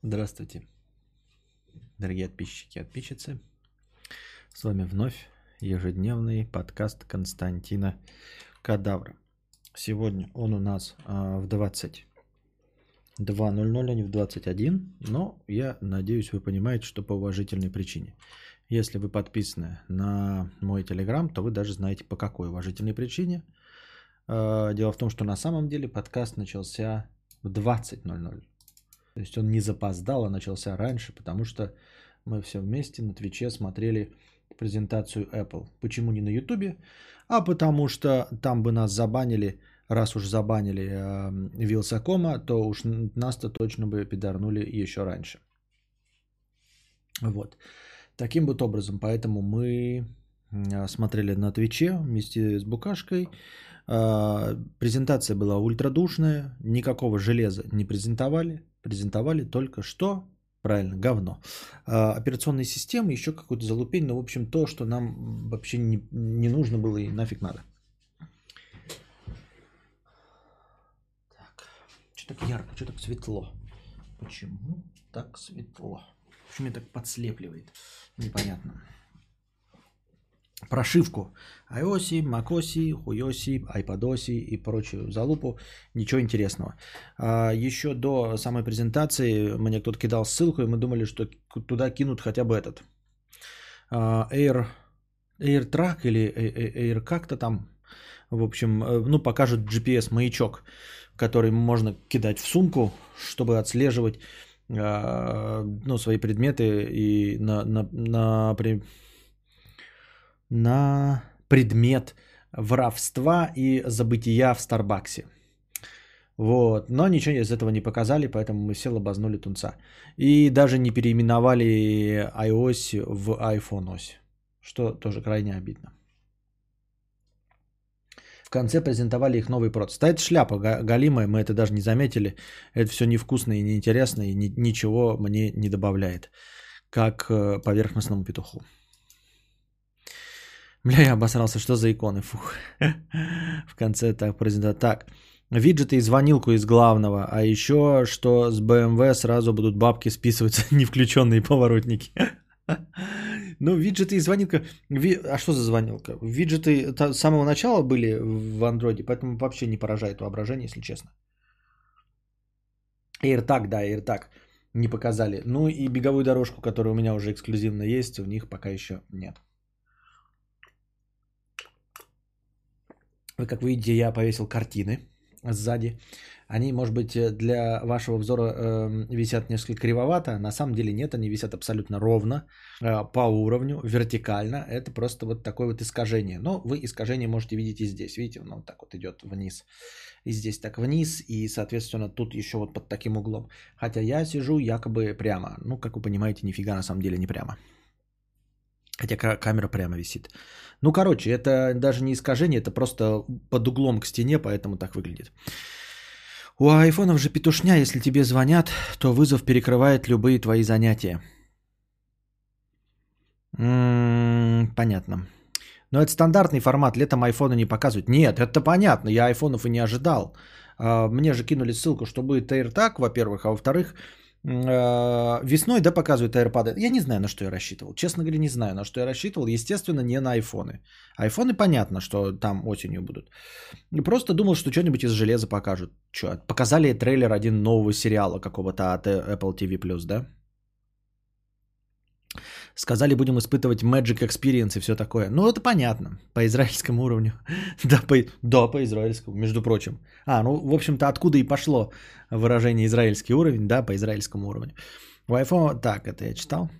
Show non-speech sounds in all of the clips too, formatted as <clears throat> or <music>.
Здравствуйте, дорогие подписчики и подписчицы. С вами вновь ежедневный подкаст Константина Кадавра. Сегодня он у нас а, в 22.00, а не в 21, но я надеюсь, вы понимаете, что по уважительной причине. Если вы подписаны на мой телеграм, то вы даже знаете по какой уважительной причине. А, дело в том, что на самом деле подкаст начался в 20.00. То есть он не запоздал, а начался раньше, потому что мы все вместе на Твиче смотрели презентацию Apple. Почему не на Ютубе? А потому что там бы нас забанили, раз уж забанили э, Вилсакома, то уж нас-то точно бы пидорнули еще раньше. Вот. Таким вот образом, поэтому мы смотрели на Твиче вместе с Букашкой. А, презентация была ультрадушная, никакого железа не презентовали. Презентовали только что, правильно, говно. А, операционные системы, еще какую-то залупень, но, в общем, то, что нам вообще не, не нужно было и нафиг надо. Так, что так ярко, что так светло? Почему так светло? Почему меня так подслепливает? Непонятно прошивку iOS, macOS, хуёси, iPadOS и прочую залупу. Ничего интересного. А, еще до самой презентации мне кто-то кидал ссылку, и мы думали, что туда кинут хотя бы этот а, Air, AirTrack или Air как-то там. В общем, э, ну, покажут GPS-маячок, который можно кидать в сумку, чтобы отслеживать а, ну, свои предметы и на, на, на, на предмет воровства и забытия в Старбаксе. Вот. Но ничего из этого не показали, поэтому мы все лобазнули тунца. И даже не переименовали iOS в iPhone OS, что тоже крайне обидно. В конце презентовали их новый. Да это шляпа галимая, мы это даже не заметили. Это все невкусно и неинтересно, и ни, ничего мне не добавляет, как э, поверхностному петуху. Бля, я обосрался, что за иконы, фух. В конце так презентация. Так, виджеты и звонилку из главного, а еще что с BMW сразу будут бабки списываться, <laughs> не включенные поворотники. Ну, виджеты и звонилка... А что за звонилка? Виджеты с самого начала были в андроиде, поэтому вообще не поражает воображение, если честно. AirTag, да, AirTag не показали. Ну и беговую дорожку, которая у меня уже эксклюзивно есть, у них пока еще нет. Как видите, я повесил картины сзади. Они, может быть, для вашего взора э, висят несколько кривовато. На самом деле нет, они висят абсолютно ровно, э, по уровню, вертикально. Это просто вот такое вот искажение. Но вы искажение можете видеть и здесь. Видите, оно вот так вот идет вниз. И здесь так вниз, и, соответственно, тут еще вот под таким углом. Хотя я сижу якобы прямо. Ну, как вы понимаете, нифига на самом деле не прямо. Хотя камера прямо висит. Ну, короче, это даже не искажение, это просто под углом к стене, поэтому так выглядит. У айфонов же петушня, если тебе звонят, то вызов перекрывает любые твои занятия. М-м, понятно. Но это стандартный формат, летом айфоны не показывают. Нет, это понятно, я айфонов и не ожидал. А, мне же кинули ссылку, что будет AirTag, во-первых, а во-вторых, весной, да, показывают AirPods. Я не знаю, на что я рассчитывал. Честно говоря, не знаю, на что я рассчитывал. Естественно, не на айфоны. Айфоны понятно, что там осенью будут. Просто думал, что что-нибудь из железа покажут. Что, показали трейлер один нового сериала какого-то от Apple TV+, да? Сказали, будем испытывать Magic Experience и все такое. Ну, это понятно, по израильскому уровню. <laughs> да, по, да, по израильскому, между прочим. А, ну, в общем-то, откуда и пошло выражение израильский уровень, да, по израильскому уровню. У iPhone, так, это я читал.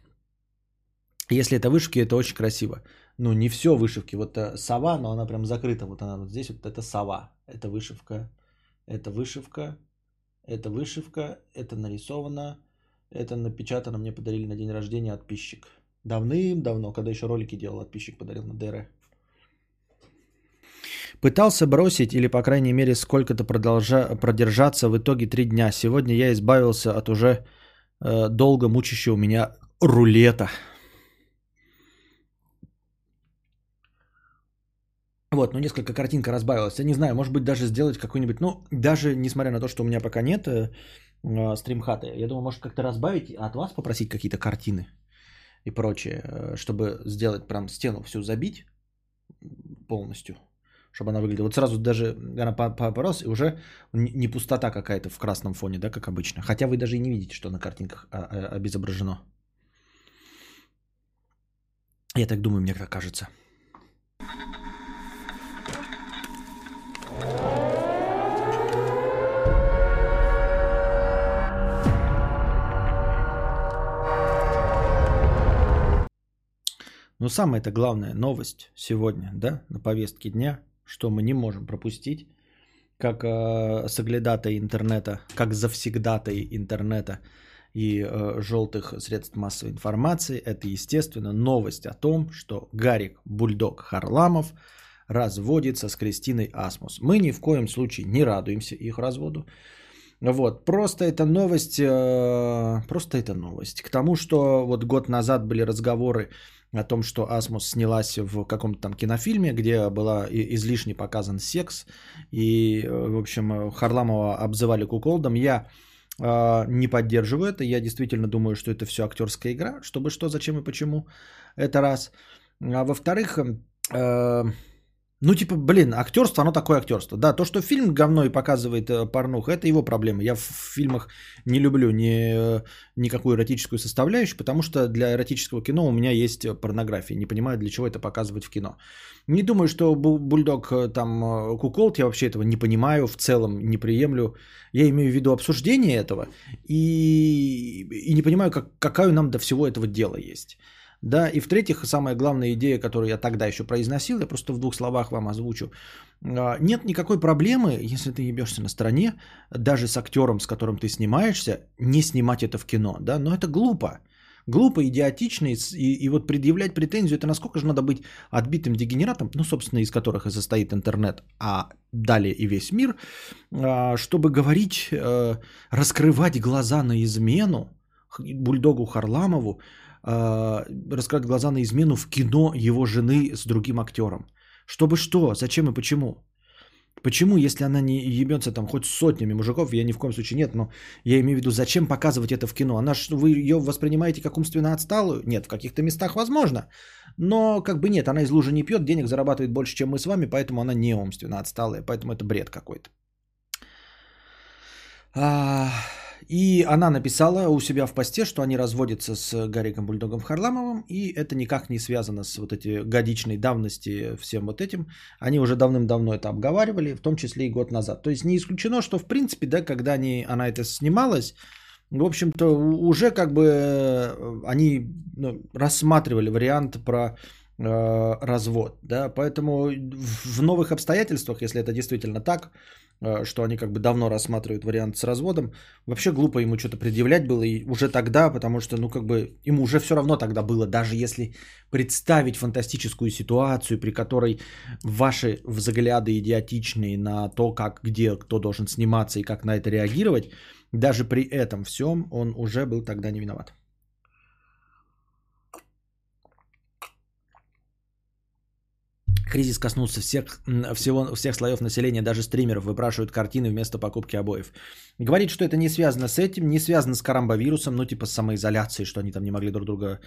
Если это вышивки, это очень красиво. Ну, не все вышивки. Вот э, сова, но она прям закрыта. Вот она вот здесь, вот это сова. Это вышивка. Это вышивка. Это вышивка. Это нарисовано. Это напечатано, мне подарили на день рождения подписчик. Давным-давно, когда еще ролики делал, подписчик подарил на ДР. Пытался бросить или, по крайней мере, сколько-то продолжа... продержаться в итоге три дня. Сегодня я избавился от уже э, долго мучащего меня рулета. Вот, ну несколько картинка разбавилась. Я не знаю, может быть даже сделать какой-нибудь, ну даже несмотря на то, что у меня пока нет э, э, стримхаты. Я думаю, может как-то разбавить, от вас попросить какие-то картины и прочее, э, чтобы сделать прям стену всю забить полностью, чтобы она выглядела. Вот сразу даже она порос, и уже не пустота какая-то в красном фоне, да, как обычно. Хотя вы даже и не видите, что на картинках а, а, обезображено. Я так думаю, мне так кажется. Но самая-то главная новость сегодня, да, на повестке дня, что мы не можем пропустить, как э, соглядатай интернета, как завсегдатай интернета и э, желтых средств массовой информации, это, естественно, новость о том, что Гарик Бульдог Харламов разводится с Кристиной Асмус. Мы ни в коем случае не радуемся их разводу. Вот, просто это новость, э, просто это новость. К тому, что вот год назад были разговоры о том, что Асмус снялась в каком-то там кинофильме, где была излишне показан секс, и, э, в общем, Харламова обзывали куколдом. Я э, не поддерживаю это, я действительно думаю, что это все актерская игра, чтобы что, зачем и почему, это раз. А во-вторых, э, ну, типа, блин, актерство, оно такое актерство. Да, то, что фильм говно и показывает э, порнух, это его проблема. Я в фильмах не люблю ни, э, никакую эротическую составляющую, потому что для эротического кино у меня есть порнография. Не понимаю, для чего это показывать в кино. Не думаю, что Бульдог э, там куколт, я вообще этого не понимаю, в целом не приемлю. Я имею в виду обсуждение этого и, и не понимаю, как, какая нам до всего этого дела есть. Да, и в-третьих, самая главная идея, которую я тогда еще произносил, я просто в двух словах вам озвучу. А, нет никакой проблемы, если ты ебешься на стороне, даже с актером, с которым ты снимаешься, не снимать это в кино, да, но это глупо. Глупо, идиотично, и, и вот предъявлять претензию, это насколько же надо быть отбитым дегенератом, ну, собственно, из которых и состоит интернет, а далее и весь мир, а, чтобы говорить, э, раскрывать глаза на измену бульдогу Харламову, э, раскрывать глаза на измену в кино его жены с другим актером. Чтобы что? Зачем и почему? Почему, если она не ебется там хоть сотнями мужиков, я ни в коем случае нет, но я имею в виду, зачем показывать это в кино? Она ж, вы ее воспринимаете как умственно отсталую? Нет, в каких-то местах возможно. Но как бы нет, она из лужи не пьет, денег зарабатывает больше, чем мы с вами, поэтому она не умственно отсталая, поэтому это бред какой-то. А... И она написала у себя в посте, что они разводятся с Гариком Бульдогом Харламовым, и это никак не связано с вот этой годичной давности всем вот этим. Они уже давным-давно это обговаривали, в том числе и год назад. То есть не исключено, что в принципе, да, когда они, она это снималась, в общем-то, уже как бы э, они ну, рассматривали вариант про развод, да, поэтому в новых обстоятельствах, если это действительно так, Э, что они как бы давно рассматривают вариант с разводом. Вообще глупо ему что-то предъявлять было и уже тогда, потому что, ну, как бы, ему уже все равно тогда было, даже если представить фантастическую ситуацию, при которой ваши взгляды идиотичные на то, как, где, кто должен сниматься и как на это реагировать, даже при этом всем он уже был тогда не виноват. Кризис коснулся всех, всего, всех слоев населения, даже стримеров выпрашивают картины вместо покупки обоев. Говорит, что это не связано с этим, не связано с карамбовирусом, ну типа с самоизоляцией, что они там не могли друг друга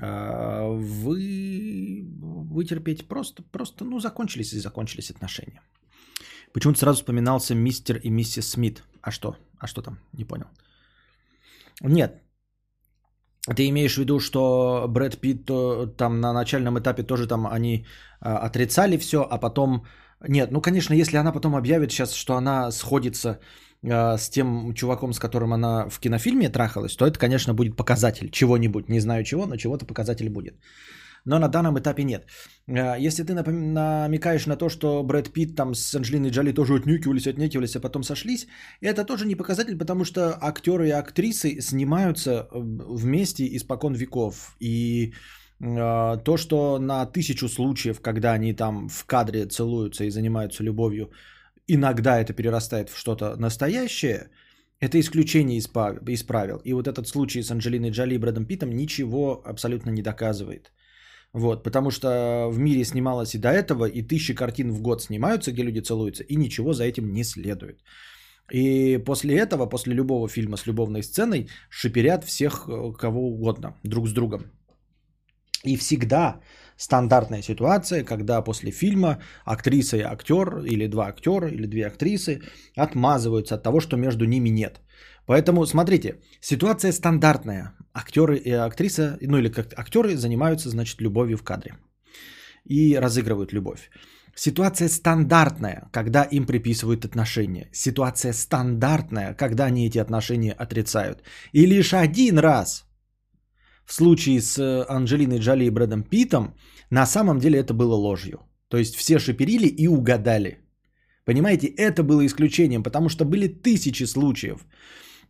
э, вы, вытерпеть. Просто, просто, ну закончились и закончились отношения. Почему-то сразу вспоминался мистер и миссис Смит. А что? А что там? Не понял. Нет, ты имеешь в виду, что Брэд Питт там на начальном этапе тоже там они а, отрицали все, а потом... Нет, ну, конечно, если она потом объявит сейчас, что она сходится а, с тем чуваком, с которым она в кинофильме трахалась, то это, конечно, будет показатель чего-нибудь. Не знаю чего, но чего-то показатель будет но на данном этапе нет. А, если ты намекаешь на то, что Брэд Питт там с Анджелиной Джоли тоже отнюкивались, отнюкивались, а потом сошлись, это тоже не показатель, потому что актеры и актрисы снимаются э, вместе испокон веков. И а, то, что на тысячу случаев, когда они там в кадре целуются и занимаются любовью, иногда это перерастает в что-то настоящее, это исключение из правил. И вот этот случай с Анджелиной Джоли и Брэдом Питтом ничего абсолютно не доказывает. Вот, потому что в мире снималось и до этого, и тысячи картин в год снимаются, где люди целуются, и ничего за этим не следует. И после этого, после любого фильма с любовной сценой, шиперят всех э, кого угодно друг с другом. И всегда стандартная ситуация, когда после фильма актриса и актер, или два актера, или две актрисы отмазываются от того, что между ними нет. Поэтому, смотрите, ситуация стандартная. Актеры и актриса, ну или как актеры занимаются, значит, любовью в кадре. И разыгрывают любовь. Ситуация стандартная, когда им приписывают отношения. Ситуация стандартная, когда они эти отношения отрицают. И лишь один раз в случае с э, Анджелиной Джоли и Брэдом Питом на самом деле это было ложью. То есть все шиперили и угадали. Понимаете, это было исключением, потому что были тысячи случаев,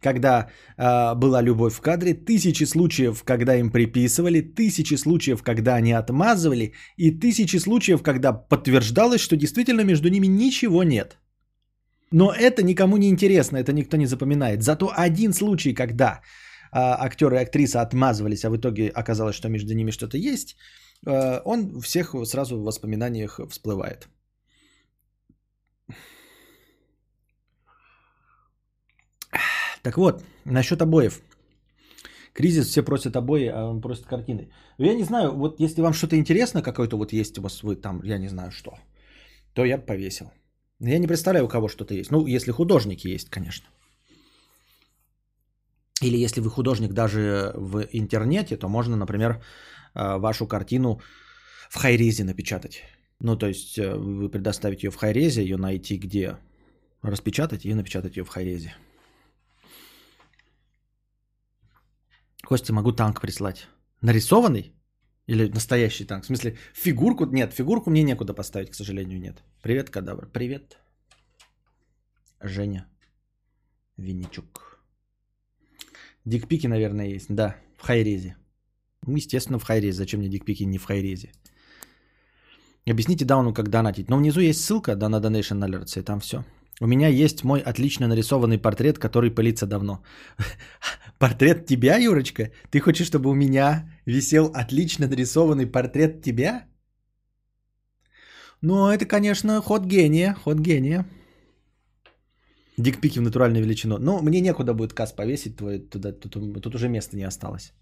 когда э, была любовь в кадре, тысячи случаев, когда им приписывали, тысячи случаев, когда они отмазывали, и тысячи случаев, когда подтверждалось, что действительно между ними ничего нет. Но это никому не интересно, это никто не запоминает. Зато один случай, когда э, актер и актриса отмазывались, а в итоге оказалось, что между ними что-то есть, э, он всех сразу в воспоминаниях всплывает. Так вот, насчет обоев. Кризис, все просят обои, а он просит картины. Я не знаю, вот если вам что-то интересно, какое-то вот есть у вас, вы там, я не знаю что, то я бы повесил. Я не представляю, у кого что-то есть. Ну, если художники есть, конечно. Или если вы художник даже в интернете, то можно, например, а, вашу картину в хайрезе напечатать. Ну, то есть э, вы предоставите ее в хайрезе, ее найти где распечатать и напечатать ее в хайрезе. Костя, могу танк прислать. Нарисованный? Или настоящий танк? В смысле, фигурку? Нет, фигурку мне некуда поставить, к сожалению, нет. Привет, кадавр. Привет. Женя. Винничук. Дикпики, наверное, есть. Да, в хайрезе. Ну, естественно, в хайрезе. Зачем мне дикпики не в хайрезе? Объясните Дауну, как донатить. Но внизу есть ссылка да, на Donation Alerts, и там все. У меня есть мой отлично нарисованный портрет, который пылится давно. <laughs> Портрет тебя, Юрочка? Ты хочешь, чтобы у меня висел отлично нарисованный портрет тебя? Ну, это, конечно, ход гения, ход гения. Дикпики в натуральную величину. Ну, мне некуда будет касс повесить твой, туда, тут, тут уже места не осталось.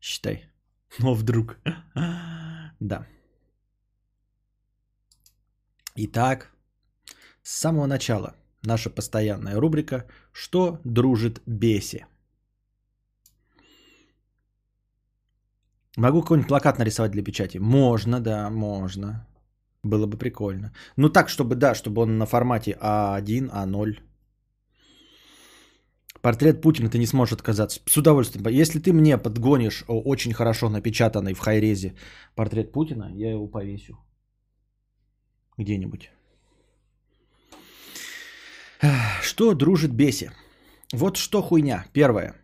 Считай. <laughs> Но вдруг. <laughs> Да. Итак, с самого начала наша постоянная рубрика «Что дружит беси?». Могу какой-нибудь плакат нарисовать для печати? Можно, да, можно. Было бы прикольно. Ну так, чтобы, да, чтобы он на формате А1, А0. Портрет Путина ты не сможешь отказаться. С удовольствием. Если ты мне подгонишь очень хорошо напечатанный в хайрезе портрет Путина, я его повесю. Где-нибудь. Что дружит беси? Вот что хуйня. Первое.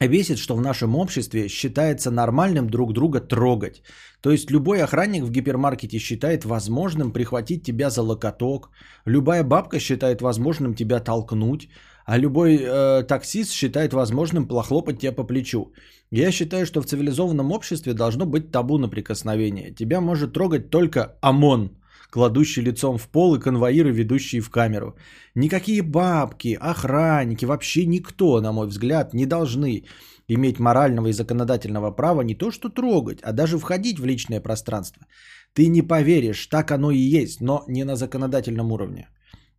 Бесит, что в нашем обществе считается нормальным друг друга трогать. То есть любой охранник в гипермаркете считает возможным прихватить тебя за локоток, любая бабка считает возможным тебя толкнуть, а любой э, таксист считает возможным плохлопать тебя по плечу. Я считаю, что в цивилизованном обществе должно быть табу на прикосновение. Тебя может трогать только ОМОН, кладущий лицом в пол и конвоиры, ведущие в камеру. Никакие бабки, охранники, вообще никто, на мой взгляд, не должны иметь морального и законодательного права не то что трогать, а даже входить в личное пространство. Ты не поверишь, так оно и есть, но не на законодательном уровне.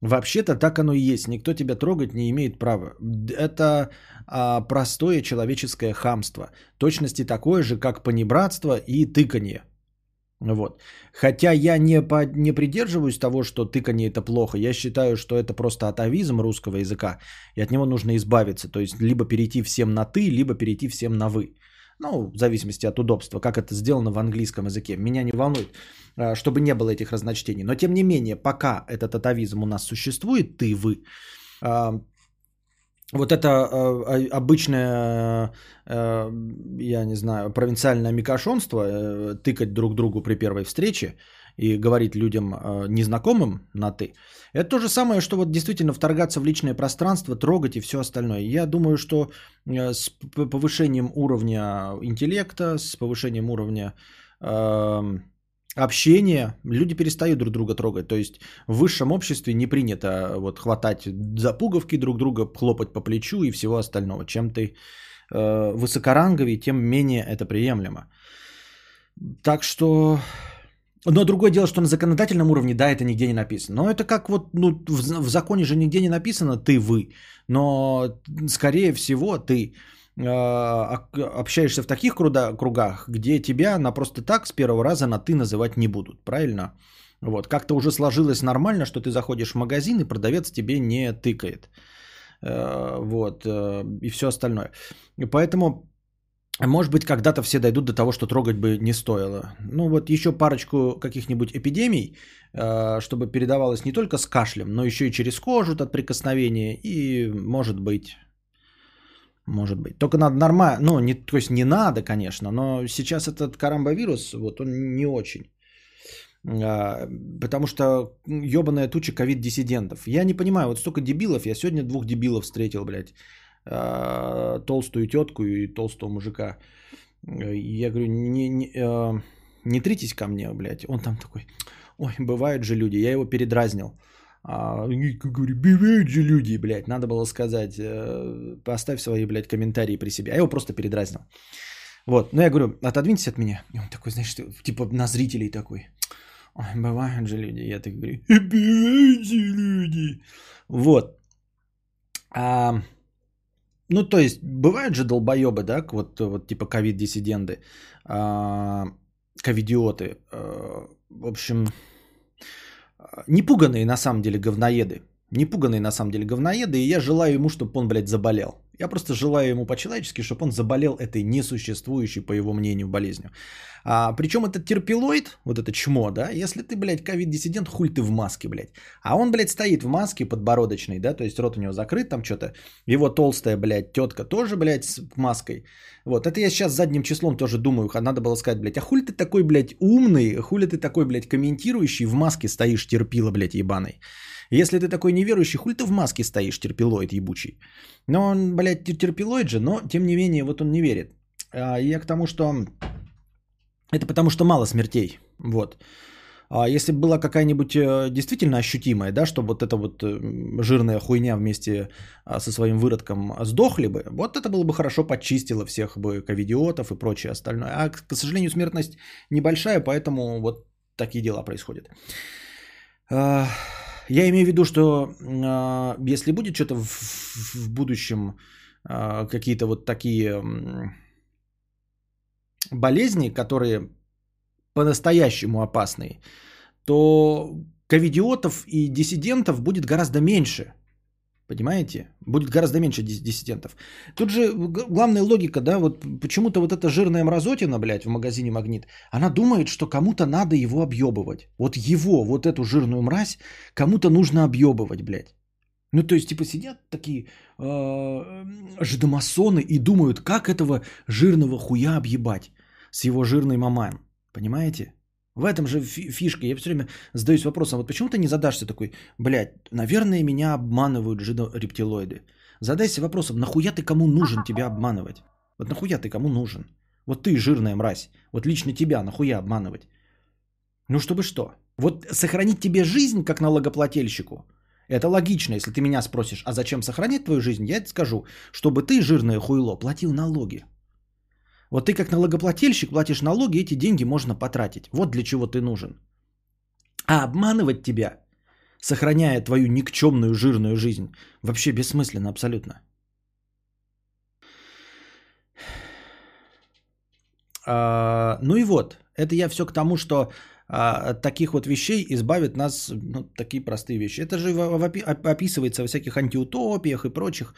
Вообще-то так оно и есть. Никто тебя трогать не имеет права. Это а, простое человеческое хамство. Точности такое же, как понебратство и тыканье. Вот. Хотя я не, по, не придерживаюсь того, что тыканье это плохо. Я считаю, что это просто атовизм русского языка, и от него нужно избавиться. То есть либо перейти всем на ты, либо перейти всем на вы. Ну, в зависимости от удобства, как это сделано в английском языке. Меня не волнует, а, чтобы не было этих разночтений. Но тем не менее, пока этот атовизм у нас существует, ты, вы, а, вот это э, обычное, э, я не знаю, провинциальное микошонство, э, тыкать друг другу при первой встрече и говорить людям незнакомым на «ты», это то же самое, что вот действительно вторгаться в личное пространство, трогать и все остальное. Я думаю, что с повышением уровня интеллекта, с повышением уровня... Э, общение, люди перестают друг друга трогать. То есть в высшем обществе не принято вот хватать за пуговки друг друга, хлопать по плечу и всего остального. Чем ты э, высокоранговый, тем менее это приемлемо. Так что... Но другое дело, что на законодательном уровне, да, это нигде не написано. Но это как вот, ну, в, в законе же нигде не написано «ты, вы». Но, скорее всего, ты э, общаешься в таких кругах, где тебя на просто так с первого раза на «ты» называть не будут, правильно? Вот, как-то уже сложилось нормально, что ты заходишь в магазин, и продавец тебе не тыкает. Э, вот, э, и все остальное. Поэтому может быть, когда-то все дойдут до того, что трогать бы не стоило. Ну вот еще парочку каких-нибудь эпидемий, э, чтобы передавалось не только с кашлем, но еще и через кожу от прикосновения. И может быть, может быть. Только надо нормально, ну, не, то есть не надо, конечно, но сейчас этот карамбовирус, вот он не очень. А, потому что ебаная туча ковид-диссидентов. Я не понимаю, вот столько дебилов, я сегодня двух дебилов встретил, блядь. Э, толстую тетку и толстого мужика. Я говорю, не, не, э, не тритесь ко мне, блядь. Он там такой, ой, бывают же люди. Я его передразнил. А, говорю, бывают же люди, блядь. Надо было сказать, э, поставь свои, блядь, комментарии при себе. А я его просто передразнил. Вот, ну я говорю, отодвиньтесь от меня. И он такой, знаешь, типа на зрителей такой. Ой, бывают же люди. Я так говорю, бывают же люди. Вот. А, ну, то есть, бывают же долбоебы, да, вот, вот типа ковид-диссиденты, а, ковидиоты. А, в общем, непуганные на самом деле говноеды. Непуганные на самом деле говноеды, и я желаю ему, чтобы он, блядь, заболел. Я просто желаю ему по-человечески, чтобы он заболел этой несуществующей, по его мнению, болезнью. А, причем этот терпилоид, вот это чмо, да, если ты, блядь, ковид-диссидент, хуй ты в маске, блядь. А он, блядь, стоит в маске подбородочной, да, то есть рот у него закрыт, там что-то. Его толстая, блядь, тетка тоже, блядь, с маской. Вот, это я сейчас задним числом тоже думаю, надо было сказать, блядь, а хули ты такой, блядь, умный, хули ты такой, блядь, комментирующий, в маске стоишь терпила, блядь, ебаный. Если ты такой неверующий, хуй ты в маске стоишь, терпилоид ебучий. Но он, блядь, терпилоид же, но тем не менее, вот он не верит. А я к тому, что это потому, что мало смертей. Вот. А если была какая-нибудь э, действительно ощутимая, да, что вот эта вот э, жирная хуйня вместе а, со своим выродком сдохли бы, вот это было бы хорошо подчистило всех бы ковидиотов и прочее остальное. А, к сожалению, смертность небольшая, поэтому вот такие дела происходят. Я имею в виду, что э, если будет что-то в, в будущем, э, какие-то вот такие э, болезни, которые по-настоящему опасные, то ковидиотов и диссидентов будет гораздо меньше. Понимаете? Будет гораздо меньше диссидентов. Тут же главная логика, да, вот почему-то вот эта жирная мразотина, блядь, в магазине «Магнит», она думает, что кому-то надо его объебывать. Вот его, вот эту жирную мразь, кому-то нужно объебывать, блядь. Ну, то есть, типа, сидят такие э, жидомасоны и думают, как этого жирного хуя объебать с его жирной маман. Понимаете? В этом же фишка. Я все время задаюсь вопросом, вот почему ты не задашься такой, блядь, наверное, меня обманывают рептилоиды. Задайся вопросом, нахуя ты кому нужен тебя обманывать? Вот нахуя ты кому нужен? Вот ты жирная мразь. Вот лично тебя нахуя обманывать? Ну, чтобы что? Вот сохранить тебе жизнь, как налогоплательщику, это логично, если ты меня спросишь, а зачем сохранить твою жизнь, я это скажу, чтобы ты, жирное хуйло, платил налоги. Вот ты как налогоплательщик платишь налоги, эти деньги можно потратить. Вот для чего ты нужен. А обманывать тебя, сохраняя твою никчемную жирную жизнь, вообще бессмысленно абсолютно. А, ну и вот, это я все к тому, что а, от таких вот вещей избавит нас, ну, такие простые вещи. Это же описывается во всяких антиутопиях и прочих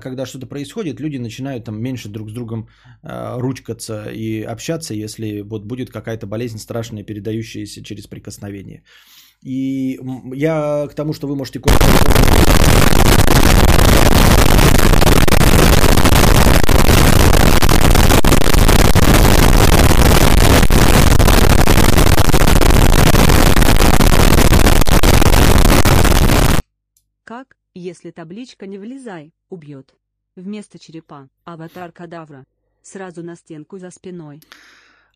когда что-то происходит, люди начинают там меньше друг с другом э, ручкаться и общаться, если вот будет какая-то болезнь страшная, передающаяся через прикосновение. И я к тому, что вы можете Как, если табличка «Не влезай» убьет? Вместо черепа – аватар кадавра. Сразу на стенку за спиной.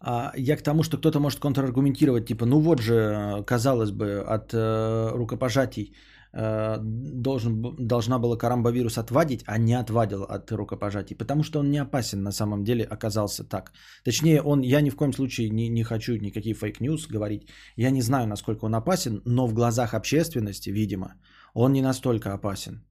А, я к тому, что кто-то может контраргументировать, типа, ну вот же, казалось бы, от э, рукопожатий э, должен, должна была карамбовирус отвадить, а не отвадил от рукопожатий, потому что он не опасен на самом деле оказался так. Точнее, он, я ни в коем случае не, не хочу никакие fake news говорить, я не знаю, насколько он опасен, но в глазах общественности, видимо, он не настолько опасен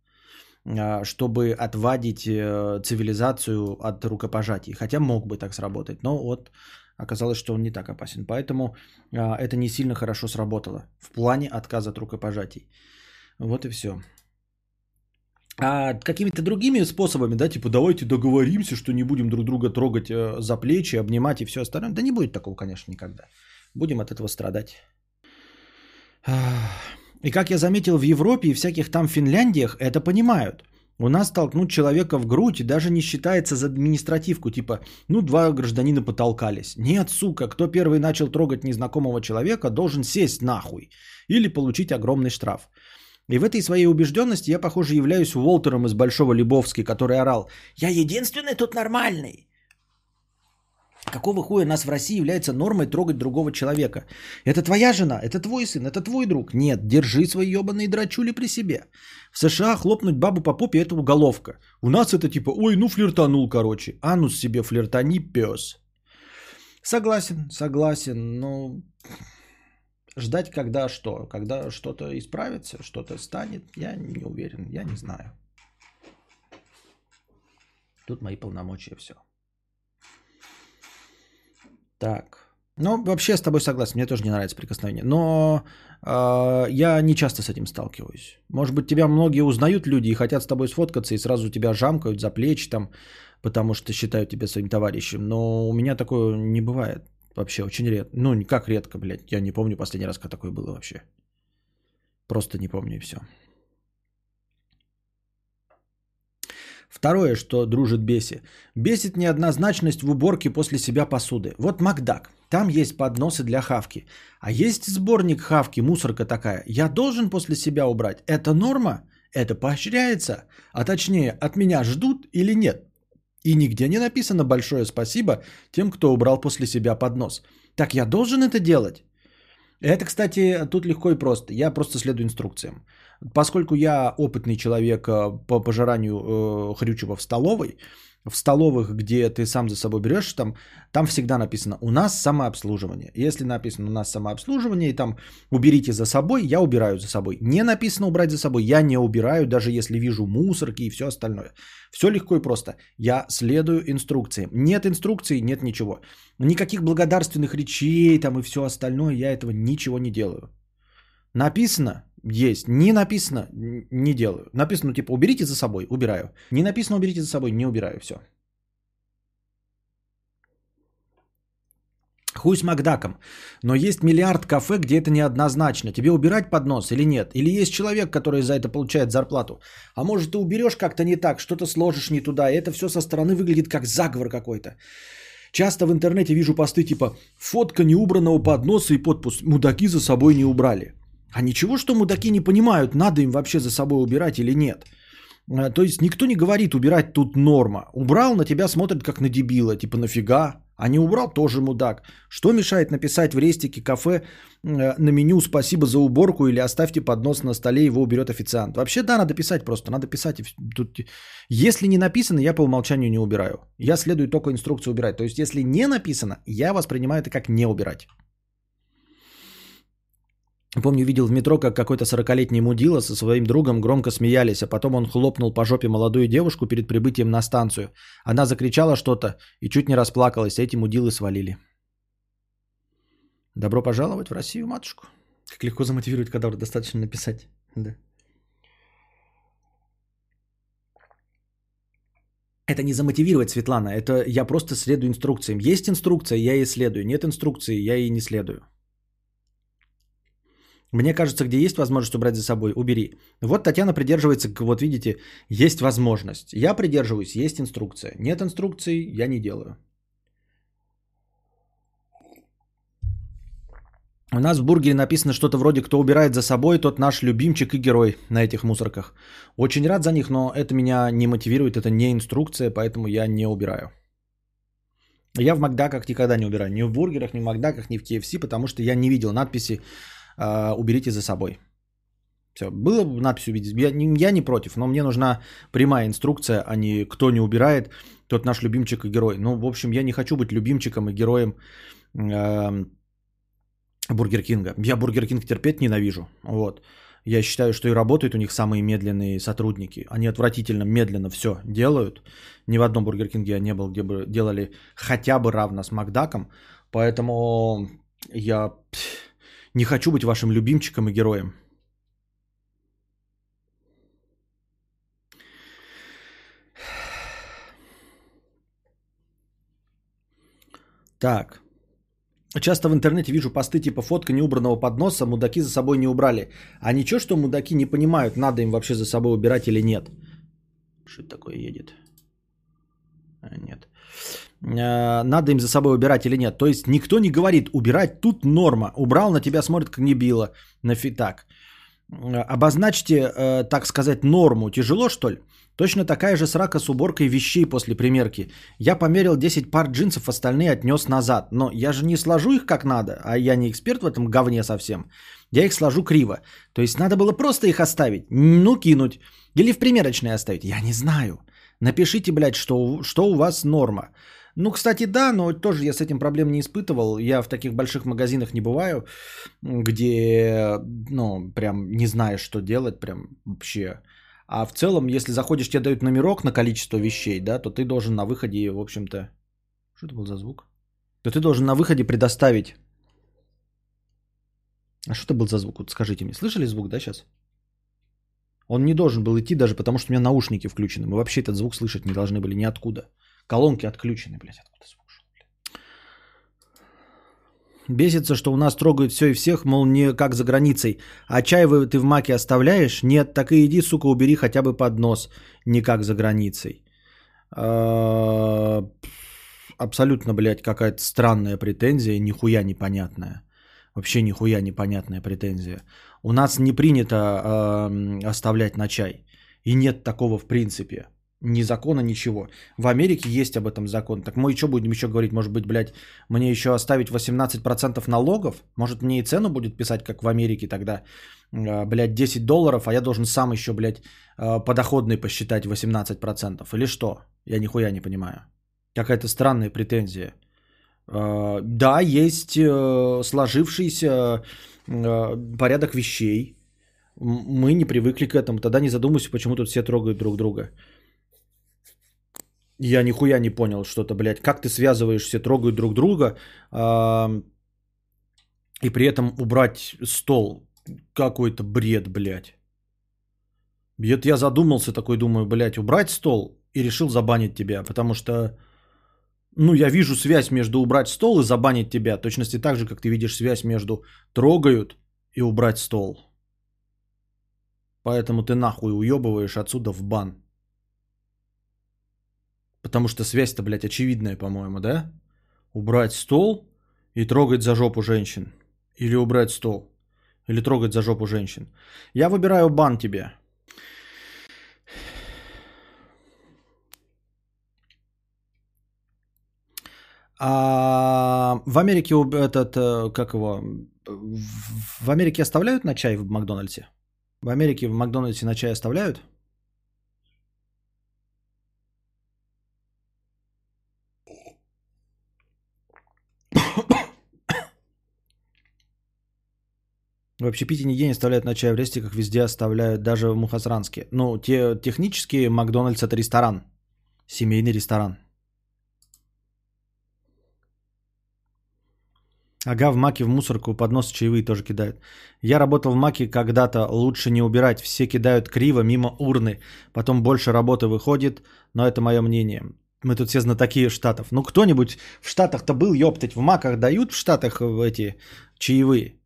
а, чтобы отвадить э, цивилизацию от рукопожатий. Хотя мог бы так сработать, но вот оказалось, что он не так опасен. Поэтому а, это не сильно хорошо сработало в плане отказа от рукопожатий. Вот и все. А какими-то другими способами, да, типа давайте договоримся, что не будем друг друга трогать э, за плечи, обнимать и все остальное. Да не будет такого, конечно, никогда. Будем от этого страдать. И как я заметил, в Европе и всяких там Финляндиях это понимают. У нас толкнуть человека в грудь даже не считается за административку, типа, ну, два гражданина потолкались. Нет, сука, кто первый начал трогать незнакомого человека, должен сесть нахуй или получить огромный штраф. И в этой своей убежденности я, похоже, являюсь Уолтером из Большого Лебовски, который орал «Я единственный тут нормальный!» Какого хуя нас в России является нормой трогать другого человека? Это твоя жена, это твой сын, это твой друг. Нет, держи свои ебаные драчули при себе. В США хлопнуть бабу по попе – это уголовка. У нас это типа, ой, ну флиртанул, короче. Анус себе флиртани, пес. Согласен, согласен, но ждать когда что? Когда что-то исправится, что-то станет, я не уверен, я не знаю. Тут мои полномочия, все. Так. Ну, вообще с тобой согласен, мне тоже не нравится прикосновение. Но э, я не часто с этим сталкиваюсь. Может быть, тебя многие узнают люди и хотят с тобой сфоткаться, и сразу тебя жамкают за плечи там, потому что считают тебя своим товарищем. Но у меня такое не бывает. Вообще очень редко. Ну, как редко, блядь. Я не помню последний раз, как такое было вообще. Просто не помню и все. Второе, что дружит беси. Бесит неоднозначность в уборке после себя посуды. Вот Макдак. Там есть подносы для хавки. А есть сборник хавки, мусорка такая. Я должен после себя убрать. Это норма? Это поощряется? А точнее, от меня ждут или нет? И нигде не написано большое спасибо тем, кто убрал после себя поднос. Так я должен это делать? Это, кстати, тут легко и просто. Я просто следую инструкциям. Поскольку я опытный человек э, по пожиранию э, хрючева в столовой, в столовых, где ты сам за собой берешь, там, там всегда написано «у нас самообслуживание». Если написано «у нас самообслуживание» и там «уберите за собой», я убираю за собой. Не написано «убрать за собой», я не убираю, даже если вижу мусорки и все остальное. Все легко и просто. Я следую инструкциям. Нет инструкции, нет ничего. Никаких благодарственных речей там и все остальное, я этого ничего не делаю. Написано, есть. Не написано, не делаю. Написано типа уберите за собой, убираю. Не написано уберите за собой, не убираю. Все. Хуй с Макдаком. Но есть миллиард кафе, где это неоднозначно. Тебе убирать поднос или нет? Или есть человек, который за это получает зарплату? А может ты уберешь как-то не так, что-то сложишь не туда, и это все со стороны выглядит как заговор какой-то. Часто в интернете вижу посты типа «Фотка неубранного подноса и подпуск. Мудаки за собой не убрали». А ничего, что мудаки не понимают, надо им вообще за собой убирать или нет. А, то есть никто не говорит, убирать тут норма. Убрал, на тебя смотрят как на дебила, типа нафига? А не убрал, тоже мудак. Что мешает написать в рестике кафе э, на меню «Спасибо за уборку» или «Оставьте поднос на столе, его уберет официант». Вообще, да, надо писать просто, надо писать. Тут... Если не написано, я по умолчанию не убираю. Я следую только инструкции убирать. То есть, если не написано, я воспринимаю это как не убирать. Помню, видел в метро, как какой-то 40-летний мудила со своим другом громко смеялись, а потом он хлопнул по жопе молодую девушку перед прибытием на станцию. Она закричала что-то и чуть не расплакалась, а эти мудилы свалили. Добро пожаловать в Россию, матушку. Как легко замотивировать кадавр, достаточно написать. Да. Это не замотивировать, Светлана, это я просто следую инструкциям. Есть инструкция, я ей следую. Нет инструкции, я ей не следую. Мне кажется, где есть возможность убрать за собой, убери. Вот Татьяна придерживается, вот видите, есть возможность. Я придерживаюсь, есть инструкция. Нет инструкции, я не делаю. У нас в бургере написано что-то вроде «Кто убирает за собой, тот наш любимчик и герой» на этих мусорках. Очень рад за них, но это меня не мотивирует, это не инструкция, поэтому я не убираю. Я в Макдаках никогда не убираю. Ни в бургерах, ни в Макдаках, ни в KFC, потому что я не видел надписи э, «Уберите за собой». Все, было бы надпись увидеть. Я, я не против, но мне нужна прямая инструкция, а не кто не убирает, тот наш любимчик и герой. Ну, в общем, я не хочу быть любимчиком и героем э, Бургер Кинга. Я Бургер Кинг терпеть ненавижу. Вот. Я считаю, что и работают у них самые медленные сотрудники. Они отвратительно медленно все делают. Ни в одном Бургер Кинге я не был, где бы делали хотя бы равно с Макдаком. Поэтому я не хочу быть вашим любимчиком и героем. Так. Часто в интернете вижу посты типа фотка неубранного подноса, мудаки за собой не убрали. А ничего, что мудаки не понимают, надо им вообще за собой убирать или нет. Что такое едет? А, нет. А, надо им за собой убирать или нет. То есть никто не говорит, убирать тут норма. Убрал, на тебя смотрит как не било. Нафиг так. Обозначьте, э, так сказать, норму. Тяжело, что ли? Точно такая же срака с уборкой вещей после примерки. Я померил 10 пар джинсов, остальные отнес назад. Но я же не сложу их как надо, а я не эксперт в этом говне совсем. Я их сложу криво. То есть надо было просто их оставить, ну кинуть. Или в примерочной оставить. Я не знаю. Напишите, блядь, что, что у вас норма. Ну, кстати, да, но тоже я с этим проблем не испытывал. Я в таких больших магазинах не бываю, где, ну, прям не знаешь, что делать, прям вообще а в целом, если заходишь, тебе дают номерок на количество вещей, да, то ты должен на выходе, в общем-то... Что это был за звук? То ты должен на выходе предоставить... А что это был за звук? Вот скажите мне, слышали звук, да, сейчас? Он не должен был идти даже потому, что у меня наушники включены. Мы вообще этот звук слышать не должны были ниоткуда. Колонки отключены, блядь, откуда звук? Бесится, что у нас трогают все и всех, мол, не как за границей. А чай вы, ты в маке оставляешь? Нет, так и иди, сука, убери хотя бы под нос. Не как за границей. А, абсолютно, блядь, какая-то странная претензия, нихуя непонятная. Вообще нихуя непонятная претензия. У нас не принято э, оставлять на чай. И нет такого в принципе. Ни закона, ничего. В Америке есть об этом закон. Так мы что будем еще говорить? Может быть, блядь, мне еще оставить 18% налогов? Может, мне и цену будет писать, как в Америке тогда? А, блядь, 10 долларов, а я должен сам еще, блядь, а, подоходный посчитать 18%. Или что? Я нихуя не понимаю. Какая-то странная претензия. А, да, есть э, сложившийся э, порядок вещей. Мы не привыкли к этому. Тогда не задумывайся, почему тут все трогают друг друга. Я нихуя не понял что-то, блядь. Как ты связываешь, все трогают друг друга, э, и при этом убрать стол. Какой-то бред, блядь. Это я задумался такой, думаю, блядь, убрать стол и решил забанить тебя, потому что, ну, я вижу связь между убрать стол и забанить тебя, точности так же, как ты видишь связь между трогают и убрать стол. Поэтому ты нахуй уебываешь отсюда в бан. Потому что связь-то, блядь, очевидная, по-моему, да? Убрать стол и трогать за жопу женщин. Или убрать стол. Или трогать за жопу женщин. Я выбираю бан тебе. А в Америке этот, э, как его, в Америке оставляют на чай в Макдональдсе? В Америке в Макдональдсе на чай оставляют? В общепите нигде не оставляют на чай в ресте, как везде оставляют, даже в Мухасранске. Ну, те, технически Макдональдс это ресторан. Семейный ресторан. Ага, в Маке в мусорку под нос чаевые тоже кидают. Я работал в Маке когда-то, лучше не убирать. Все кидают криво, мимо урны. Потом больше работы выходит, но это мое мнение. Мы тут все знатоки штатов. Ну, кто-нибудь в штатах-то был, ёптать, в Маках дают в штатах эти чаевые?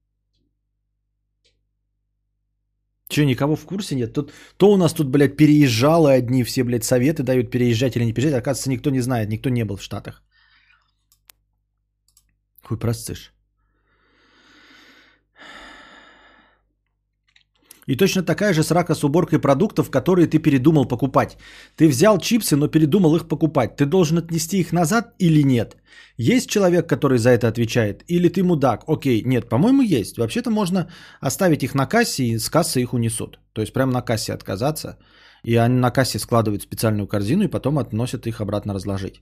Че, никого в курсе нет? Тут, то у нас тут, блядь, переезжало одни, все, блядь, советы дают переезжать или не переезжать. Оказывается, никто не знает, никто не был в Штатах. Хуй простышь. И точно такая же срака с уборкой продуктов, которые ты передумал покупать. Ты взял чипсы, но передумал их покупать. Ты должен отнести их назад или нет? Есть человек, который за это отвечает? Или ты мудак? Окей, нет, по-моему, есть. Вообще-то можно оставить их на кассе и с кассы их унесут. То есть прямо на кассе отказаться и они на кассе складывают специальную корзину и потом относят их обратно разложить.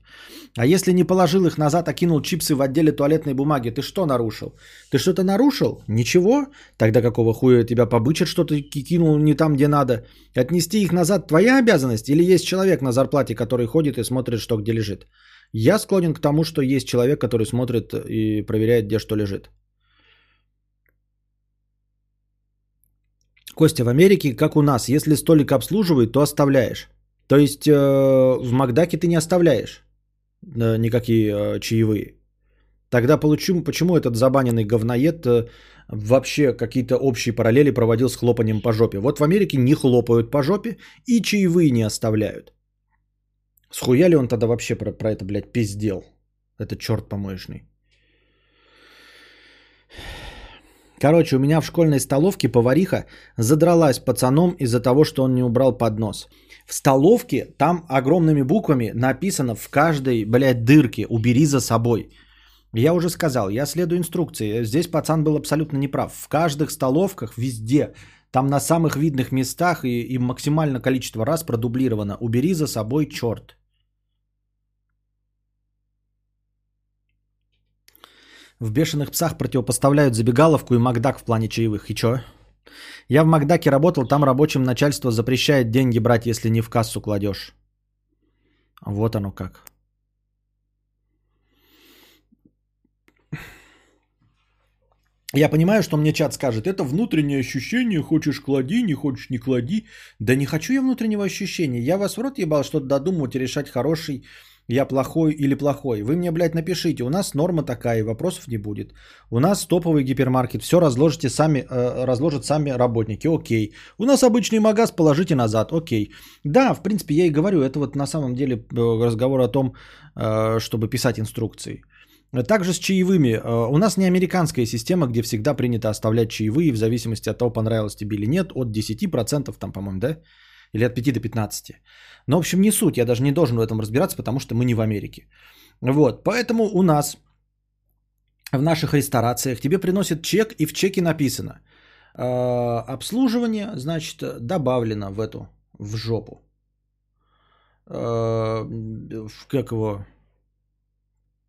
А если не положил их назад, а кинул чипсы в отделе туалетной бумаги, ты что нарушил? Ты что-то нарушил? Ничего? Тогда какого хуя тебя побычат, что ты кинул не там, где надо? Отнести их назад твоя обязанность? Или есть человек на зарплате, который ходит и смотрит, что где лежит? Я склонен к тому, что есть человек, который смотрит и проверяет, где что лежит. Костя, в Америке, как у нас, если столик обслуживает, то оставляешь. То есть э, в Макдаке ты не оставляешь э, никакие э, чаевые. Тогда получим, почему этот забаненный говноед э, вообще какие-то общие параллели проводил с хлопанием по жопе. Вот в Америке не хлопают по жопе и чаевые не оставляют. Схуя ли он тогда вообще про, про это, блядь, пиздел? Это черт помоечный. Короче, у меня в школьной столовке повариха задралась пацаном из-за того, что он не убрал поднос. В столовке там огромными буквами написано в каждой, блядь, дырке «Убери за собой». Я уже сказал, я следую инструкции. Здесь пацан был абсолютно неправ. В каждых столовках, везде, там на самых видных местах и, и максимально количество раз продублировано «Убери за собой, черт». В «Бешеных псах» противопоставляют забегаловку и Макдак в плане чаевых. И чё? Я в Макдаке работал, там рабочим начальство запрещает деньги брать, если не в кассу кладешь. Вот оно как. Я понимаю, что мне чат скажет, это внутреннее ощущение, хочешь клади, не хочешь не клади. Да не хочу я внутреннего ощущения. Я вас в рот ебал что-то додумывать и решать хороший я плохой или плохой. Вы мне, блядь, напишите, у нас норма такая, вопросов не будет. У нас топовый гипермаркет, все разложите сами, э, разложат сами работники, окей. У нас обычный магаз, положите назад, окей. Да, в принципе, я и говорю, это вот на самом деле э, разговор о том, э, чтобы писать инструкции. Также с чаевыми. Э, у нас не американская система, где всегда принято оставлять чаевые в зависимости от того, понравилось тебе или нет, от 10% там, по-моему, да? Или от 5 до 15. Но, в общем, не суть. Я даже не должен в этом разбираться, потому что мы не в Америке. Вот. Поэтому у нас в наших ресторациях тебе приносят чек, и в чеке написано э, обслуживание, значит, добавлено в эту, в жопу. Э, как его?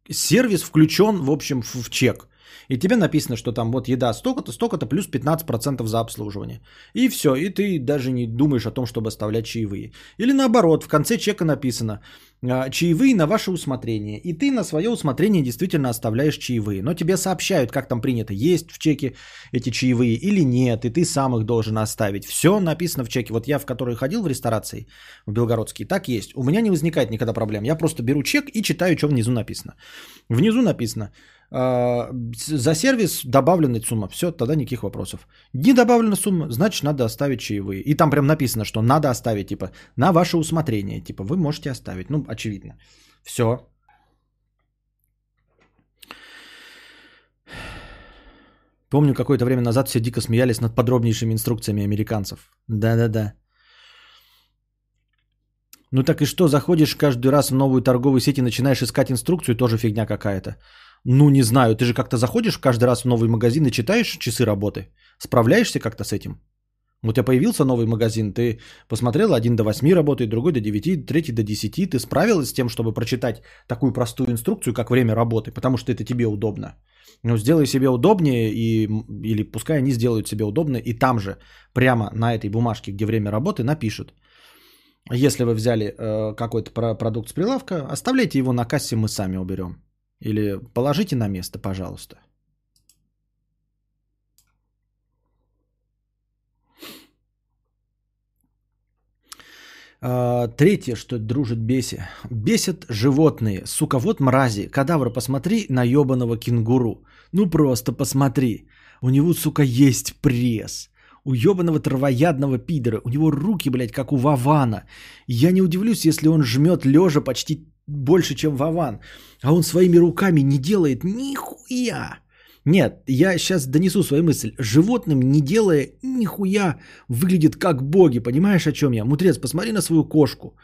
Сервис включен, в общем, в, в чек. И тебе написано, что там вот еда столько-то, столько-то, плюс 15% за обслуживание. И все, и ты даже не думаешь о том, чтобы оставлять чаевые. Или наоборот, в конце чека написано, а, чаевые на ваше усмотрение. И ты на свое усмотрение действительно оставляешь чаевые. Но тебе сообщают, как там принято, есть в чеке эти чаевые или нет, и ты сам их должен оставить. Все написано в чеке. Вот я, в который ходил в ресторации, в Белгородский, так есть. У меня не возникает никогда проблем. Я просто беру чек и читаю, что внизу написано. Внизу написано, за сервис добавлена сумма. Все, тогда никаких вопросов. Не добавлена сумма, значит надо оставить чаевые. И там прям написано, что надо оставить, типа, на ваше усмотрение. Типа, вы можете оставить. Ну, очевидно. Все. Помню, какое-то время назад все дико смеялись над подробнейшими инструкциями американцев. Да-да-да. Ну так и что, заходишь каждый раз в новую торговую сеть и начинаешь искать инструкцию, тоже фигня какая-то. Ну, не знаю, ты же как-то заходишь каждый раз в новый магазин и читаешь часы работы. Справляешься как-то с этим? У тебя появился новый магазин, ты посмотрел, один до 8 работает, другой до 9, третий до 10. Ты справилась с тем, чтобы прочитать такую простую инструкцию, как время работы, потому что это тебе удобно. Ну, сделай себе удобнее, и, или пускай они сделают себе удобно, и там же, прямо на этой бумажке, где время работы, напишут. Если вы взяли э, какой-то продукт с прилавка, оставляйте его на кассе, мы сами уберем. Или положите на место, пожалуйста. А, третье, что дружит беси. Бесят животные. Сука, вот мрази. Кадавра, посмотри на ебаного кенгуру. Ну просто посмотри. У него, сука, есть пресс. У ебаного травоядного пидора. У него руки, блядь, как у Вавана. Я не удивлюсь, если он жмет лежа почти больше, чем Вован. А он своими руками не делает нихуя. Нет, я сейчас донесу свою мысль. Животным, не делая нихуя, выглядит как боги. Понимаешь, о чем я? Мудрец, посмотри на свою кошку.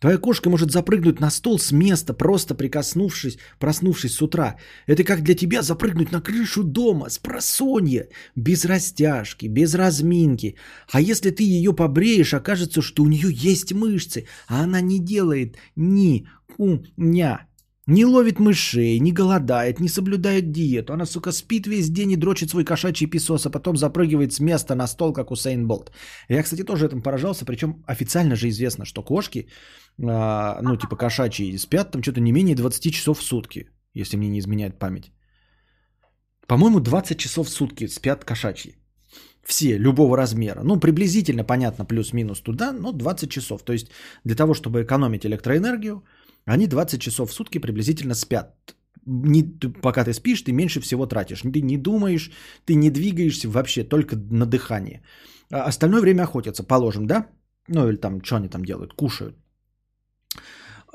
Твоя кошка может запрыгнуть на стол с места, просто прикоснувшись, проснувшись с утра. Это как для тебя запрыгнуть на крышу дома с просонья, без растяжки, без разминки. А если ты ее побреешь, окажется, что у нее есть мышцы, а она не делает ни хуня. Не ловит мышей, не голодает, не соблюдает диету. Она, сука, спит весь день и дрочит свой кошачий песос, а потом запрыгивает с места на стол, как у Сейн Болт. Я, кстати, тоже этим поражался, причем официально же известно, что кошки, а, ну, типа кошачьи, спят там что-то не менее 20 часов в сутки, если мне не изменяет память. По-моему, 20 часов в сутки спят кошачьи. Все, любого размера. Ну, приблизительно, понятно, плюс-минус туда, но 20 часов. То есть для того, чтобы экономить электроэнергию, они 20 часов в сутки приблизительно спят. Не, пока ты спишь, ты меньше всего тратишь. Ты не думаешь, ты не двигаешься вообще, только на дыхание. А остальное время охотятся, положим, да? Ну или там, что они там делают, кушают.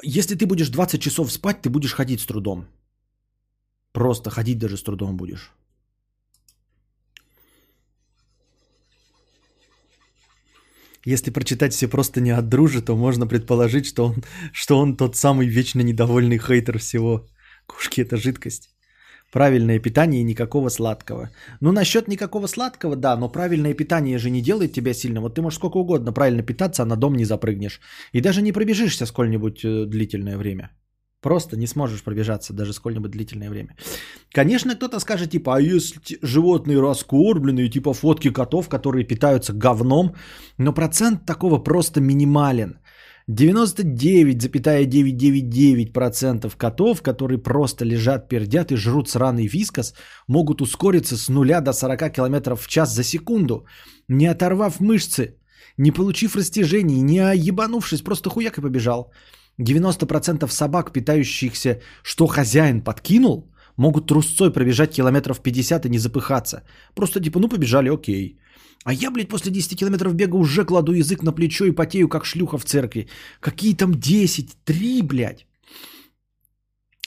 Если ты будешь 20 часов спать, ты будешь ходить с трудом. Просто ходить даже с трудом будешь. Если прочитать все просто не от дружи, то можно предположить, что он, что он тот самый вечно недовольный хейтер всего. Кушки это жидкость. Правильное питание и никакого сладкого. Ну, насчет никакого сладкого, да, но правильное питание же не делает тебя сильным. Вот ты можешь сколько угодно правильно питаться, а на дом не запрыгнешь. И даже не пробежишься сколь-нибудь э, длительное время. Просто не сможешь пробежаться даже сколь-нибудь длительное время. Конечно, кто-то скажет, типа, а если животные раскормленные, типа фотки котов, которые питаются говном, но процент такого просто минимален. 99,999% котов, которые просто лежат, пердят и жрут сраный вискос, могут ускориться с 0 до 40 км в час за секунду, не оторвав мышцы, не получив растяжений, не ебанувшись, просто хуяк и побежал. 90% собак, питающихся, что хозяин подкинул, могут трусцой пробежать километров 50 и не запыхаться. Просто типа, ну побежали, окей. А я, блядь, после 10 километров бега уже кладу язык на плечо и потею, как шлюха в церкви. Какие там 10? 3, блядь.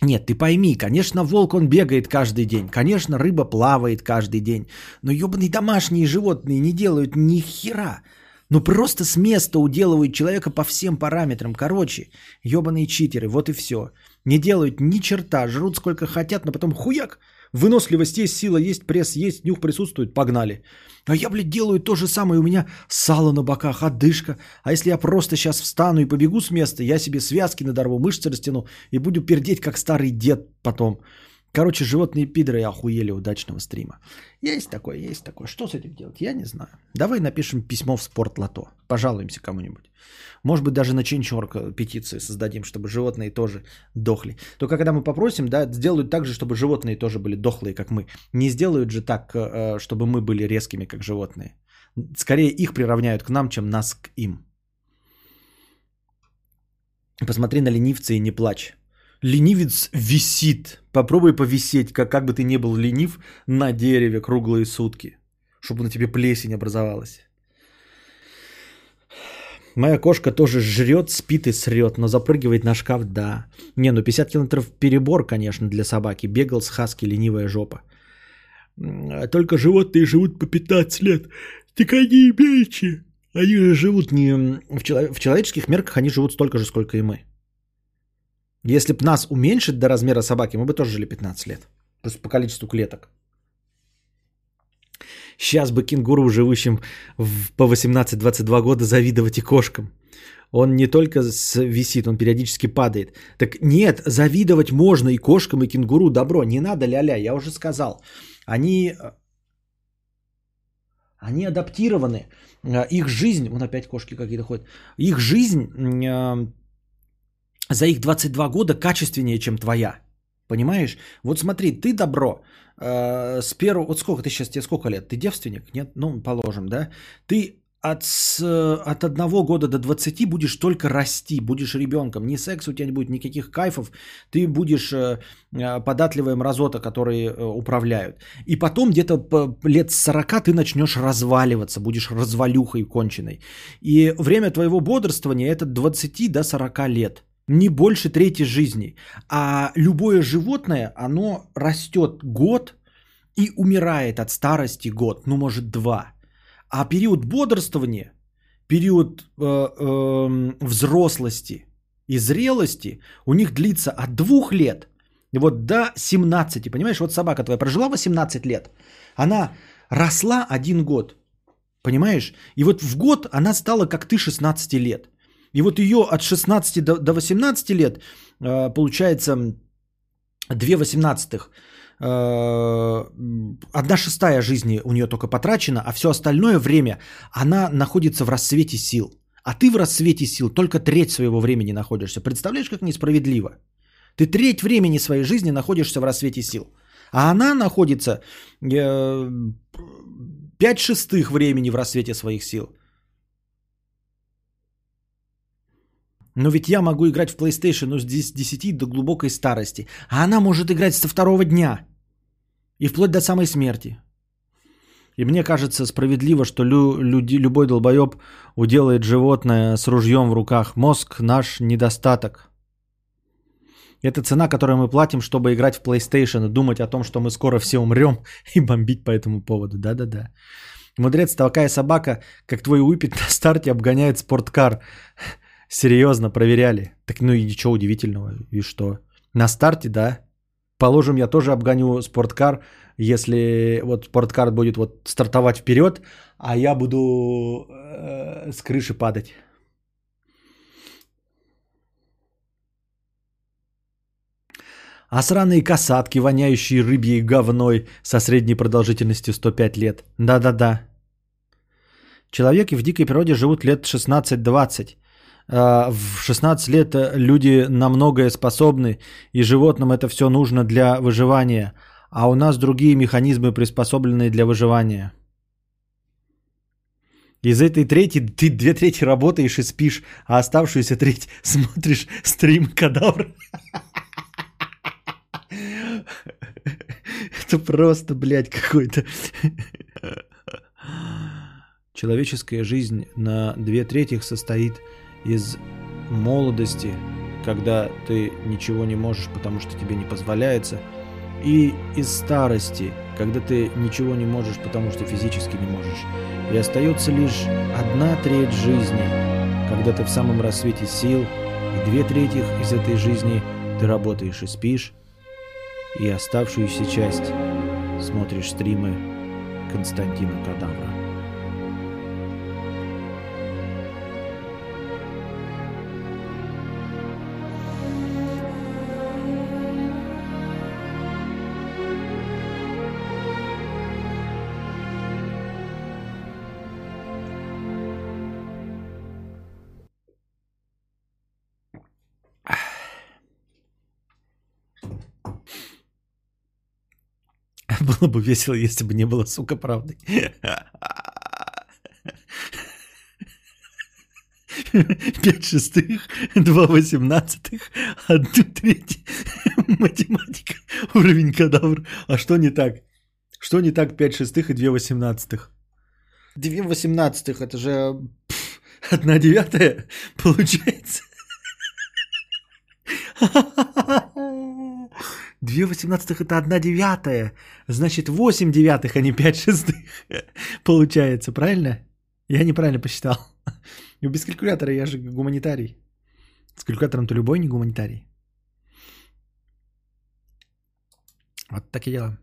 Нет, ты пойми, конечно, волк он бегает каждый день, конечно, рыба плавает каждый день, но ебаные домашние животные не делают ни хера. Ну просто с места уделывают человека по всем параметрам. Короче, ебаные читеры, вот и все. Не делают ни черта, жрут сколько хотят, но потом хуяк. Выносливость есть, сила есть, пресс есть, нюх присутствует, погнали. А я, блядь, делаю то же самое, у меня сало на боках, одышка. А если я просто сейчас встану и побегу с места, я себе связки надорву, мышцы растяну и буду пердеть, как старый дед потом. Короче, животные пидоры охуели удачного стрима. Есть такое, есть такое. Что с этим делать? Я не знаю. Давай напишем письмо в спортлото. Пожалуемся кому-нибудь. Может быть, даже на Ченчорк петиции создадим, чтобы животные тоже дохли. Только когда мы попросим, да, сделают так же, чтобы животные тоже были дохлые, как мы. Не сделают же так, э, чтобы мы были резкими, как животные. Скорее их приравняют к нам, чем нас к им. Посмотри на ленивца и не плачь. Ленивец висит. Попробуй повисеть, как, как бы ты не был ленив, на дереве круглые сутки. Чтобы на тебе плесень образовалась. Моя кошка тоже жрет, спит и срет, но запрыгивает на шкаф, да. Не, ну 50 километров перебор, конечно, для собаки. Бегал с хаски, ленивая жопа. Только животные живут по 15 лет. Так они меньше. Они же живут не... В, чело... в человеческих мерках они живут столько же, сколько и мы. Если бы нас уменьшить до размера собаки, мы бы тоже жили 15 лет. Просто по количеству клеток. Сейчас бы кенгуру, живущим в, по 18-22 года, завидовать и кошкам. Он не только висит, он периодически падает. Так нет, завидовать можно и кошкам, и кенгуру. Добро, не надо ля-ля, я уже сказал. Они, они адаптированы. Их жизнь, вон опять кошки какие-то ходят. Их жизнь за их 22 года качественнее, чем твоя. Понимаешь? Вот смотри, ты добро. Э, с первого... Вот сколько ты сейчас, тебе сколько лет? Ты девственник? Нет? Ну, положим, да? Ты от, от одного года до 20 будешь только расти, будешь ребенком. Ни секс у тебя не будет, никаких кайфов. Ты будешь э, э податливая мразота, которые э, управляют. И потом где-то лет 40 ты начнешь разваливаться, будешь развалюхой конченой. И время твоего бодрствования это 20 до 40 лет не больше третьей жизни. А любое животное, оно растет год и умирает от старости год, ну может два. А период бодрствования, период э, э, взрослости и зрелости у них длится от двух лет вот до 17. Понимаешь, вот собака твоя прожила 18 лет, она росла один год. Понимаешь? И вот в год она стала как ты 16 лет. И вот ее от 16 до, до 18 лет э, получается 2 18 э, одна шестая жизни у нее только потрачена, а все остальное время она находится в рассвете сил. А ты в рассвете сил только треть своего времени находишься. Представляешь, как несправедливо? Ты треть времени своей жизни находишься в рассвете сил. А она находится э, 5 шестых времени в рассвете своих сил. Но ведь я могу играть в PlayStation с 10 до глубокой старости. А она может играть со второго дня. И вплоть до самой смерти. И мне кажется справедливо, что лю, люди, любой долбоеб уделает животное с ружьем в руках. Мозг наш недостаток. Это цена, которую мы платим, чтобы играть в PlayStation и думать о том, что мы скоро все умрем <laughs> и бомбить по этому поводу. Да-да-да. Мудрец, такая собака, как твой выпит на старте обгоняет спорткар. Серьезно, проверяли. Так ну и ничего удивительного. И что? На старте, да. Положим, я тоже обгоню спорткар, если вот спорткар будет вот стартовать вперед, а я буду э, с крыши падать. А сраные касатки, воняющие рыбьей говной со средней продолжительностью 105 лет. Да-да-да. Человеки в дикой природе живут лет 16-20. А, в 16 лет э, люди на многое способны, и животным это все нужно для выживания. А у нас другие механизмы, приспособленные для выживания. Из этой трети ты две трети работаешь и спишь, а оставшуюся треть <laughs> смотришь стрим кадавр. <laughs> Это просто, блядь, какой-то... <laughs> Человеческая жизнь на две трети состоит из молодости, когда ты ничего не можешь, потому что тебе не позволяется, и из старости, когда ты ничего не можешь, потому что физически не можешь. И остается лишь одна треть жизни, когда ты в самом рассвете сил, и две трети из этой жизни ты работаешь и спишь, и оставшуюся часть смотришь стримы Константина Кадавра. Было бы весело, если бы не было, сука, правды. Пять шестых, два восемнадцатых, одну треть. Математика, уровень кадавр. А что не так? Что не так пять шестых и две восемнадцатых? Две восемнадцатых, это же одна девятая получается. Две восемнадцатых это одна девятая. Значит, восемь девятых, а не пять шестых. <laughs> Получается, правильно? Я неправильно посчитал. <laughs> Ну, без калькулятора я же гуманитарий. С калькулятором-то любой не гуманитарий. Вот так и дела.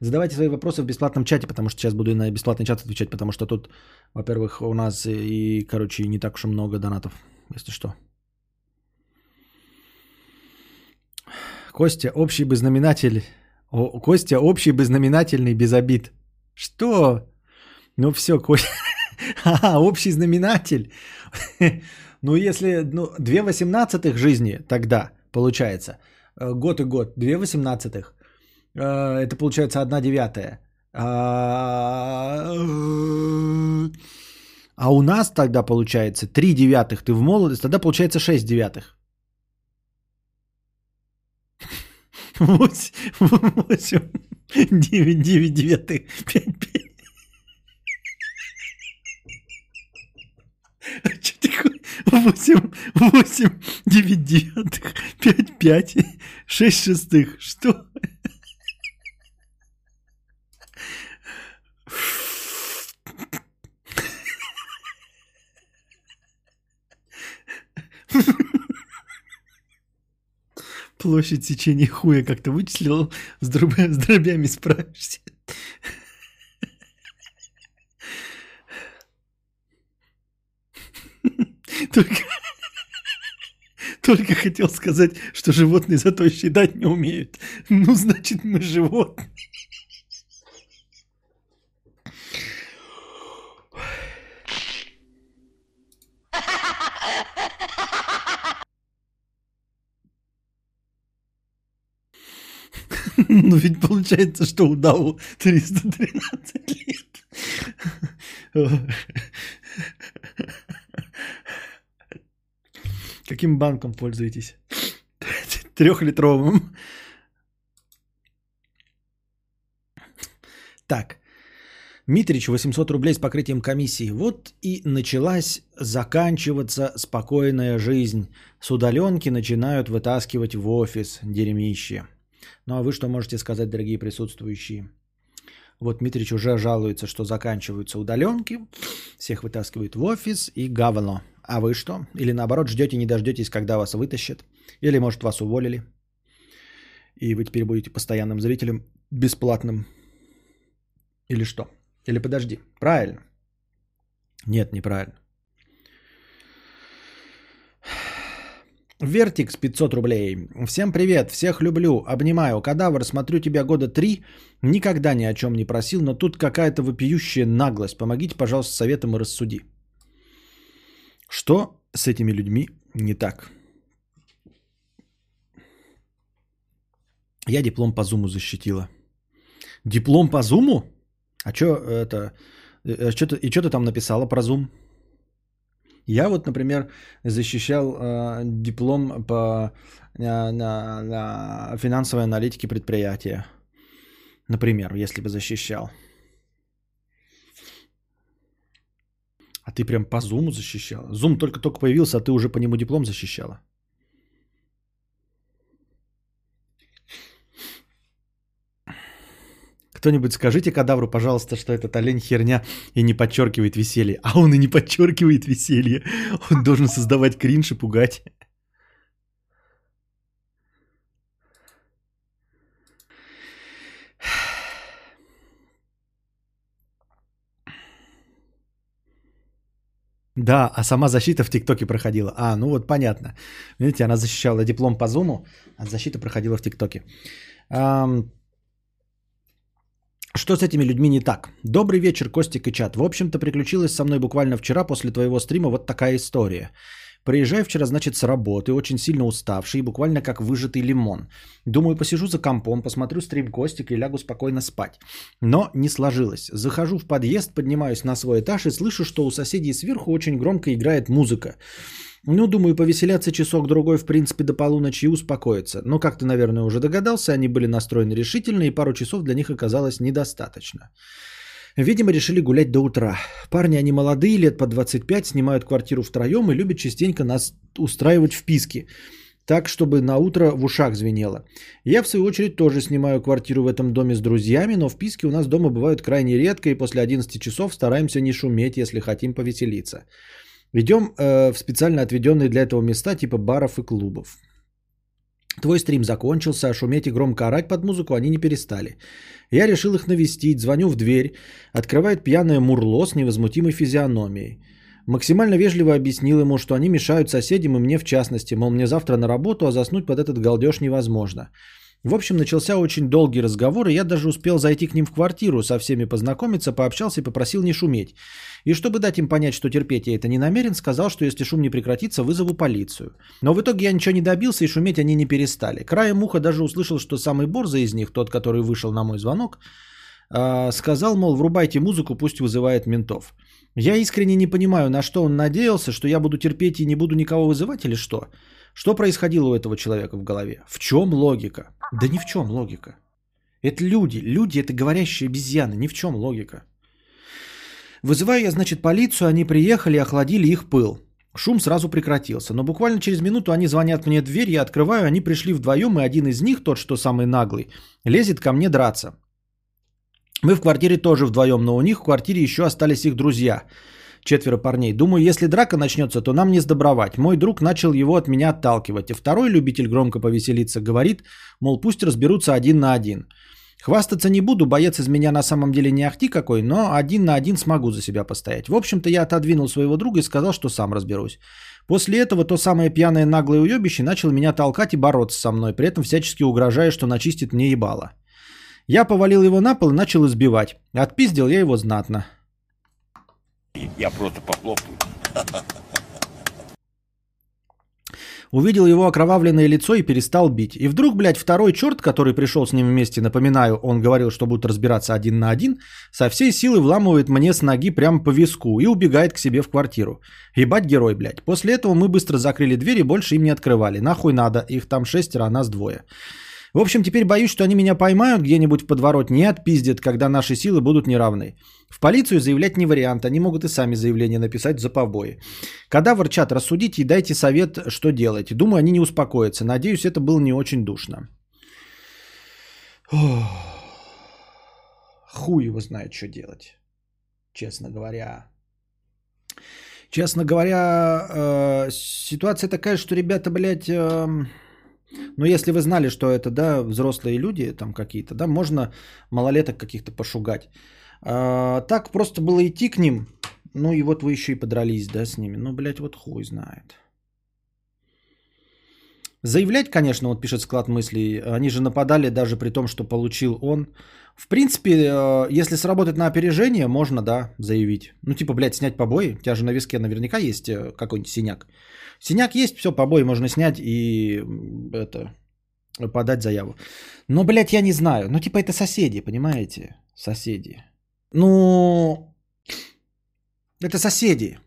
Задавайте свои вопросы в бесплатном чате, потому что сейчас буду и на бесплатный чат отвечать, потому что тут, во-первых, у нас и, короче, не так уж и много донатов, если что. Костя, общий бы знаменатель. О, Костя, общий бы знаменательный без обид. Что? Ну все, Костя. <laughs> А, общий знаменатель. <laughs> Ну, если ну, две восемнадцатых жизни тогда получается. Э, год и год. Две восемнадцатых. Э, это получается одна девятая. А, а у нас тогда получается три девятых ты в молодость, тогда получается шесть девятых. 8, 9, 9, 9, 5, 5. А что такое? 8, 8, 9 девятых, 5, 5, 6 шестых. Что? Ha Площадь сечения хуя как-то вычислил, с, дробь, с дробями справишься. Только, только хотел сказать, что животные зато считать не умеют. Ну, значит, мы животные. Ну ведь получается, что удаву 313 лет. Каким банком пользуетесь? Трехлитровым. Так. Митрич 800 рублей с покрытием комиссии. Вот и началась заканчиваться спокойная жизнь. С удаленки начинают вытаскивать в офис дерьмище. Ну а вы что можете сказать, дорогие присутствующие? Вот Митрич уже жалуется, что заканчиваются удаленки, всех вытаскивают в офис и говно. А вы что? Или наоборот, ждете, не дождетесь, когда вас вытащат? Или, может, вас уволили? И вы теперь будете постоянным зрителем, бесплатным? Или что? Или подожди, правильно? Нет, неправильно. Вертикс 500 рублей. Всем привет, всех люблю, обнимаю. Кадавр, смотрю тебя года три, никогда ни о чем не просил, но тут какая-то вопиющая наглость. Помогите, пожалуйста, советом и рассуди. Что с этими людьми не так? Я диплом по зуму защитила. Диплом по зуму? А что это? Э, ты, и что ты там написала про зум? Я вот, например, защищал э, диплом по на, на, на финансовой аналитике предприятия. Например, если бы защищал. А ты прям по зуму защищала? Зум только-только появился, а ты уже по нему диплом защищала? Кто-нибудь скажите кадавру, пожалуйста, что этот олень херня и не подчеркивает веселье. А он и не подчеркивает веселье. Он должен создавать кринж и пугать. Да, а сама защита в ТикТоке проходила. А, ну вот понятно. Видите, она защищала диплом по Зуму, а защита проходила в ТикТоке. Что с этими людьми не так? Добрый вечер, Костик и чат. В общем-то, приключилась со мной буквально вчера после твоего стрима вот такая история. Приезжаю вчера, значит, с работы, очень сильно уставший, буквально как выжатый лимон. Думаю, посижу за компом, посмотрю стрим Костика и лягу спокойно спать. Но не сложилось. Захожу в подъезд, поднимаюсь на свой этаж и слышу, что у соседей сверху очень громко играет музыка. Ну, думаю, повеселяться часок-другой, в принципе, до полуночи и успокоиться. Но, как ты, наверное, уже догадался, они были настроены решительно, и пару часов для них оказалось недостаточно. Видимо, решили гулять до утра. Парни, они молодые, лет по 25, снимают квартиру втроем и любят частенько нас устраивать вписки. Так, чтобы на утро в ушах звенело. Я, в свою очередь, тоже снимаю квартиру в этом доме с друзьями, но вписки у нас дома бывают крайне редко, и после 11 часов стараемся не шуметь, если хотим повеселиться. Идем э, в специально отведенные для этого места типа баров и клубов. Твой стрим закончился, а шуметь и громко орать под музыку они не перестали. Я решил их навестить, звоню в дверь, открывает пьяное мурло с невозмутимой физиономией. Максимально вежливо объяснил ему, что они мешают соседям и мне в частности, мол, мне завтра на работу, а заснуть под этот галдеж невозможно. В общем, начался очень долгий разговор, и я даже успел зайти к ним в квартиру, со всеми познакомиться, пообщался и попросил не шуметь. И чтобы дать им понять, что терпеть я это не намерен, сказал, что если шум не прекратится, вызову полицию. Но в итоге я ничего не добился, и шуметь они не перестали. Краем уха даже услышал, что самый борзый из них, тот, который вышел на мой звонок, а, сказал, мол, врубайте музыку, пусть вызывает ментов. Я искренне не понимаю, на что он надеялся, что я буду терпеть и не буду никого вызывать или что. Что происходило у этого человека в голове? В чем логика? Да ни в чем логика. Это люди. Люди это говорящие обезьяны. Ни в чем логика. Вызываю я, значит, полицию, они приехали, охладили их пыл. Шум сразу прекратился, но буквально через минуту они звонят мне в дверь, я открываю, они пришли вдвоем, и один из них, тот, что самый наглый, лезет ко мне драться. Мы в квартире тоже вдвоем, но у них в квартире еще остались их друзья. Четверо парней. Думаю, если драка начнется, то нам не сдобровать. Мой друг начал его от меня отталкивать. И второй любитель громко повеселиться говорит, мол, пусть разберутся один на один. Хвастаться не буду, боец из меня на самом деле не ахти какой, но один на один смогу за себя постоять. В общем-то, я отодвинул своего друга и сказал, что сам разберусь. После этого то самое пьяное наглое уебище начал меня толкать и бороться со мной, при этом всячески угрожая, что начистит мне ебало. Я повалил его на пол и начал избивать. Отпиздил я его знатно. Я просто похлопаю. Увидел его окровавленное лицо и перестал бить. И вдруг, блядь, второй черт, который пришел с ним вместе, напоминаю, он говорил, что будут разбираться один на один, со всей силы вламывает мне с ноги прямо по виску и убегает к себе в квартиру. Ебать герой, блядь. После этого мы быстро закрыли дверь и больше им не открывали. Нахуй надо, их там шестеро, а нас двое. В общем, теперь боюсь, что они меня поймают где-нибудь в подворот, не отпиздят, когда наши силы будут неравны. В полицию заявлять не вариант, они могут и сами заявление написать за побои. Когда ворчат, рассудите и дайте совет, что делать. Думаю, они не успокоятся. Надеюсь, это было не очень душно. Хуй его знает, что делать, честно говоря. Честно говоря, э, ситуация такая, что ребята, блядь... Э, но если вы знали, что это, да, взрослые люди там какие-то, да, можно малолеток каких-то пошугать. А, так просто было идти к ним, ну и вот вы еще и подрались, да, с ними. Ну, блядь, вот хуй знает. Заявлять, конечно, вот пишет склад мыслей, они же нападали даже при том, что получил он. В принципе, э, если сработать на опережение, можно, да, заявить. Ну, типа, блядь, снять побои. У тебя же на виске наверняка есть э, какой-нибудь синяк. Синяк есть, все, побои можно снять и это подать заяву. Но, блядь, я не знаю. Ну, типа, это соседи, понимаете? Соседи. Ну, это соседи.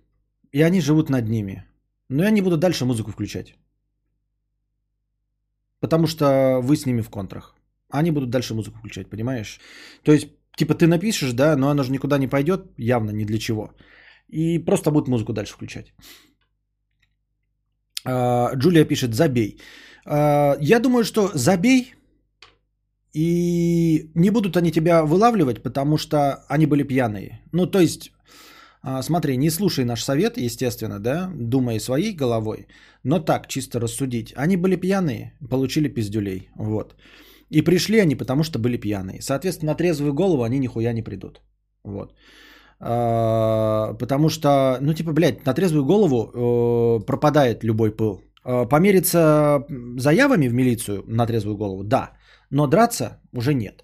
И они живут над ними. Но я не буду дальше музыку включать. Потому что вы с ними в контрах. Они будут дальше музыку включать, понимаешь? То есть, типа, ты напишешь, да, но она же никуда не пойдет, явно ни для чего. И просто будут музыку дальше включать. А, Джулия пишет, забей. А, я думаю, что забей, и не будут они тебя вылавливать, потому что они были пьяные. Ну, то есть, а, смотри, не слушай наш совет, естественно, да, думай своей головой, но так, чисто рассудить. Они были пьяные, получили пиздюлей, вот. И пришли они, потому что были пьяные. Соответственно, на трезвую голову они нихуя не придут. Вот. А, потому что, ну, типа, блядь, на трезвую голову э, пропадает любой пыл. Э, помериться заявами в милицию на трезвую голову, да. Но драться уже нет.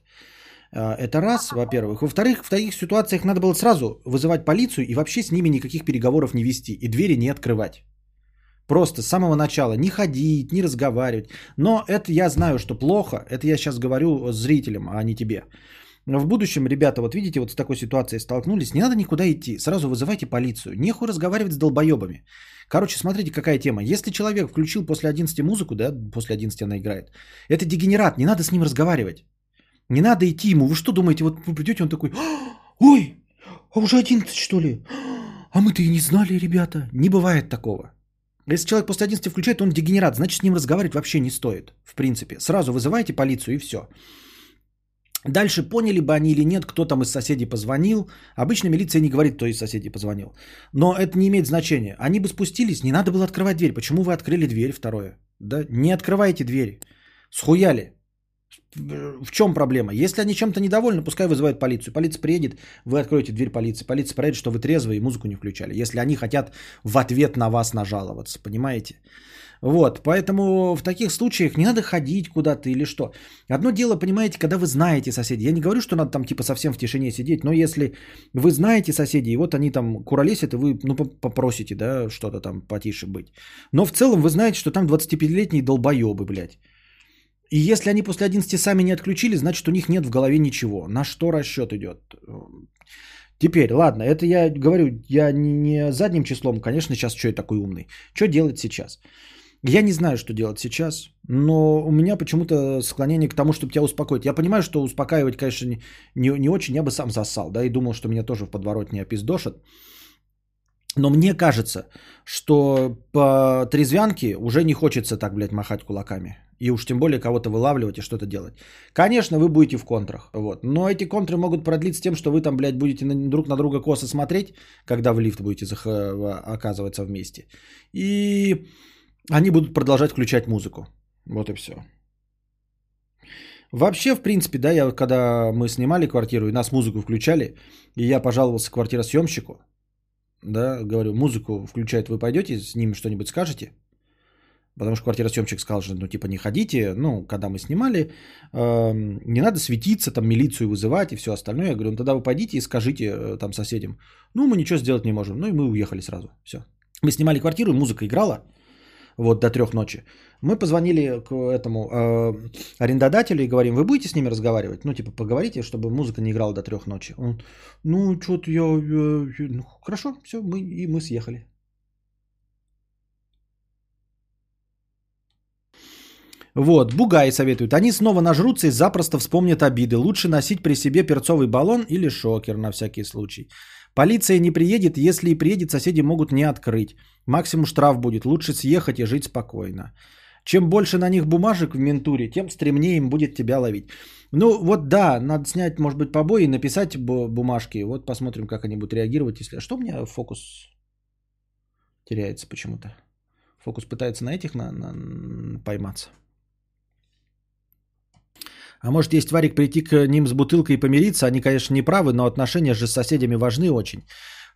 Э, это раз, во-первых. Во-вторых, в таких ситуациях надо было сразу вызывать полицию и вообще с ними никаких переговоров не вести и двери не открывать. Просто с самого начала не ходить, не разговаривать. Но это я знаю, что плохо. Это я сейчас говорю зрителям, а не тебе. В будущем, ребята, вот видите, вот с такой ситуацией столкнулись, не надо никуда идти, сразу вызывайте полицию. Нехуй разговаривать с долбоебами. Короче, смотрите, какая тема. Если человек включил после 11 музыку, да, после 11 она играет, это дегенерат, не надо с ним разговаривать. Не надо идти ему. Вы что думаете, вот вы придете, он такой, ой, а уже 11 что ли? А мы-то и не знали, ребята. Не бывает такого. Если человек после 11 включает, он дегенерат, значит с ним разговаривать вообще не стоит, в принципе. Сразу вызывайте полицию и все. Дальше поняли бы они или нет, кто там из соседей позвонил. Обычно милиция не говорит, кто из соседей позвонил. Но это не имеет значения. Они бы спустились, не надо было открывать дверь. Почему вы открыли дверь второе? Да? Не открывайте двери. Схуяли. В чем проблема? Если они чем-то недовольны, пускай вызывают полицию. Полиция приедет, вы откроете дверь полиции. Полиция проверит, что вы трезвые и музыку не включали. Если они хотят в ответ на вас нажаловаться, понимаете? Вот, поэтому в таких случаях не надо ходить куда-то или что. Одно дело, понимаете, когда вы знаете соседей. Я не говорю, что надо там типа совсем в тишине сидеть, но если вы знаете соседей, и вот они там куролесят, и вы ну, попросите, да, что-то там потише быть. Но в целом вы знаете, что там 25-летние долбоебы, блядь. И если они после 11 сами не отключили, значит у них нет в голове ничего. На что расчет идет? Теперь, ладно, это я говорю, я не, задним числом, конечно, сейчас что я такой умный. Что делать сейчас? Я не знаю, что делать сейчас, но у меня почему-то склонение к тому, чтобы тебя успокоить. Я понимаю, что успокаивать, конечно, не, не, не очень, я бы сам засал, да, и думал, что меня тоже в подворот не опиздошат. Но мне кажется, что по трезвянке уже не хочется так, блядь, махать кулаками. И уж тем более кого-то вылавливать и что-то делать. Конечно, вы будете в контрах. Вот. Но эти контры могут продлиться тем, что вы там, блядь, будете на- друг на друга косо смотреть, когда в лифт будете зах- оказываться вместе. И они будут продолжать включать музыку. Вот и все. Вообще, в принципе, да, я когда мы снимали квартиру и нас музыку включали, и я пожаловался квартиросъемщику, да, говорю, музыку включает, вы пойдете с ним что-нибудь скажете? Потому что квартиросъемщик сказал, что ну типа не ходите, ну, когда мы снимали, эм, не надо светиться, там милицию вызывать и все остальное. Я говорю, ну тогда вы пойдите и скажите э, там соседям, ну мы ничего сделать не можем. Ну и мы уехали сразу, все. Мы снимали квартиру, музыка играла, вот до трех ночи. Мы позвонили к этому э, арендодателю и говорим, вы будете с ними разговаривать? Ну, типа, поговорите, чтобы музыка не играла до трех ночи. Он, ну, что-то я... э, э, ну, хорошо, все, мы, и мы съехали. Вот, Бугай советует. Они снова нажрутся и запросто вспомнят обиды. Лучше носить при себе перцовый баллон или шокер на всякий случай. Полиция не приедет, если и приедет, соседи могут не открыть. Максимум штраф будет. Лучше съехать и жить спокойно. Чем больше на них бумажек в ментуре, тем стремнее им будет тебя ловить. Ну вот да, надо снять, может быть, побои написать бу- бумажки. Вот посмотрим, как они будут реагировать. Если... А что у меня фокус теряется почему-то? Фокус пытается на этих на, на- пойматься. А может, есть Варик прийти к ним с бутылкой и помириться? Они, конечно, не правы, но отношения же с соседями важны очень.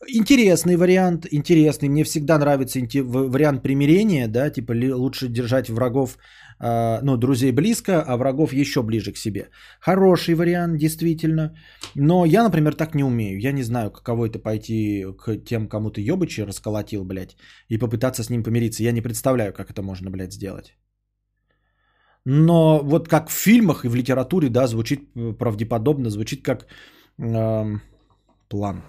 Интересный вариант, интересный. Мне всегда нравится вариант примирения, да, типа лучше держать врагов, а, ну, друзей близко, а врагов еще ближе к себе. Хороший вариант, действительно. Но я, например, так не умею. Я не знаю, каково это пойти к тем, кому ты ебычи расколотил, блядь, и попытаться с ним помириться. Я не представляю, как это можно, блядь, сделать. Но вот как в фильмах и в литературе, да, звучит э, правдеподобно, звучит как эм, план.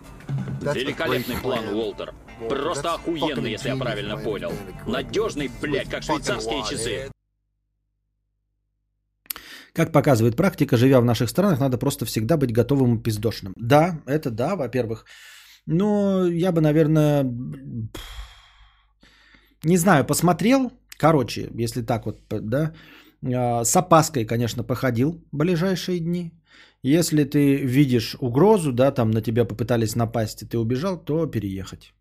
Великолепный план, Уолтер. Просто охуенный, если я правильно понял. Надежный, блядь, как швейцарские часы. Как показывает практика, живя в наших странах, надо просто всегда быть готовым и пиздошным. Да, это да, во-первых. Но я бы, наверное, не знаю, посмотрел. Короче, если так вот, да, с опаской, конечно, походил ближайшие дни. Если ты видишь угрозу, да, там на тебя попытались напасть, и ты убежал, то переехать.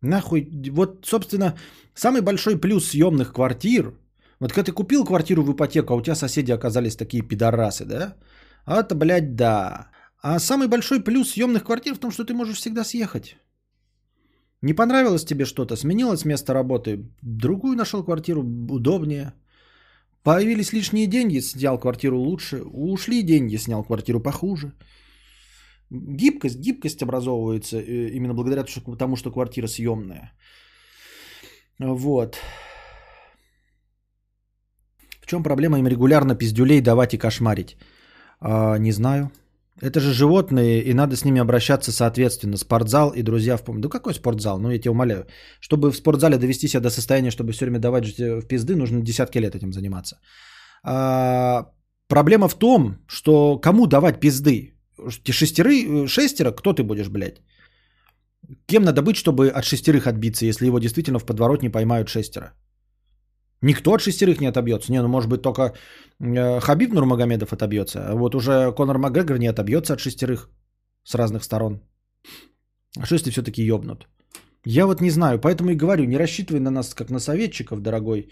Нахуй, вот, собственно, самый большой плюс съемных квартир, вот когда ты купил квартиру в ипотеку, а у тебя соседи оказались такие пидорасы, да? А это, блядь, да. А самый большой плюс съемных квартир в том, что ты можешь всегда съехать. Не понравилось тебе что-то, сменилось место работы, другую нашел квартиру удобнее. Появились лишние деньги, снял квартиру лучше. Ушли деньги, снял квартиру похуже. Гибкость, гибкость образовывается э, именно благодаря тому, что квартира съемная. Вот. В чем проблема им регулярно пиздюлей давать и кошмарить? А, не знаю. Это же животные, и надо с ними обращаться соответственно. Спортзал и друзья в помощь. Да какой спортзал? Ну, я тебя умоляю. Чтобы в спортзале довести себя до состояния, чтобы все время давать в пизды, нужно десятки лет этим заниматься. А, проблема в том, что кому давать пизды? Те шестеры, шестеро, кто ты будешь, блядь? Кем надо быть, чтобы от шестерых отбиться, если его действительно в подворотне поймают шестеро? Никто от шестерых не отобьется. Не, ну может быть только э, Хабиб Нурмагомедов отобьется. А вот уже Конор Макгрегор не отобьется от шестерых с разных сторон. А что если все-таки ебнут? Я вот не знаю, поэтому и говорю, не рассчитывай на нас как на советчиков, дорогой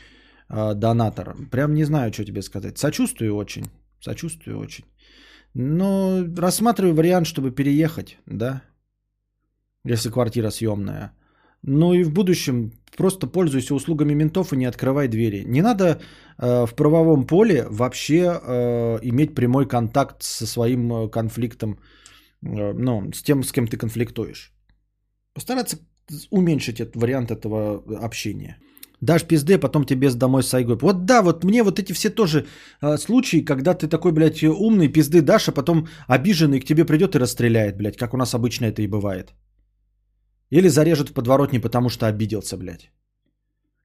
э, донатор. Прям не знаю, что тебе сказать. Сочувствую очень, сочувствую очень. Но рассматриваю вариант, чтобы переехать, да, если квартира съемная. Ну и в будущем просто пользуйся услугами ментов и не открывай двери. Не надо э, в правовом поле вообще э, иметь прямой контакт со своим э, конфликтом, э, ну, с тем, с кем ты конфликтуешь. Постараться уменьшить этот вариант этого общения. Дашь пизды, потом тебе домой с сайгой. Вот да, вот мне вот эти все тоже э, случаи, когда ты такой, блядь, умный, пизды дашь, а потом обиженный к тебе придет и расстреляет, блядь, как у нас обычно это и бывает. Или зарежут в подворотне, потому что обиделся, блядь.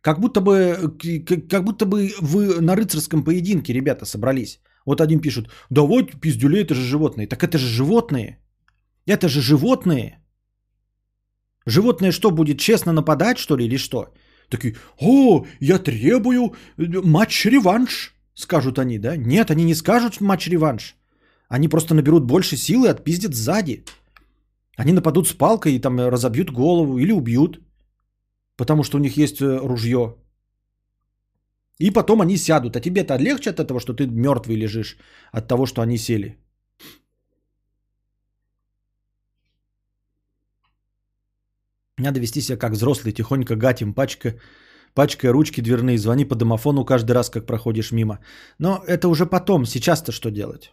Как будто бы, как, как будто бы вы на рыцарском поединке, ребята, собрались. Вот один пишет, да вот пиздюлей, это же животные. Так это же животные. Это же животные. Животное что, будет честно нападать, что ли, или что? Такие, о, я требую э, матч-реванш, скажут они, да? Нет, они не скажут матч-реванш. Они просто наберут больше силы и отпиздят сзади. Они нападут с палкой и там разобьют голову или убьют. Потому что у них есть э, ружье. И потом они сядут. А тебе-то легче от этого, что ты мертвый лежишь, от того, что они сели. Надо вести себя как взрослый, тихонько гатим, пачка, пачкая ручки дверные, звони по домофону каждый раз, как проходишь мимо. Но это уже потом, сейчас-то что делать?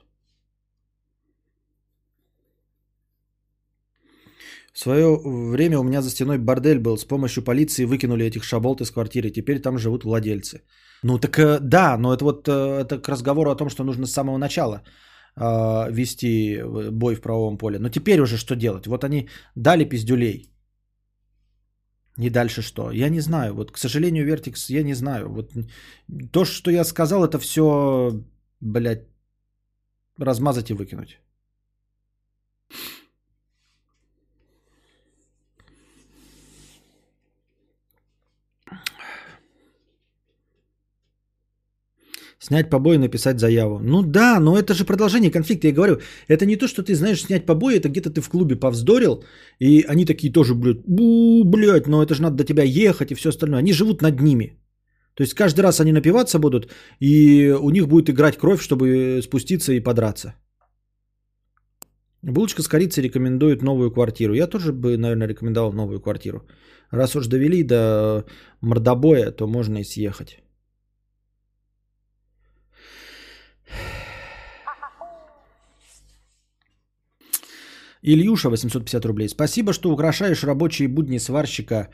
В свое время у меня за стеной бордель был. С помощью полиции выкинули этих шаболт из квартиры. Теперь там живут владельцы. Ну так э, да, но это вот э, это к разговору о том, что нужно с самого начала э, вести бой в правовом поле. Но теперь уже что делать? Вот они дали пиздюлей. И дальше что? Я не знаю. Вот, к сожалению, Вертикс, я не знаю. Вот то, что я сказал, это все, блядь, размазать и выкинуть. Снять побои написать заяву. Ну да, но это же продолжение конфликта. Я говорю, это не то, что ты знаешь снять побои, это где-то ты в клубе повздорил, и они такие тоже, блядь, бу, блядь, но это же надо до тебя ехать и все остальное. Они живут над ними. То есть каждый раз они напиваться будут, и у них будет играть кровь, чтобы спуститься и подраться. Булочка с корицей рекомендует новую квартиру. Я тоже бы, наверное, рекомендовал новую квартиру. Раз уж довели до мордобоя, то можно и съехать. Ильюша, 850 рублей. Спасибо, что украшаешь рабочие будни сварщика.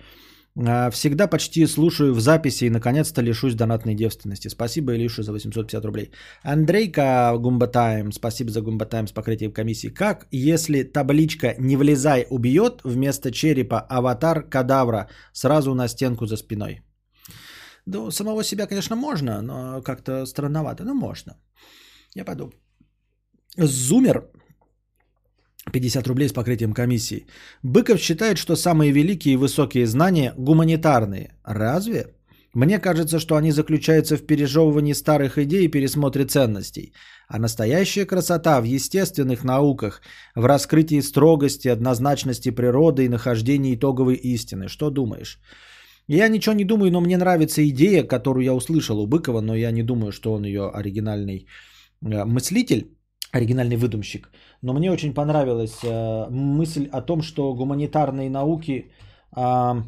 А, всегда почти слушаю в записи и наконец-то лишусь донатной девственности. Спасибо, Илюша, за 850 рублей. Андрейка Гумбатайм, спасибо за Гумбатайм с покрытием комиссии. Как, если табличка «Не влезай» убьет, вместо черепа аватар кадавра сразу на стенку за спиной? Ну, самого себя, конечно, можно, но как-то странновато. Ну, можно. Я подумал. Зумер 50 рублей с покрытием комиссии. Быков считает, что самые великие и высокие знания гуманитарные. Разве? Мне кажется, что они заключаются в пережевывании старых идей и пересмотре ценностей. А настоящая красота в естественных науках, в раскрытии строгости, однозначности природы и нахождении итоговой истины. Что думаешь? Я ничего не думаю, но мне нравится идея, которую я услышал у Быкова, но я не думаю, что он ее оригинальный э, мыслитель оригинальный выдумщик. Но мне очень понравилась э, мысль о том, что гуманитарные науки э,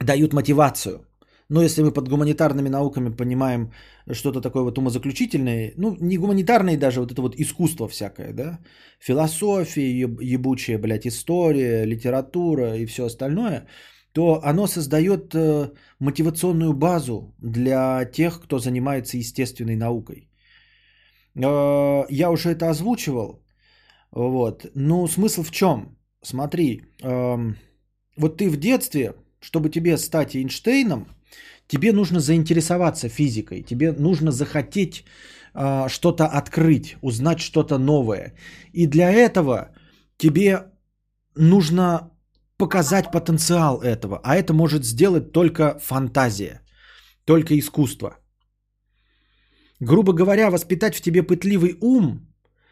дают мотивацию. Но если мы под гуманитарными науками понимаем что-то такое вот умозаключительное, ну, не гуманитарные даже, вот это вот искусство всякое, да, философия, ебучая, блядь, история, литература и все остальное, то оно создает э, мотивационную базу для тех, кто занимается естественной наукой. Э, я уже это озвучивал. Вот. Но смысл в чем? Смотри, эм, вот ты в детстве, чтобы тебе стать Эйнштейном, тебе нужно заинтересоваться физикой, тебе нужно захотеть э, что-то открыть, узнать что-то новое. И для этого тебе нужно показать потенциал этого, а это может сделать только фантазия, только искусство – Грубо говоря, воспитать в тебе пытливый ум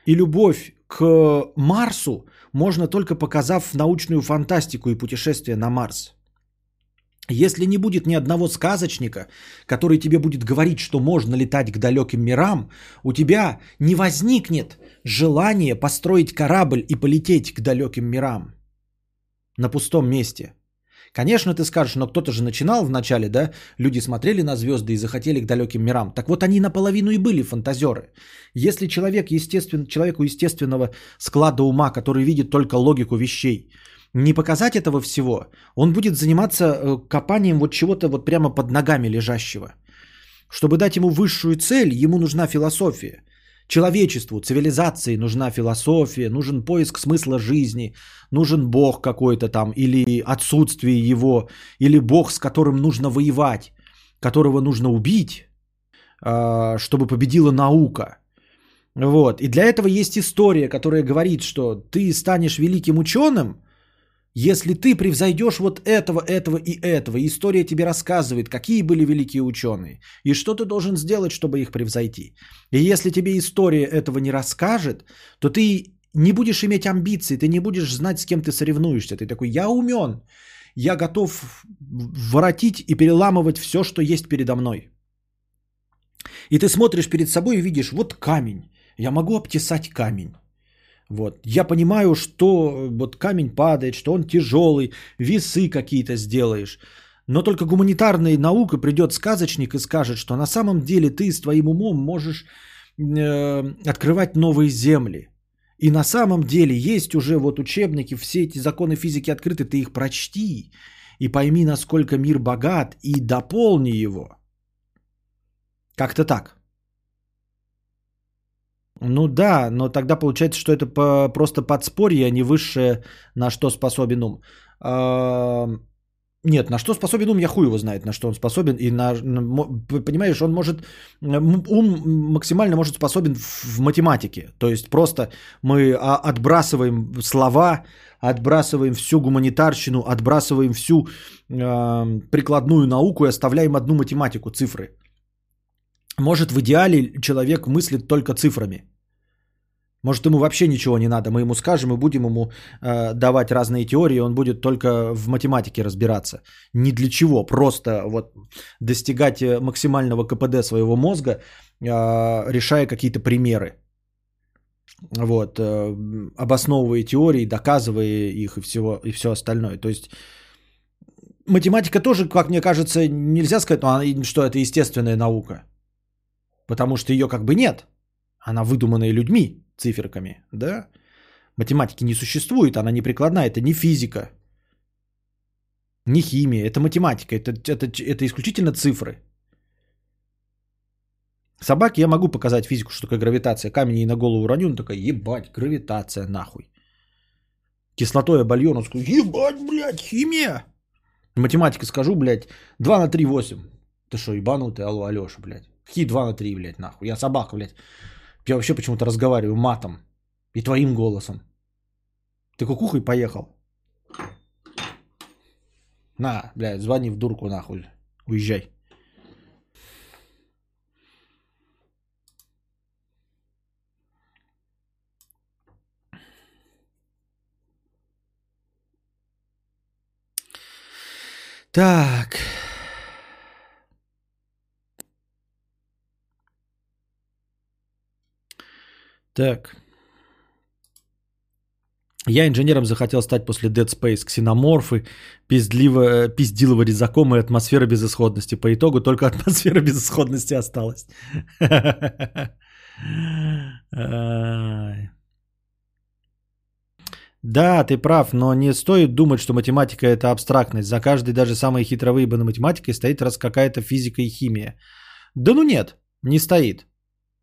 и любовь к Марсу можно только показав научную фантастику и путешествие на Марс. Если не будет ни одного сказочника, который тебе будет говорить, что можно летать к далеким мирам, у тебя не возникнет желание построить корабль и полететь к далеким мирам на пустом месте – Конечно, ты скажешь, но кто-то же начинал в начале, да? Люди смотрели на звезды и захотели к далеким мирам. Так вот они наполовину и были фантазеры. Если человек, естествен, человеку естественного склада ума, который видит только логику вещей, не показать этого всего, он будет заниматься э, копанием вот чего-то вот прямо под ногами лежащего. Чтобы дать ему высшую цель, ему нужна философия. Человечеству, цивилизации нужна философия, нужен поиск смысла жизни, нужен Бог какой-то там, или отсутствие его, или Бог, с которым нужно воевать, которого нужно убить, а, чтобы победила наука. Вот. И для этого есть история, которая говорит, что ты станешь великим ученым, Если ты превзойдешь вот этого, этого и этого, история тебе рассказывает, какие были великие ученые, и что ты должен сделать, чтобы их превзойти. И если тебе история этого не расскажет, то ты не будешь иметь амбиций, ты не будешь знать, с кем ты соревнуешься. Ты такой, я умен, я готов воротить и переламывать все, что есть передо мной. И ты смотришь перед собой и видишь, вот камень, я могу обтесать камень. Вот. Я понимаю, что вот камень падает, что он тяжелый, весы какие-то сделаешь. Но только гуманитарная наука придет сказочник и скажет, что на самом деле ты с твоим умом можешь э, открывать новые земли. И на самом деле есть уже вот учебники, все эти законы физики открыты, ты их прочти и пойми, насколько мир богат, и дополни его. Как-то так. Ну да, но тогда получается, что это по, просто подспорье, а не высшее, на что способен ум. А, нет, на что способен ум, я хуй его знает, на что он способен. И на, понимаешь, он может, ум максимально может способен в, в математике. То есть просто мы а, отбрасываем слова, отбрасываем всю гуманитарщину, отбрасываем всю э, прикладную науку и оставляем одну математику, цифры. Может, в идеале человек мыслит только цифрами. Может, ему вообще ничего не надо. Мы ему скажем и будем ему э, давать разные теории, он будет только в математике разбираться. Ни для чего. Просто вот достигать э, максимального КПД своего мозга, э, решая какие-то примеры. Вот, э, обосновывая теории, доказывая их и, всего, и все остальное. То есть математика тоже, как мне кажется, нельзя сказать, ну, что это естественная наука. Потому что ее как бы нет. Она выдуманная людьми, циферками, да? Математики не существует, она не прикладная, это не физика, не химия, это математика, это, это, это исключительно цифры. Собаке я могу показать физику, что такое гравитация. Камень ей на голову уроню, он такой, ебать, гравитация, нахуй. Кислотой обольен, он скажет, ебать, блядь, химия. Математика скажу, блядь, 2 на 3, 8. Ты что, ебанутый, алло, Алеша, блядь. Какие 2 на 3, блядь, нахуй. Я собака, блядь. Я вообще почему-то разговариваю матом. И твоим голосом. Ты кукухой поехал? На, блядь, звони в дурку нахуй. Уезжай. Так. Так. Я инженером захотел стать после Dead Space. Ксеноморфы, пиздливо, пиздилово резаком и атмосфера безысходности. По итогу только <laughs> атмосфера безысходности осталась. <laughs> Да, ты прав, но не стоит думать, что математика это абстрактность. За каждой даже самой хитро выебанной математикой стоит раз какая-то физика и химия. Да ну нет, не стоит.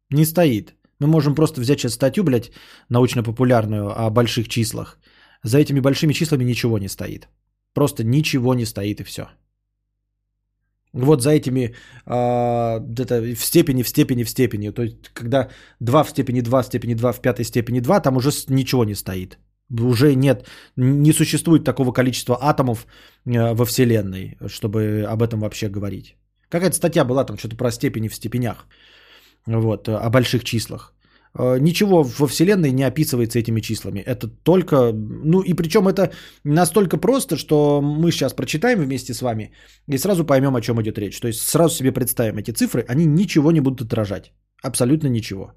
Не стоит. Мы можем просто взять сейчас статью, блядь, научно-популярную о больших числах. За этими большими числами ничего не стоит. Просто ничего не стоит и все. Вот за этими э, это в степени, в степени, в степени. То есть, когда 2 в степени 2 в степени 2 в пятой степени 2, там уже ничего не стоит. Уже нет, не существует такого количества атомов э, во Вселенной, чтобы об этом вообще говорить. Какая-то статья была там что-то про степени в степенях вот, э, о больших числах. Э, ничего во Вселенной не описывается этими числами. Это только, ну и причем это настолько просто, что мы сейчас прочитаем вместе с вами и сразу поймем, о чем идет речь. То есть сразу себе представим эти цифры, они ничего не будут отражать. Абсолютно ничего.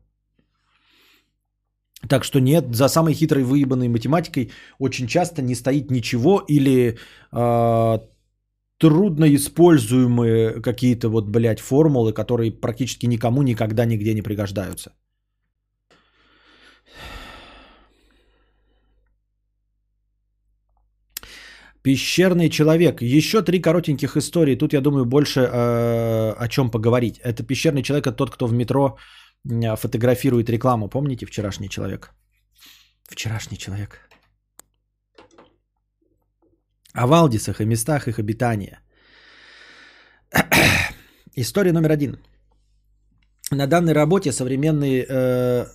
Так что нет, за самой хитрой выебанной математикой очень часто не стоит ничего или э, трудно используемые какие-то вот, блядь, формулы, которые практически никому никогда нигде не пригождаются. Пещерный человек. Еще три коротеньких истории. Тут, я думаю, больше э, о чем поговорить. Это пещерный человек, это тот, кто в метро фотографирует рекламу. Помните вчерашний человек? Вчерашний человек о Валдисах и местах их обитания. <clears throat> История номер один. На данной работе современные э,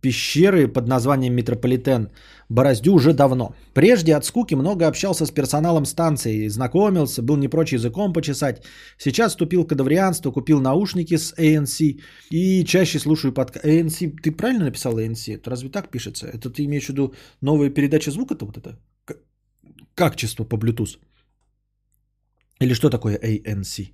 пещеры под названием Метрополитен бороздю уже давно. Прежде от скуки много общался с персоналом станции, знакомился, был не прочь языком почесать. Сейчас вступил в кадаврианство, купил наушники с ANC и чаще слушаю подкаст. ANC, ты правильно написал ANC? Это разве так пишется? Это ты имеешь в виду новая передача звука-то вот это? К- Качество по Bluetooth? Или что такое ANC?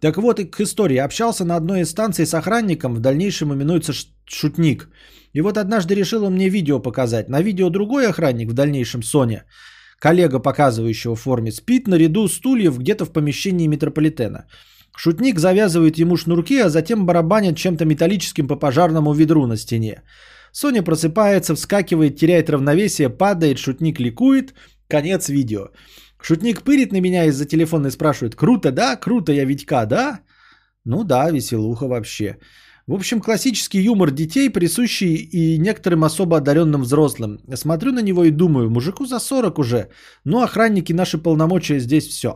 Так вот, и к истории. Общался на одной из станций с охранником, в дальнейшем именуется Шутник. И вот однажды решил он мне видео показать. На видео другой охранник, в дальнейшем Соня, коллега, показывающего в форме, спит на ряду стульев где-то в помещении метрополитена. Шутник завязывает ему шнурки, а затем барабанит чем-то металлическим по пожарному ведру на стене. Соня просыпается, вскакивает, теряет равновесие, падает, шутник ликует. Конец видео. Шутник пырит на меня из-за телефона и спрашивает, круто, да? Круто, я Витька, да? Ну да, веселуха вообще. В общем, классический юмор детей, присущий и некоторым особо одаренным взрослым. Смотрю на него и думаю, мужику за 40 уже, но охранники наши полномочия здесь все.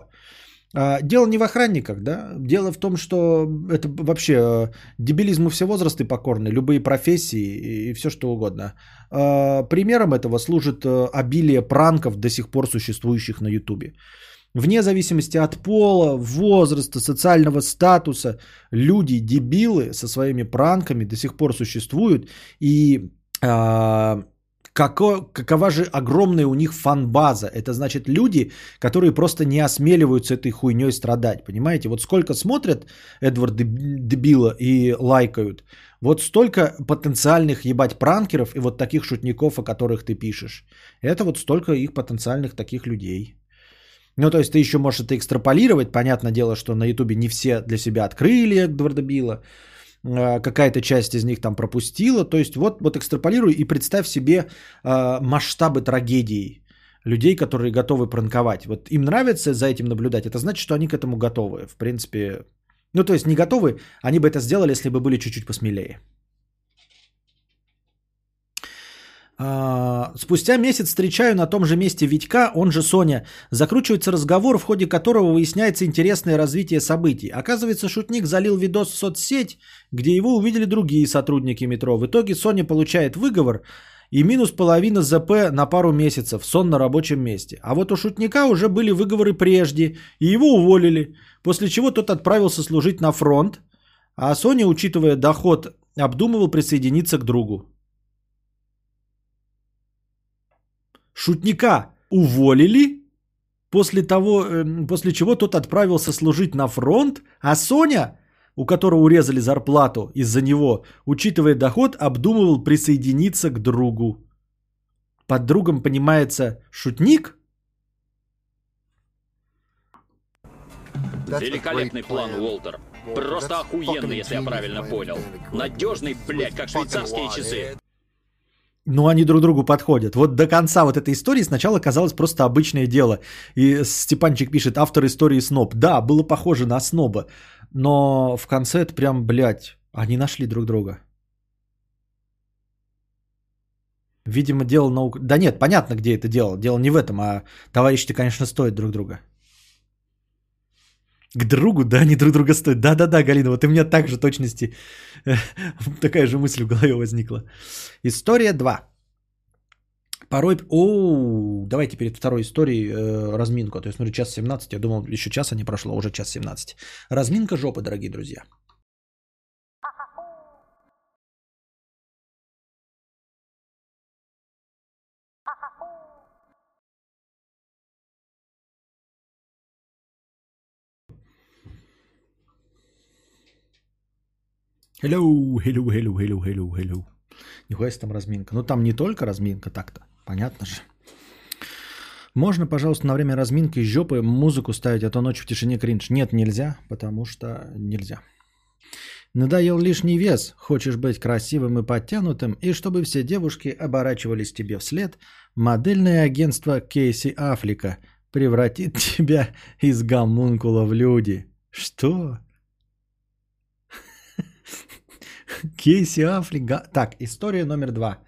А, Дело не в охранниках, да? Дело в том, что это вообще э, дебилизму все возрасты покорны, любые профессии и все что угодно. А, Примером этого служит э, обилие пранков, до сих пор существующих на Ютубе. Вне зависимости от пола, возраста, социального статуса, люди, дебилы со своими пранками до сих пор существуют. И а, како- какова же огромная у них фан-база. Это значит люди, которые просто не осмеливаются этой хуйней страдать. Понимаете? Вот сколько смотрят Эдвард Деб- Дебила и лайкают, вот столько потенциальных ебать пранкеров и вот таких шутников, о которых ты пишешь. Это вот столько их потенциальных таких людей. Ну, то есть ты еще можешь это экстраполировать. Понятное дело, что на Ютубе не все для себя открыли Эдварда Билла. А, Какая-то часть из них там пропустила. То есть вот, вот экстраполируй и представь себе а, масштабы трагедии людей, которые готовы пранковать. Вот им нравится за этим наблюдать. Это значит, что они к этому готовы. В принципе, ну то есть не готовы, они бы это сделали, если бы были чуть-чуть посмелее. А, Спустя месяц встречаю на том же месте Витька, он же Соня. Закручивается разговор, в ходе которого выясняется интересное развитие событий. Оказывается, шутник залил видос в соцсеть, где его увидели другие сотрудники метро. В итоге Соня получает выговор и минус половина ЗП на пару месяцев, сон на рабочем месте. А вот у шутника уже были выговоры прежде, и его уволили. После чего тот отправился служить на фронт, а Соня, учитывая доход, обдумывал присоединиться к другу. Шутника уволили, после, того, э, после чего тот отправился служить на фронт, а Соня, у которого урезали зарплату из-за него, учитывая доход, обдумывал присоединиться к другу. Под другом понимается шутник? Великолепный план, Уолтер. Просто охуенный, если я правильно понял. Надежный, блядь, как швейцарские часы. Ну, они друг другу подходят. Вот до конца вот этой истории сначала казалось просто обычное дело. И Степанчик пишет, автор истории сноб. Да, было похоже на сноба. Но в конце это прям, блядь, они нашли друг друга. Видимо, дело наук... Да нет, понятно, где это дело. Дело не в этом, а товарищи, конечно, стоят друг друга. К другу, да, они друг друга стоят. Да-да-да, Галина, вот у меня так же точности <laughs> такая же мысль в голове возникла. История 2. Порой... О, давайте перед второй историей э, разминку. А То есть, смотри, час 17. Я думал, еще часа не прошло, а уже час 17. Разминка жопы, дорогие друзья. Hello, hello, hello, hello, hello, hello. Нихуя себе там разминка. Ну там не только разминка так-то, понятно же. Можно, пожалуйста, на время разминки из жопы музыку ставить, а то ночью в тишине кринж. Нет, нельзя, потому что нельзя. Надоел лишний вес, хочешь быть красивым и подтянутым, и чтобы все девушки оборачивались тебе вслед, модельное агентство Кейси Афлика превратит <laughs> тебя из гомункула в люди. Что? <laughs> Кейси Аффлек. га- Так, история номер два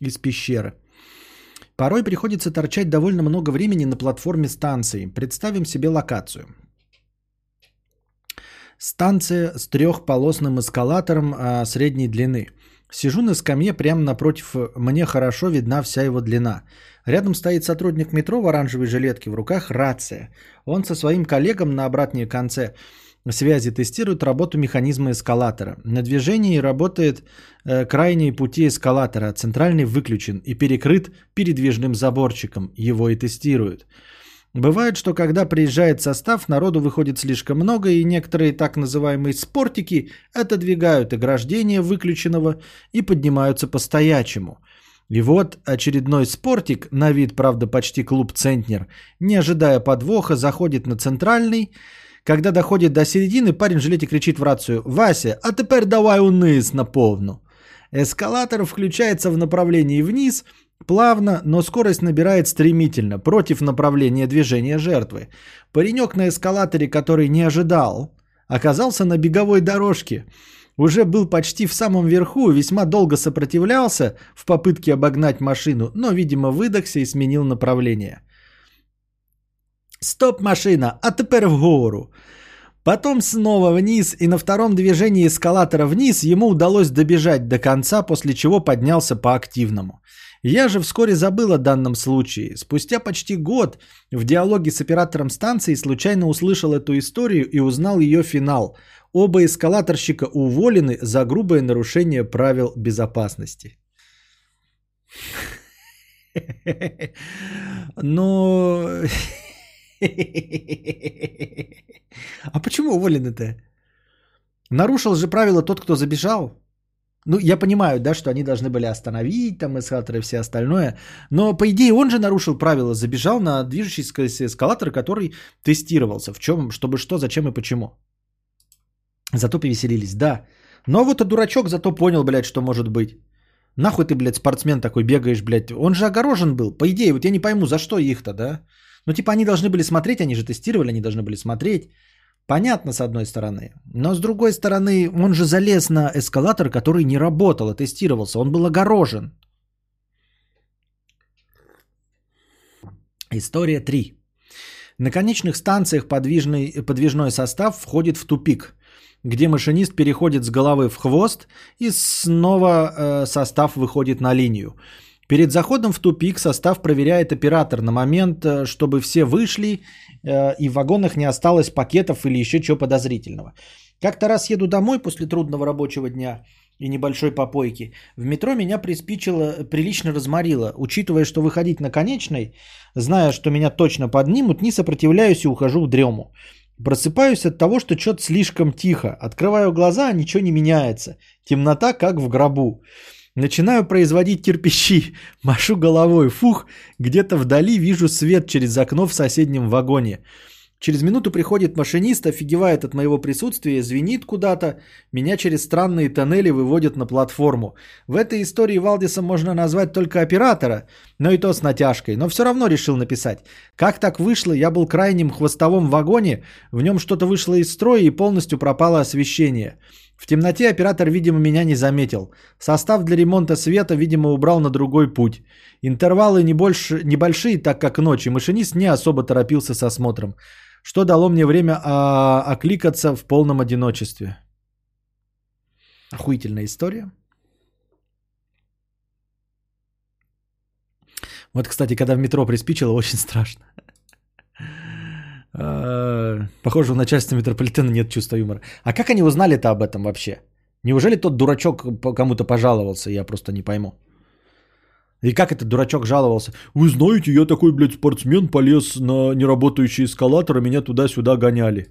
из пещеры. Порой приходится торчать довольно много времени на платформе станции. Представим себе локацию. Станция с трехполосным эскалатором а, средней длины. Сижу на скамье прямо напротив, мне хорошо видна вся его длина. Рядом стоит сотрудник метро в оранжевой жилетке, в руках рация. Он со своим коллегом на обратной конце связи тестирует работу механизма эскалатора. На движении работает э, крайние пути эскалатора, центральный выключен и перекрыт передвижным заборчиком. Его и тестируют. Бывает, что когда приезжает состав, народу выходит слишком много, и некоторые так называемые спортики отодвигают ограждение выключенного и поднимаются по-стоячему. И вот очередной спортик, на вид, правда, почти клуб «Центнер», не ожидая подвоха, заходит на центральный. Когда доходит до середины, парень в жилете кричит в рацию «Вася, а теперь давай униз на полну». Эскалатор включается в направлении вниз, Плавно, но скорость набирает стремительно, против направления движения жертвы. Паренек на эскалаторе, который не ожидал, оказался на беговой дорожке. Уже был почти в самом верху, весьма долго сопротивлялся в попытке обогнать машину, но, видимо, выдохся и сменил направление. «Стоп, машина! А теперь в гору!» Потом снова вниз, и на втором движении эскалатора вниз ему удалось добежать до конца, после чего поднялся по активному. Я же вскоре забыл о данном случае. Спустя почти год в диалоге с оператором станции случайно услышал эту историю и узнал ее финал. Оба эскалаторщика уволены за грубое нарушение правил безопасности. <laughs> Но... А почему уволены-то? Нарушил же правила тот, кто забежал. Ну, я понимаю, да, что они должны были остановить там эскалаторы и все остальное. Но, по идее, он же нарушил правила, забежал на движущийся эскалатор, который тестировался. В чем, чтобы что, зачем и почему. Зато повеселились, да. Но вот и дурачок зато понял, блядь, что может быть. Нахуй ты, блядь, спортсмен такой бегаешь, блядь. Он же огорожен был. По идее, вот я не пойму, за что их-то, да? Ну, типа, они должны были смотреть, они же тестировали, они должны были смотреть. Понятно, с одной стороны. Но с другой стороны, он же залез на эскалатор, который не работал, а тестировался. Он был огорожен. История 3. На конечных станциях подвижный, подвижной состав входит в тупик, где машинист переходит с головы в хвост и снова э, состав выходит на линию. Перед заходом в тупик состав проверяет оператор на момент, э, чтобы все вышли э, и в вагонах не осталось пакетов или еще чего подозрительного. Как-то раз еду домой после трудного рабочего дня и небольшой попойки. В метро меня приспичило, прилично разморило. Учитывая, что выходить на конечной, зная, что меня точно поднимут, не сопротивляюсь и ухожу в дрему. Просыпаюсь от того, что что-то слишком тихо. Открываю глаза, а ничего не меняется. Темнота, как в гробу. Начинаю производить кирпичи, <laughs> машу головой, фух, где-то вдали вижу свет через окно в соседнем вагоне. Через минуту приходит машинист, офигевает от моего присутствия, звенит куда-то, меня через странные тоннели выводят на платформу. В этой истории Валдиса можно назвать только оператора, но и то с натяжкой, но все равно решил написать. Как так вышло, я был крайним хвостовом вагоне, в нем что-то вышло из строя и полностью пропало освещение. В темноте оператор, видимо, меня не заметил. Состав для ремонта света, видимо, убрал на другой путь. Интервалы не больше, небольшие, так как ночь, и машинист не особо торопился с осмотром. Что дало мне время а, окликаться в полном одиночестве. Охуительная история. Вот, кстати, когда в метро приспичило, очень страшно. Э, похоже, у начальства метрополитена нет чувства юмора. А как они узнали-то об этом вообще? Неужели тот дурачок кому-то пожаловался, я просто не пойму. И как этот дурачок жаловался? Вы знаете, я такой, блядь, спортсмен, полез на неработающий эскалатор, а меня туда-сюда гоняли.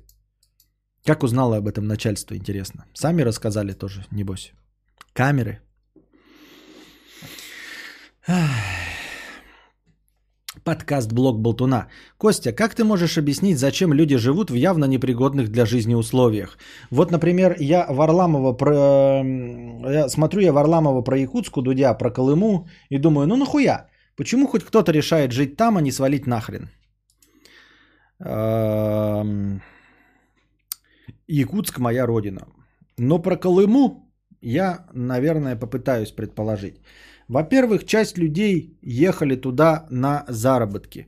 Как узнало об этом начальство, интересно? Сами рассказали тоже, небось. Камеры. Ах. Подкаст «Блог Болтуна». Костя, как ты можешь объяснить, зачем люди живут в явно непригодных для жизни условиях? Вот, например, я Варламова про... Я смотрю я Варламова про Якутску, Дудя про Колыму и думаю, ну нахуя? Почему хоть кто-то решает жить там, а не свалить нахрен? Якутск моя родина. Но про Колыму я, наверное, попытаюсь предположить. Во-первых, часть людей ехали туда на заработки.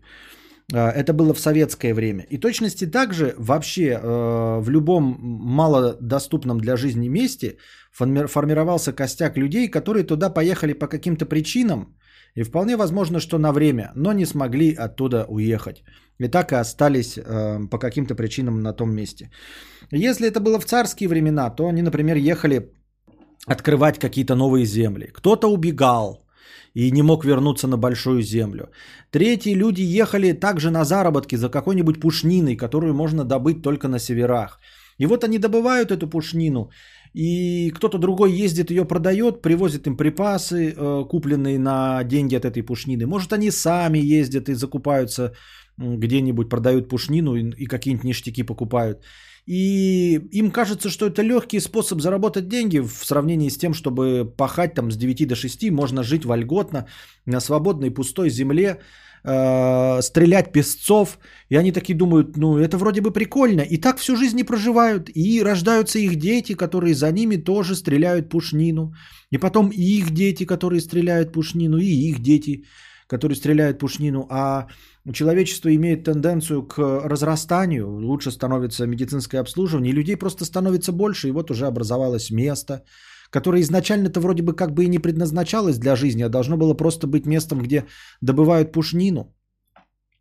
Э, Это было в советское время. И точности также вообще э, в любом малодоступном для жизни месте форми- формировался костяк людей, которые туда поехали по каким-то причинам, и вполне возможно, что на время, но не смогли оттуда уехать. И так и остались э, по каким-то причинам на том месте. Если это было в царские времена, то они, например, ехали открывать какие-то новые земли. Кто-то убегал и не мог вернуться на большую землю. Третьи люди ехали также на заработки за какой-нибудь пушниной, которую можно добыть только на северах. И вот они добывают эту пушнину, и кто-то другой ездит ее продает, привозит им припасы, э, купленные на деньги от этой пушнины. Может, они сами ездят и закупаются где-нибудь, продают пушнину и какие-нибудь ништяки покупают. И им кажется, что это легкий способ заработать деньги в сравнении с тем, чтобы пахать там с 9 до 6, можно жить вольготно на свободной пустой земле, э, стрелять песцов. И они такие думают, ну это вроде бы прикольно. И так всю жизнь не проживают. И рождаются их дети, которые за ними тоже стреляют пушнину. И потом и их дети, которые стреляют пушнину, и их дети, которые стреляют пушнину. А человечество имеет тенденцию к разрастанию, лучше становится медицинское обслуживание, и людей просто становится больше, и вот уже образовалось место, которое изначально-то вроде бы как бы и не предназначалось для жизни, а должно было просто быть местом, где добывают пушнину.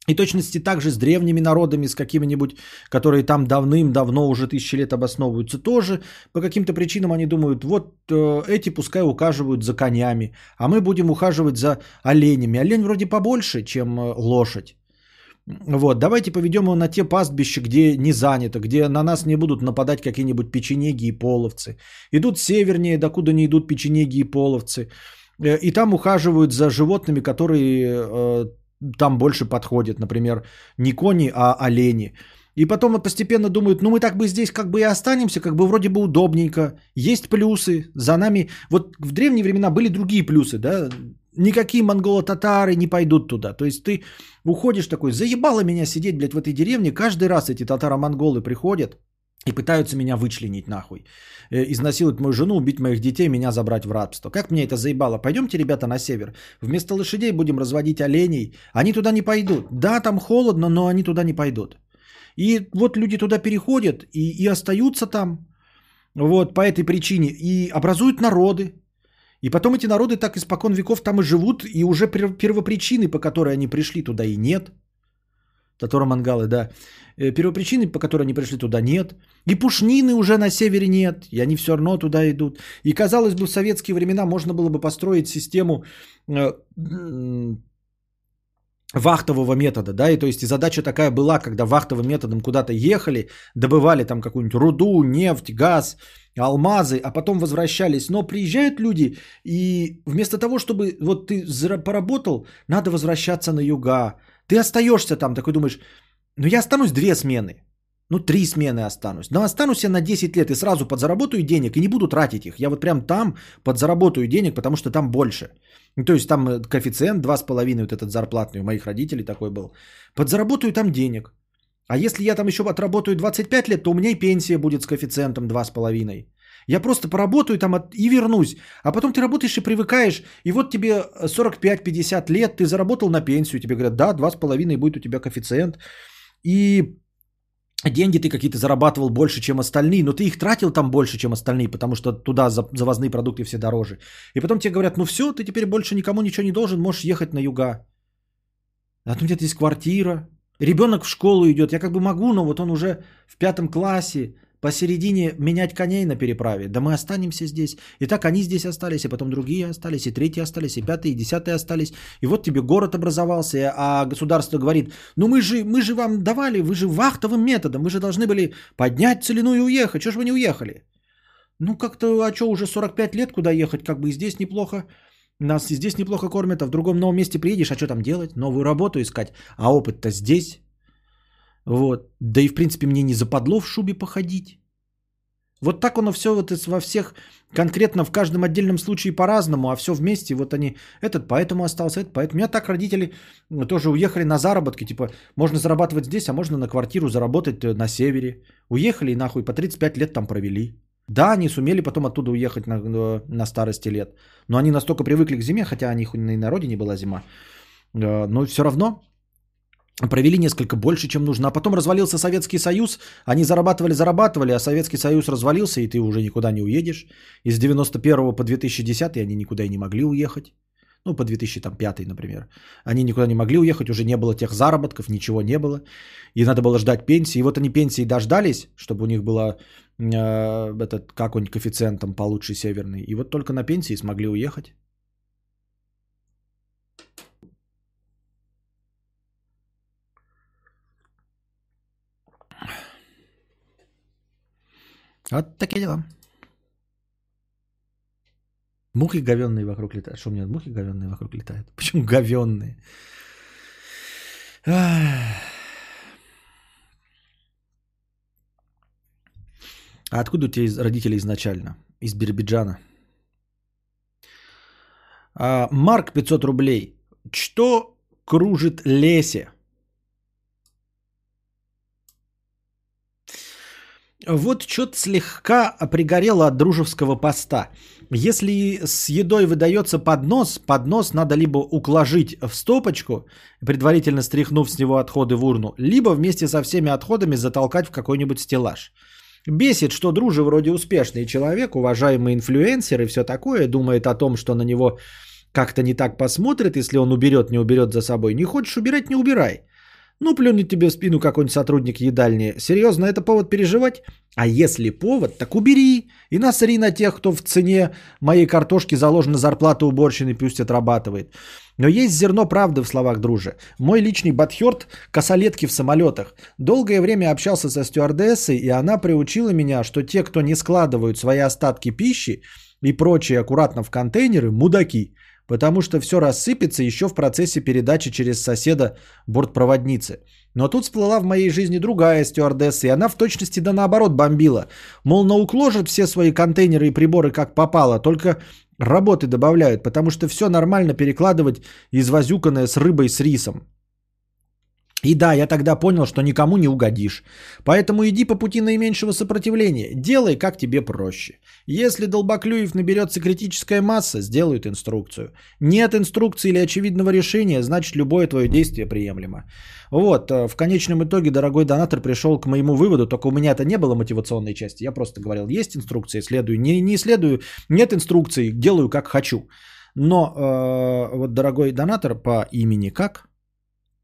И точности также с древними народами, с какими-нибудь, которые там давным-давно уже тысячи лет обосновываются, тоже по каким-то причинам они думают, вот э, эти пускай ухаживают за конями, а мы будем ухаживать за оленями. Олень вроде побольше, чем э, лошадь. Вот, давайте поведем его на те пастбища, где не занято, где на нас не будут нападать какие-нибудь печенеги и половцы. Идут севернее, докуда не идут печенеги и половцы. Э, И там ухаживают за животными, которые э, там больше подходят. Например, не кони, а олени. И потом постепенно думают, ну мы так бы здесь как бы и останемся, как бы вроде бы удобненько. Есть плюсы, за нами... Вот в древние времена были другие плюсы, да, никакие монголо-татары не пойдут туда. То есть ты уходишь такой, заебало меня сидеть, блядь, в этой деревне. Каждый раз эти татаро-монголы приходят и пытаются меня вычленить нахуй. Э, Изнасиловать мою жену, убить моих детей, меня забрать в рабство. Как мне это заебало? Пойдемте, ребята, на север. Вместо лошадей будем разводить оленей. Они туда не пойдут. Да, там холодно, но они туда не пойдут. И вот люди туда переходят и, и остаются там. Вот по этой причине. И образуют народы. И потом эти народы так испокон веков там и живут, и уже пер- первопричины, по которой они пришли туда, и нет. Татаро-монгалы, да. Э, Первопричины, по которой они пришли туда, нет. И пушнины уже на севере нет, и они все равно туда идут. И, казалось бы, в советские времена можно было бы построить систему э, вахтового метода, да, и то есть и задача такая была, когда вахтовым методом куда-то ехали, добывали там какую-нибудь руду, нефть, газ, алмазы, а потом возвращались. Но приезжают люди, и вместо того, чтобы вот ты поработал, надо возвращаться на юга. Ты остаешься там, такой думаешь, ну я останусь две смены, ну три смены останусь. Но останусь я на 10 лет и сразу подзаработаю денег и не буду тратить их. Я вот прям там подзаработаю денег, потому что там больше. Ну, то есть там э, коэффициент 2,5, вот этот зарплатный у моих родителей такой был. Подзаработаю там денег. А если я там еще отработаю 25 лет, то у меня и пенсия будет с коэффициентом 2,5. Я просто поработаю там и вернусь. А потом ты работаешь и привыкаешь. И вот тебе 45-50 лет, ты заработал на пенсию. Тебе говорят, да, 2,5 будет у тебя коэффициент. И деньги ты какие-то зарабатывал больше, чем остальные, но ты их тратил там больше, чем остальные, потому что туда за- завозные продукты все дороже. И потом тебе говорят, ну все, ты теперь больше никому ничего не должен, можешь ехать на юга. А тут у тебя есть квартира, ребенок в школу идет, я как бы могу, но вот он уже в пятом классе, посередине менять коней на переправе. Да мы останемся здесь. И так они здесь остались, и потом другие остались, и третьи остались, и пятые, и десятые остались. И вот тебе город образовался, а государство говорит, ну мы же, мы же вам давали, вы же вахтовым методом, вы же должны были поднять целину и уехать. Чего же вы не уехали? Ну как-то, а что, уже 45 лет куда ехать, как бы и здесь неплохо. Нас и здесь неплохо кормят, а в другом новом месте приедешь, а что там делать? Новую работу искать. А опыт-то здесь. Вот. Да и в принципе мне не западло в шубе походить. Вот так оно все вот во всех, конкретно в каждом отдельном случае по-разному, а все вместе, вот они, этот поэтому остался, этот поэтому. У меня так родители тоже уехали на заработки, типа, можно зарабатывать здесь, а можно на квартиру заработать э, на севере. Уехали и нахуй, по 35 лет там провели. Да, они сумели потом оттуда уехать на, на- на старости лет, но они настолько привыкли к зиме, хотя у них и на родине была зима, э, но все равно провели несколько больше, чем нужно. А потом развалился Советский Союз, они зарабатывали, зарабатывали, а Советский Союз развалился, и ты уже никуда не уедешь. Из 91 по 2010 они никуда и не могли уехать. Ну, по 2005, например. Они никуда не могли уехать, уже не было тех заработков, ничего не было. И надо было ждать пенсии. И вот они пенсии дождались, чтобы у них было э, этот какой-нибудь коэффициент там получше северный. И вот только на пенсии смогли уехать. Вот такие дела. Мухи говенные вокруг летают. Что у меня мухи говенные вокруг летают? <laughs> Почему говенные? А откуда у тебя родители изначально? Из Биробиджана. А, Марк 500 рублей. Что кружит лесе? Вот что-то слегка пригорело от дружеского поста. Если с едой выдается поднос, поднос надо либо укложить в стопочку, предварительно стряхнув с него отходы в урну, либо вместе со всеми отходами затолкать в какой-нибудь стеллаж. Бесит, что дружи вроде успешный человек, уважаемый инфлюенсер и все такое, думает о том, что на него как-то не так посмотрят, если он уберет, не уберет за собой. Не хочешь убирать, не убирай. Ну, плюнет тебе в спину какой-нибудь сотрудник едальни. Серьезно, это повод переживать? А если повод, так убери. И насри на тех, кто в цене моей картошки заложена зарплата уборщины, пусть отрабатывает. Но есть зерно правды в словах дружи. Мой личный батхерт – косолетки в самолетах. Долгое время общался со стюардессой, и она приучила меня, что те, кто не складывают свои остатки пищи и прочие аккуратно в контейнеры – мудаки потому что все рассыпется еще в процессе передачи через соседа бортпроводницы. Но тут всплыла в моей жизни другая стюардесса, и она в точности да наоборот бомбила. Мол, наукложат все свои контейнеры и приборы как попало, только работы добавляют, потому что все нормально перекладывать извозюканное с рыбой с рисом. И да, я тогда понял, что никому не угодишь. Поэтому иди по пути наименьшего сопротивления. Делай, как тебе проще. Если Долбоклюев наберется критическая масса, сделают инструкцию. Нет инструкции или очевидного решения, значит любое твое действие приемлемо. Вот, э, в конечном итоге дорогой донатор пришел к моему выводу, только у меня это не было мотивационной части. Я просто говорил, есть инструкции, следую. Не, не следую, нет инструкции, делаю как хочу. Но э, вот дорогой донатор по имени как?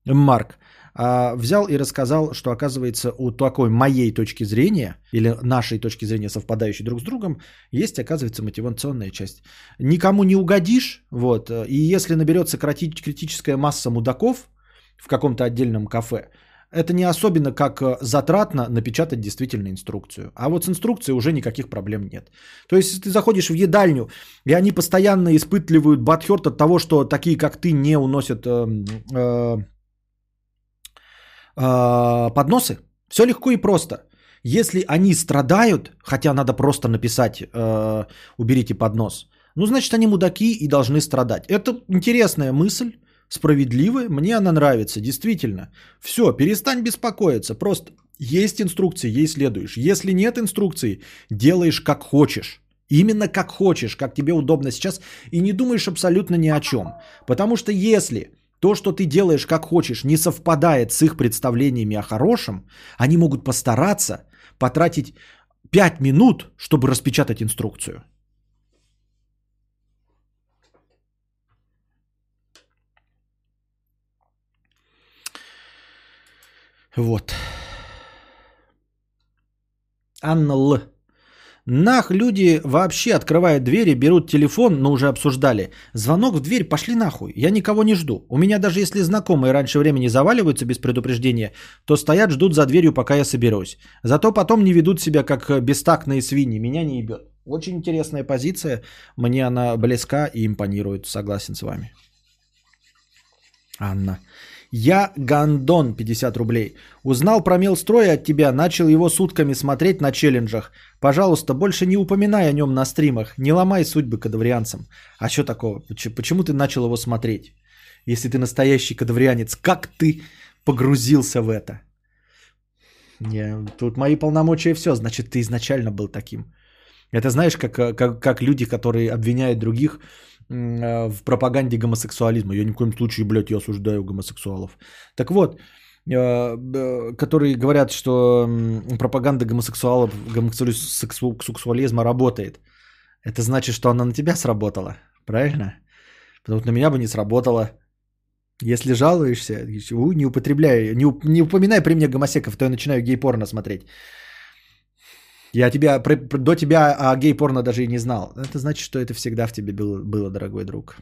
Марк взял и рассказал, что оказывается у такой моей точки зрения или нашей точки зрения, совпадающей друг с другом, есть, оказывается, мотивационная часть. Никому не угодишь, вот, и если наберется критическая масса мудаков в каком-то отдельном кафе, это не особенно как э, затратно напечатать действительно инструкцию. А вот с инструкцией уже никаких проблем нет. То есть, ты заходишь в едальню, и они постоянно испытливают батхерт от того, что такие, как ты, не уносят э, э, э, подносы. Все легко и просто. Если они страдают, хотя надо просто написать э, «уберите поднос», ну, значит, они мудаки и должны страдать. Это интересная мысль, справедливая, мне она нравится, действительно. Все, перестань беспокоиться, просто есть инструкции, ей следуешь. Если нет инструкции, делаешь как хочешь. Именно как хочешь, как тебе удобно сейчас, и не думаешь абсолютно ни о чем. Потому что если то, что ты делаешь как хочешь, не совпадает с их представлениями о хорошем, они могут постараться потратить 5 минут, чтобы распечатать инструкцию. Вот. Анна Л. Нах, люди вообще открывают двери, берут телефон, но уже обсуждали. Звонок в дверь, пошли нахуй, я никого не жду. У меня даже если знакомые раньше времени заваливаются без предупреждения, то стоят, ждут за дверью, пока я соберусь. Зато потом не ведут себя как бестактные свиньи, меня не ебет. Очень интересная позиция, мне она близка и импонирует, согласен с вами. Анна. Я Гандон, 50 рублей. Узнал про мелстрой от тебя, начал его сутками смотреть на челленджах. Пожалуйста, больше не упоминай о нем на стримах. Не ломай судьбы кадаврианцам. А что такого? Почему ты начал его смотреть? Если ты настоящий кадаврианец, как ты погрузился в это? Не, тут мои полномочия все, значит, ты изначально был таким. Это знаешь, как, как, как люди, которые обвиняют других Э, в пропаганде гомосексуализма. Я ни в коем случае, блядь, я осуждаю гомосексуалов. Так вот, э, э, которые говорят, что пропаганда гомосексуалов, гомосексуализма работает. Это значит, что она на тебя сработала, правильно? Потому что на меня бы не сработала. Если жалуешься, не употребляй, не, не упоминай при мне гомосеков, то я начинаю гей-порно смотреть. Я тебя, про- про- до тебя о гей-порно даже и не знал. Это значит, что это всегда в тебе было, было дорогой друг.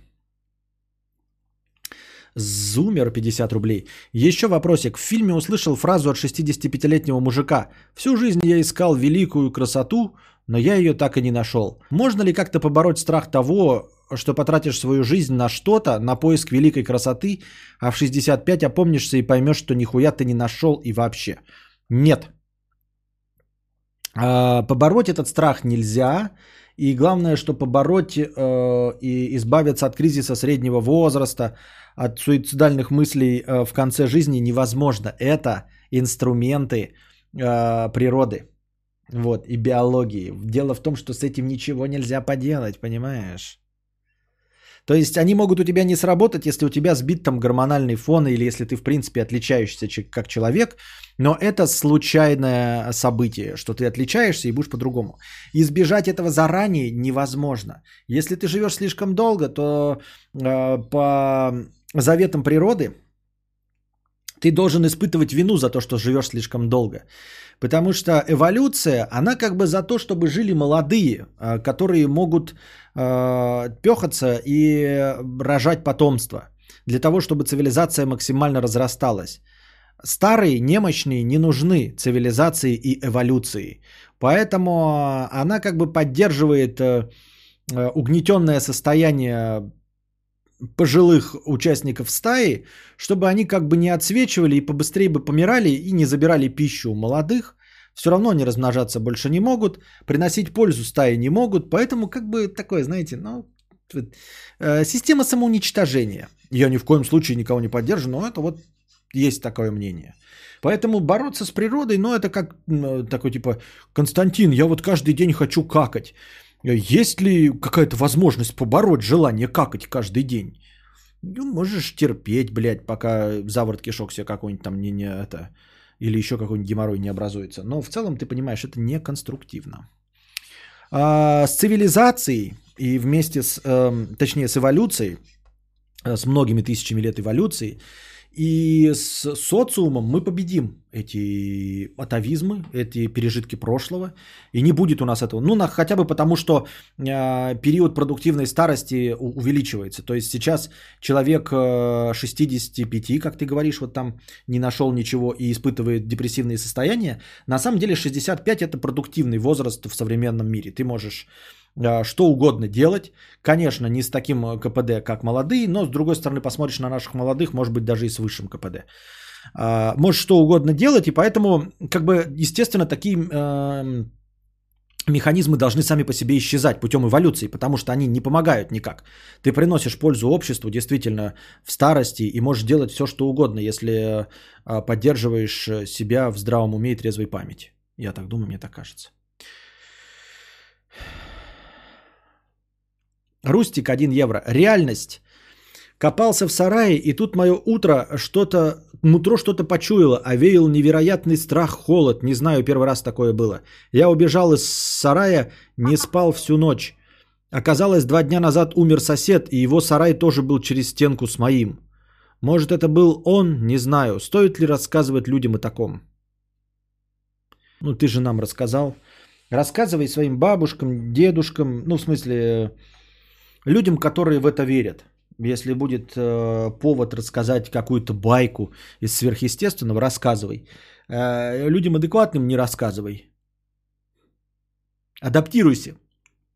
Зумер 50 рублей. Еще вопросик. В фильме услышал фразу от 65-летнего мужика. Всю жизнь я искал великую красоту, но я ее так и не нашел. Можно ли как-то побороть страх того, что потратишь свою жизнь на что-то, на поиск великой красоты, а в 65 опомнишься и поймешь, что нихуя ты не нашел и вообще? Нет. А, Побороть этот страх нельзя. И главное, что побороть э, и избавиться от кризиса среднего возраста, от суицидальных мыслей э, в конце жизни невозможно. Это инструменты э, природы. Вот, и биологии. Дело в том, что с этим ничего нельзя поделать, понимаешь? То есть они могут у тебя не сработать, если у тебя сбит там гормональный фон или если ты в принципе отличаешься че- как человек, но это случайное событие, что ты отличаешься и будешь по-другому. Избежать этого заранее невозможно. Если ты живешь слишком долго, то э, по заветам природы ты должен испытывать вину за то, что живешь слишком долго. Потому что эволюция, она как бы за то, чтобы жили молодые, э, которые могут э, пехаться и рожать потомство. Для того, чтобы цивилизация максимально разрасталась. Старые, немощные не нужны цивилизации и эволюции. Поэтому она как бы поддерживает э, э, угнетенное состояние пожилых участников стаи, чтобы они как бы не отсвечивали и побыстрее бы помирали и не забирали пищу у молодых. Все равно они размножаться больше не могут, приносить пользу стаи не могут, поэтому как бы такое, знаете, ну, э, система самоуничтожения. Я ни в коем случае никого не поддерживаю, но это вот есть такое мнение. Поэтому бороться с природой, ну, это как такой типа, Константин, я вот каждый день хочу какать. Есть ли какая-то возможность побороть желание какать каждый день? Ну, можешь терпеть, блядь, пока заворот кишок себе какой-нибудь там не, не это, или еще какой-нибудь геморрой не образуется. Но в целом ты понимаешь, это не конструктивно. А, с цивилизацией и вместе с, эм, точнее, с эволюцией, э, с многими тысячами лет эволюции, и с социумом мы победим эти атовизмы, эти пережитки прошлого. И не будет у нас этого. Ну, на, хотя бы потому, что э, период продуктивной старости у- увеличивается. То есть сейчас человек э, 65, как ты говоришь, вот там не нашел ничего и испытывает депрессивные состояния. На самом деле 65 это продуктивный возраст в современном мире. Ты можешь что угодно делать. Конечно, не с таким э, КПД, как молодые, но с другой стороны, посмотришь на наших молодых, может быть, даже и с высшим КПД. А, Можешь что угодно делать, и поэтому, как бы, естественно, такие эм, механизмы должны сами по себе исчезать путем эволюции, потому что они не помогают никак. Ты приносишь пользу обществу действительно в старости и можешь делать все, что угодно, если э, поддерживаешь э, себя в здравом уме и трезвой памяти. Я так думаю, мне так кажется. Рустик 1 евро. Реальность. Копался в сарае, и тут мое утро что-то, нутро что-то почуяло, а веял невероятный страх, холод. Не знаю, первый раз такое было. Я убежал из сарая, не спал всю ночь. Оказалось, два дня назад умер сосед, и его сарай тоже был через стенку с моим. Может, это был он, не знаю. Стоит ли рассказывать людям о таком? Ну, ты же нам рассказал. Рассказывай своим бабушкам, дедушкам, ну, в смысле, людям, которые в это верят. Если будет э, повод рассказать какую-то байку из сверхъестественного, рассказывай. Э, людям адекватным не рассказывай. Адаптируйся.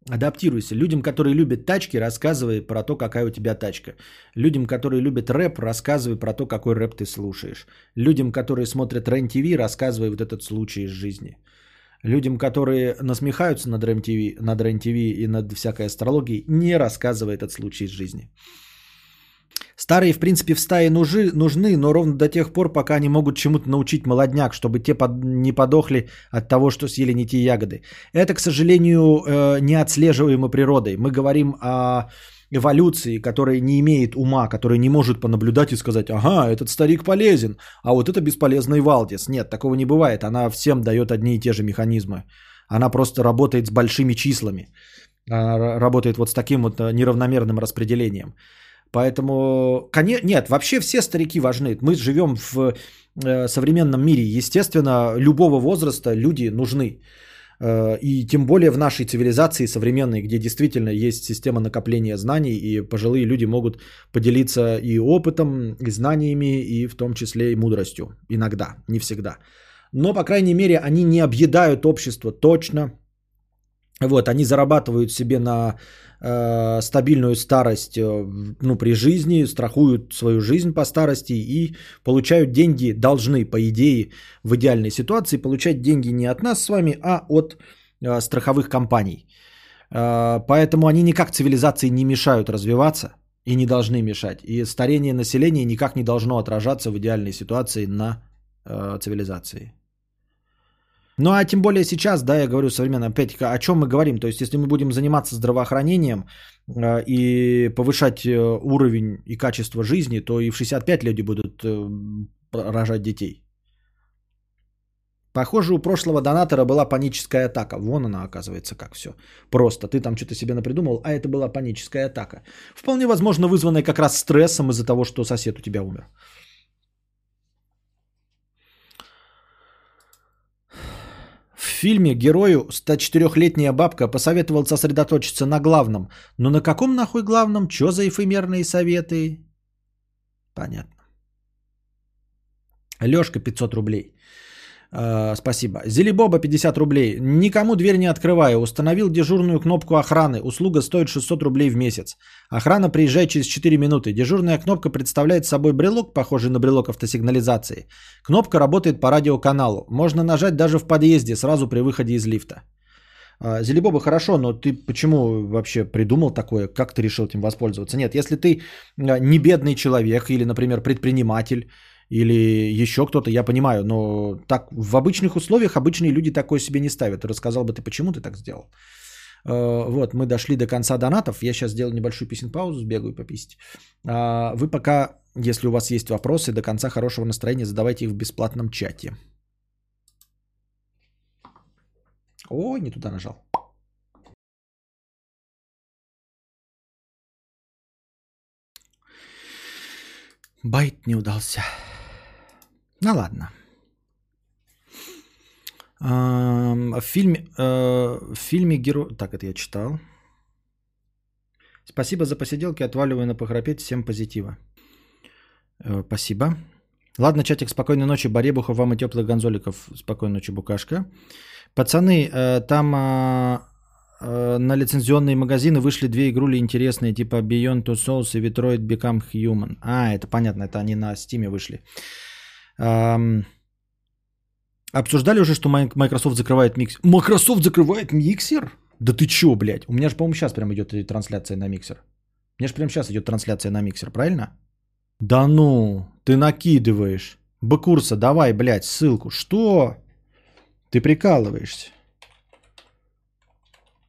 Адаптируйся. Людям, которые любят тачки, рассказывай про то, какая у тебя тачка. Людям, которые любят рэп, рассказывай про то, какой рэп ты слушаешь. Людям, которые смотрят РЕН-ТВ, рассказывай вот этот случай из жизни. Людям, которые насмехаются над РЕН-ТВ, над РЕН-ТВ и над всякой астрологией, не рассказывай этот случай из жизни. Старые, в принципе, в стае нужи, нужны, но ровно до тех пор, пока они могут чему-то научить молодняк, чтобы те под, не подохли от того, что съели не те ягоды. Это, к сожалению, э, не отслеживаемо природой. Мы говорим о эволюции, которая не имеет ума, которая не может понаблюдать и сказать, ага, этот старик полезен, а вот это бесполезный Валдис. Нет, такого не бывает. Она всем дает одни и те же механизмы. Она просто работает с большими числами. Она работает вот с таким вот э, неравномерным распределением. Поэтому, нет, вообще все старики важны. Мы живем в э, современном мире. Естественно, любого возраста люди нужны. Э, и тем более в нашей цивилизации современной, где действительно есть система накопления знаний, и пожилые люди могут поделиться и опытом, и знаниями, и в том числе и мудростью. Иногда, не всегда. Но, по крайней мере, они не объедают общество точно. Вот, они зарабатывают себе на э, стабильную старость э, ну, при жизни, страхуют свою жизнь по старости и получают деньги, должны, по идее, в идеальной ситуации, получать деньги не от нас с вами, а от э, страховых компаний. Э, поэтому они никак цивилизации не мешают развиваться и не должны мешать. И старение населения никак не должно отражаться в идеальной ситуации на э, цивилизации. Ну а тем более сейчас, да, я говорю современно, опять о чем мы говорим? То есть если мы будем заниматься здравоохранением э, и повышать э, уровень и качество жизни, то и в 65 люди будут э, рожать детей. Похоже, у прошлого донатора была паническая атака. Вон она, оказывается, как все. Просто ты там что-то себе напридумал, а это была паническая атака. Вполне возможно, вызванная как раз стрессом из-за того, что сосед у тебя умер. Фильме герою 104-летняя бабка посоветовал сосредоточиться на главном. Но на каком нахуй главном? Чё за эфемерные советы? Понятно. Лёшка 500 рублей. Э, спасибо. Зелебоба 50 рублей. Никому дверь не открываю. Установил дежурную кнопку охраны. Услуга стоит 600 рублей в месяц. Охрана приезжает через 4 минуты. Дежурная кнопка представляет собой брелок, похожий на брелок автосигнализации. Кнопка работает по радиоканалу. Можно нажать даже в подъезде, сразу при выходе из лифта. Э, Зелебоба хорошо, но ты почему вообще придумал такое? Как ты решил этим воспользоваться? Нет, если ты э, не бедный человек или, например, предприниматель, или еще кто-то, я понимаю, но так в обычных условиях обычные люди такое себе не ставят. Рассказал бы ты, почему ты так сделал. Э, вот, мы дошли до конца донатов. Я сейчас сделаю небольшую писем паузу, сбегаю пописать. А, вы пока, если у вас есть вопросы, до конца хорошего настроения задавайте их в бесплатном чате. Ой, не туда нажал. Байт не удался. Ну ладно. В фильме, э, в фильме герой... Так, это я читал. Спасибо за посиделки. Отваливаю на похрапеть. Всем позитива. Э, спасибо. Ладно, чатик, спокойной ночи, Баребухов, вам и теплых гонзоликов. Спокойной ночи, Букашка. Пацаны, э, там на лицензионные магазины вышли две игрули интересные, типа Beyond Two Souls и Detroit Become Human. А, это понятно, это они на Steam вышли. Обсуждали уже, что Microsoft закрывает миксер. Microsoft закрывает миксер? Да ты чё, блядь? У меня же, по-моему, сейчас прям идет трансляция на миксер. У меня же прямо сейчас идет трансляция на миксер, правильно? Да ну, ты накидываешь. Б-курса, давай, блядь, ссылку. Что? Ты прикалываешься.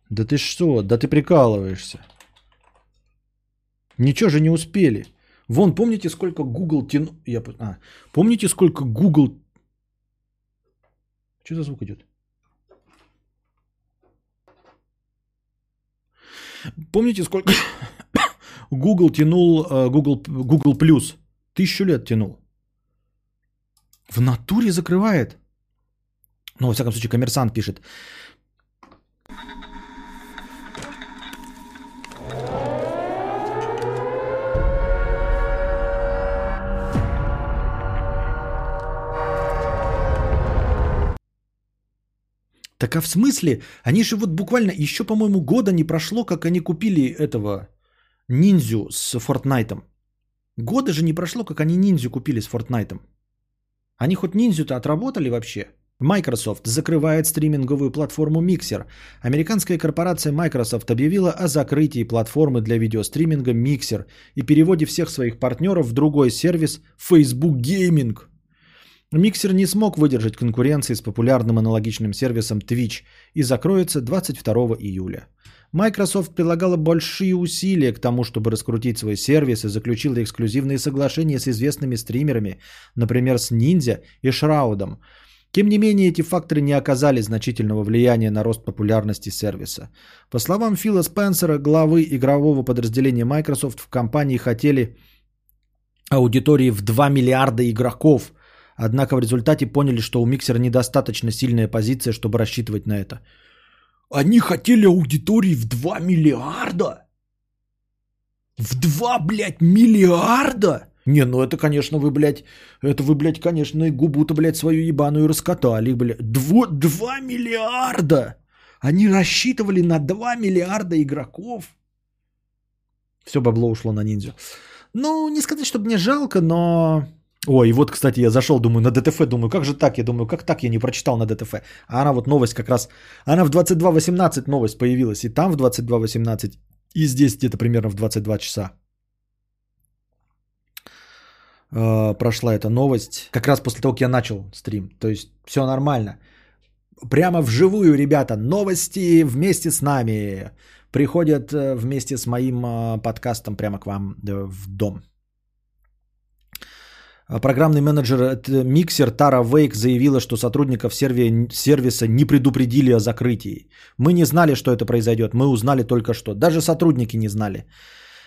Да ты что? Да ты прикалываешься. Ничего же не успели. Вон, помните, сколько Google тянул... Я... А, помните, сколько Google... Что за звук идет? Помните, сколько <coughs> Google тянул э, Google, Google Plus? Тысячу лет тянул. В натуре закрывает. Ну, во всяком случае, коммерсант пишет. Так а в смысле? Они же вот буквально еще, по-моему, года не прошло, как они купили этого ниндзю с Фортнайтом. Года же не прошло, как они ниндзю купили с Фортнайтом. Они хоть ниндзю-то отработали вообще? Microsoft закрывает стриминговую платформу Mixer. Американская корпорация Microsoft объявила о закрытии платформы для видеостриминга Mixer и переводе всех своих партнеров в другой сервис Facebook Gaming. Миксер не смог выдержать конкуренции с популярным аналогичным сервисом Twitch и закроется 22 июля. Microsoft прилагала большие усилия к тому, чтобы раскрутить свой сервис и заключила эксклюзивные соглашения с известными стримерами, например, с Ninja и Шраудом. Тем не менее, эти факторы не оказали значительного влияния на рост популярности сервиса. По словам Фила Спенсера, главы игрового подразделения Microsoft в компании хотели аудитории в 2 миллиарда игроков, однако в результате поняли, что у Миксера недостаточно сильная позиция, чтобы рассчитывать на это. Они хотели аудитории в 2 миллиарда? В 2, блядь, миллиарда? Не, ну это, конечно, вы, блядь, это вы, блядь, конечно, и губу-то, блядь, свою ебаную раскатали, блядь. Дво, 2 миллиарда! Они рассчитывали на 2 миллиарда игроков. Все бабло ушло на ниндзю. Ну, не сказать, чтобы мне жалко, но... Ой, и вот, кстати, я зашел, думаю, на DTF, думаю, как же так? Я думаю, как так я не прочитал на DTF? А она вот новость как раз, она в 22.18 новость появилась, и там в 22.18, и здесь где-то примерно в 22 часа. Э, прошла эта новость, как раз после того, как я начал стрим. То есть все нормально. Прямо вживую, ребята, новости вместе с нами приходят э, вместе с моим э, подкастом прямо к вам в дом. Программный менеджер Миксер Тара Вейк заявила, что сотрудников сервиса не предупредили о закрытии. Мы не знали, что это произойдет, мы узнали только что. Даже сотрудники не знали.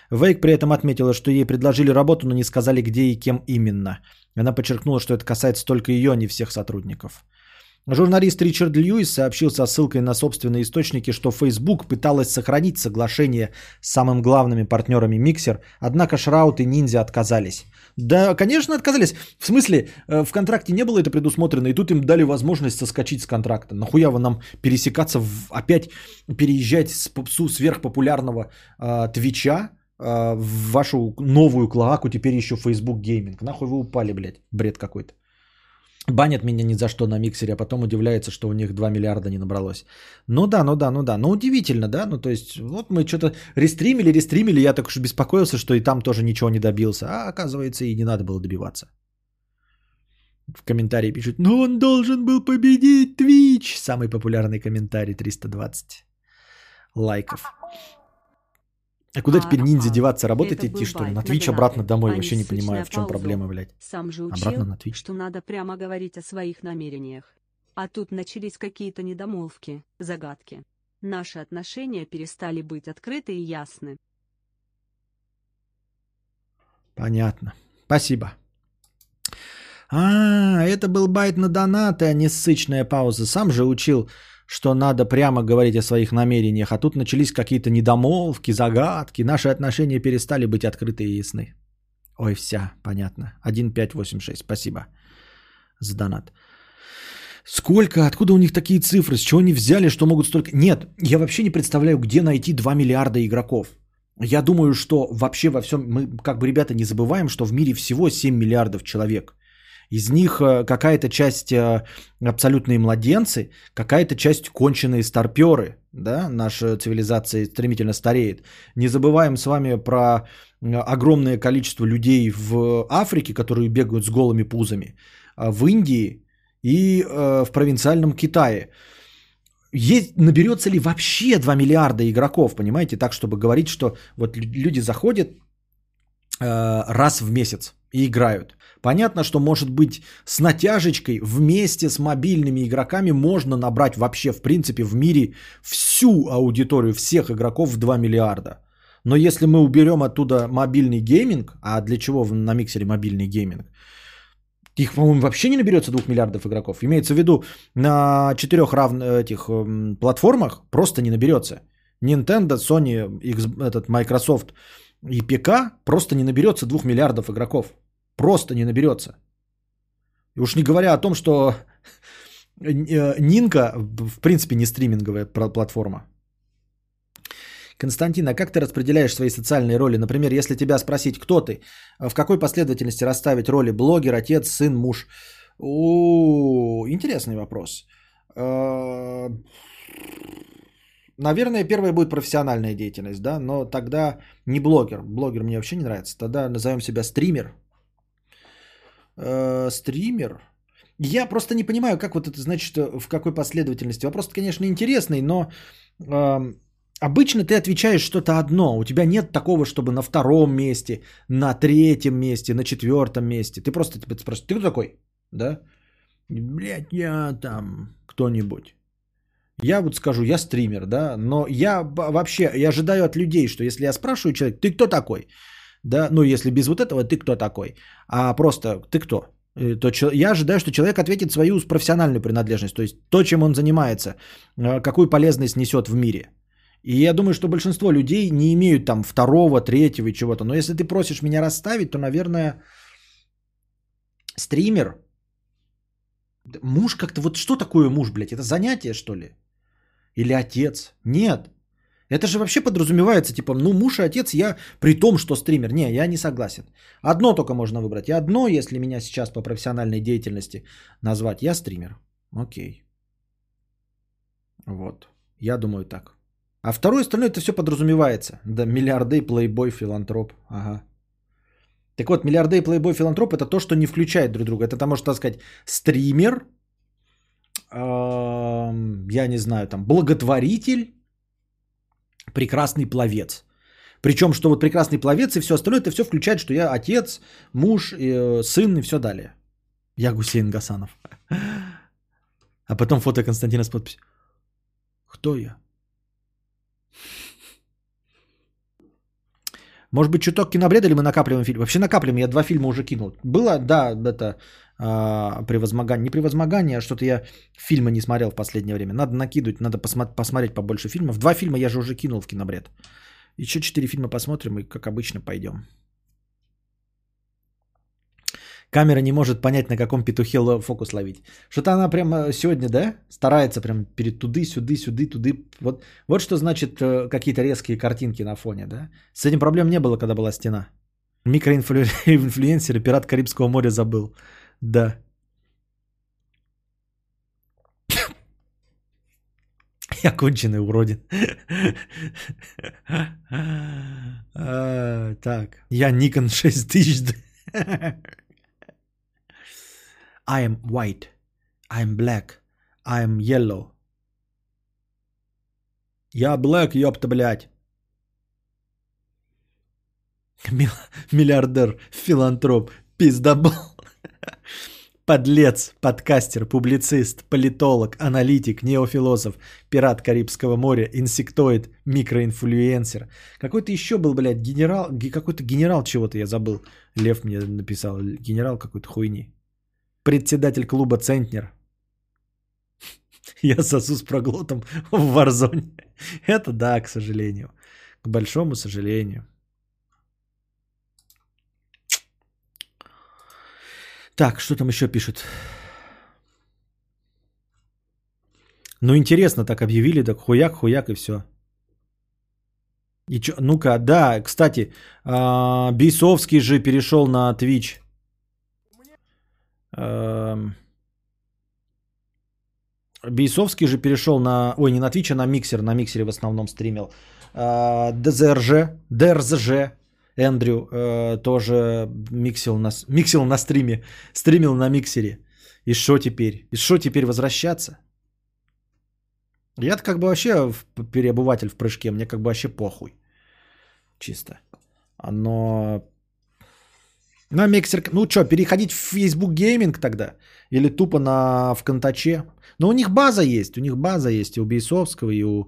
Вейк при этом отметила, что ей предложили работу, но не сказали, где и кем именно. Она подчеркнула, что это касается только ее, а не всех сотрудников. Журналист Ричард Льюис сообщил со ссылкой на собственные источники, что Facebook пыталась сохранить соглашение с самыми главными партнерами Mixer, однако Шраут и Ниндзя отказались. Да, конечно, отказались. В смысле, э, в контракте не было это предусмотрено, и тут им дали возможность соскочить с контракта. Нахуя вы нам пересекаться, в, опять переезжать с сверхпопулярного э, Твича, а, в вашу новую клоаку теперь еще Facebook Gaming. Нахуй вы упали, блядь, бред какой-то. Банят меня ни за что на миксере, а потом удивляется, что у них 2 миллиарда не набралось. Ну да, ну да, ну да. Ну удивительно, да? Ну то есть, вот мы что-то рестримили, рестримили, я так уж беспокоился, что и там тоже ничего не добился. А оказывается, и не надо было добиваться. В комментарии пишут, ну он должен был победить Twitch. Самый популярный комментарий 320 лайков. А куда теперь ниндзя деваться? Работать идти, что ли? На Твич обратно домой. А Вообще не понимаю, в чем проблема, блядь. Сам же учил, обратно на Твич. что надо прямо говорить о своих намерениях. А тут начались какие-то недомолвки, загадки. Наши отношения перестали быть открыты и ясны. Понятно. Спасибо. А, это был байт на донаты, а не ссычная пауза. Сам же учил что надо прямо говорить о своих намерениях, а тут начались какие-то недомолвки, загадки, наши отношения перестали быть открыты и ясны. Ой, вся, понятно. 1586, спасибо за донат. Сколько, откуда у них такие цифры, с чего они взяли, что могут столько... Нет, я вообще не представляю, где найти 2 миллиарда игроков. Я думаю, что вообще во всем, мы как бы, ребята, не забываем, что в мире всего 7 миллиардов человек. Из них э, какая-то часть э, абсолютные младенцы, какая-то часть конченые старперы. Да? Наша цивилизация стремительно стареет. Не забываем с вами про огромное количество людей в Африке, которые бегают с голыми пузами, а в Индии и э, в провинциальном Китае. Есть, наберется ли вообще 2 миллиарда игроков, понимаете, так, чтобы говорить, что вот люди заходят раз в месяц и играют. Понятно, что может быть с натяжечкой вместе с мобильными игроками можно набрать вообще в принципе в мире всю аудиторию всех игроков в 2 миллиарда. Но если мы уберем оттуда мобильный гейминг, а для чего на миксере мобильный гейминг? Их, по-моему, вообще не наберется 2 миллиардов игроков. Имеется в виду, на четырех равных этих эм, платформах просто не наберется. Nintendo, Sony, X, этот Microsoft и ПК просто не наберется 2 миллиардов игроков. Просто не наберется. И уж не говоря о том, что э, Нинка, в принципе, не стриминговая платформа. Константин, а как ты распределяешь свои социальные роли? Например, если тебя спросить, кто ты, в какой последовательности расставить роли блогер, отец, сын, муж? О, интересный вопрос. Э, наверное, первая будет профессиональная деятельность, да, но тогда не блогер. Блогер мне вообще не нравится. Тогда назовем себя стример, э, стример. Я просто не понимаю, как вот это значит, в какой последовательности. Вопрос, конечно, интересный, но э, Обычно ты отвечаешь что-то одно. У тебя нет такого, чтобы на втором месте, на третьем месте, на четвертом месте. Ты просто тебя спрашиваешь, ты кто такой? Да? Блять, я там кто-нибудь. Я вот скажу, я стример, да, но я вообще, я ожидаю от людей, что если я спрашиваю человека, ты кто такой? Да, ну если без вот этого, ты кто такой? А просто, ты кто? Э, То я ожидаю, что человек ответит свою профессиональную принадлежность, то есть то, чем он занимается, э, какую полезность несет в мире. И я думаю, что большинство людей не имеют там второго, третьего и чего-то. Но если ты просишь меня расставить, то, наверное, стример, муж как-то, вот что такое муж, блядь? Это занятие, что ли? Или отец? Нет. Это же вообще подразумевается, типа, ну, муж и отец, я при том, что стример. Не, я не согласен. Одно только можно выбрать. И одно, если меня сейчас по профессиональной деятельности назвать, я стример. Окей. Вот. Я думаю так. А второе остальное это все подразумевается. Да, миллиардей, плейбой, филантроп. Ага. Так вот, миллиардей, плейбой, филантроп это то, что не включает друг друга. Это, там, можно сказать, стример, я не знаю, там, благотворитель, прекрасный пловец. Причем, что вот прекрасный пловец и все остальное, это все включает, что я отец, муж, э, сын и все далее. Я Гусейн Гасанов. А потом фото Константина с подписью. Кто я? Может быть, чуток кинобреда или мы накапливаем фильм? Вообще накапливаем, я два фильма уже кинул. Было, да, это а, превозмогание. Не превозмогание, а что-то я фильмы не смотрел в последнее время. Надо накидывать, надо посмо- посмотреть побольше фильмов. Два фильма я же уже кинул в кинобред. Еще четыре фильма посмотрим и, как обычно, пойдем. Камера не может понять, на каком петухе фокус ловить. Что-то она прямо сегодня, да, старается прям перед туды, сюды, сюды, туды. Вот, вот что значит э, какие-то резкие картинки на фоне, да. С этим проблем не было, когда была стена. Микроинфлюенсер <laughs> и пират Карибского моря забыл. Да. Я конченый уродин. <laughs> А, Так, я Nikon 6000. <laughs> I am white. I am black. I am yellow. Я black, ёпта, блядь. <laughs> Мил- Миллиардер, филантроп, пиздобол. <laughs> Подлец, подкастер, публицист, политолог, аналитик, неофилософ, пират Карибского моря, инсектоид, микроинфлюенсер. Какой-то еще был, блядь, генерал, ге- какой-то генерал чего-то я забыл. Лев мне написал, генерал какой-то хуйни. Председатель клуба Центнер. Я сосу с проглотом в Варзоне. Это да, к сожалению. К большому сожалению. Так, что там еще пишут? Ну, интересно, так объявили, так хуяк, хуяк и все. И чё, ну-ка, да, кстати, а, Бейсовский же перешел на Twitch. Эм, Бейсовский же перешел на... Ой, не на Twitch, а на миксер. На миксере в основном стримил. А, ДЗРЖ, ДРЗЖ, Эндрю э, тоже миксил на, миксил на стриме. Стримил на миксере. И что теперь? И что теперь возвращаться? я как бы вообще переобуватель в прыжке. Мне как бы вообще похуй. Чисто. Но... На миксер... Ну что, переходить в Facebook гейминг тогда? Или тупо на ВКонтаче? Но у них база есть. У них база есть и у Бейсовского, и у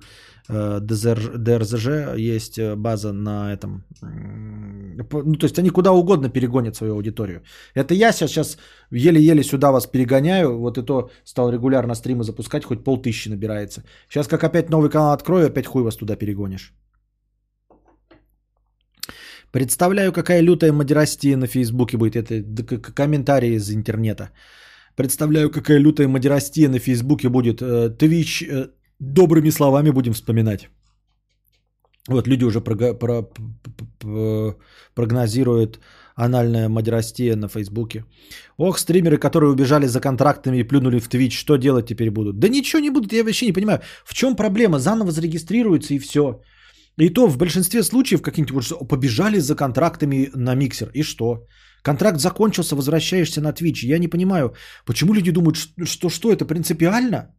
э, ДРЗЖ есть э, база на этом. Ну, то есть они куда угодно перегонят свою аудиторию. Это я сейчас, сейчас еле-еле сюда вас перегоняю. Вот и то стал регулярно стримы запускать, хоть полтысячи набирается. Сейчас как опять новый канал открою, опять хуй вас туда перегонишь. Представляю, какая лютая модерастия на Фейсбуке будет. Это комментарии из интернета. Представляю, какая лютая модерастия на Фейсбуке будет. Э, Твич э, добрыми словами будем вспоминать. Вот люди уже прога- про- п- прогнозируют анальная модерастия на Фейсбуке. Ох, стримеры, которые убежали за контрактами и плюнули в Твич, что делать теперь будут? Да ничего не будут, я вообще не понимаю. В чем проблема? Заново зарегистрируются и все. И то в большинстве случаев какие-нибудь побежали за контрактами на миксер. И что? Контракт закончился, возвращаешься на Twitch. Я не понимаю, почему люди думают, что, что это принципиально?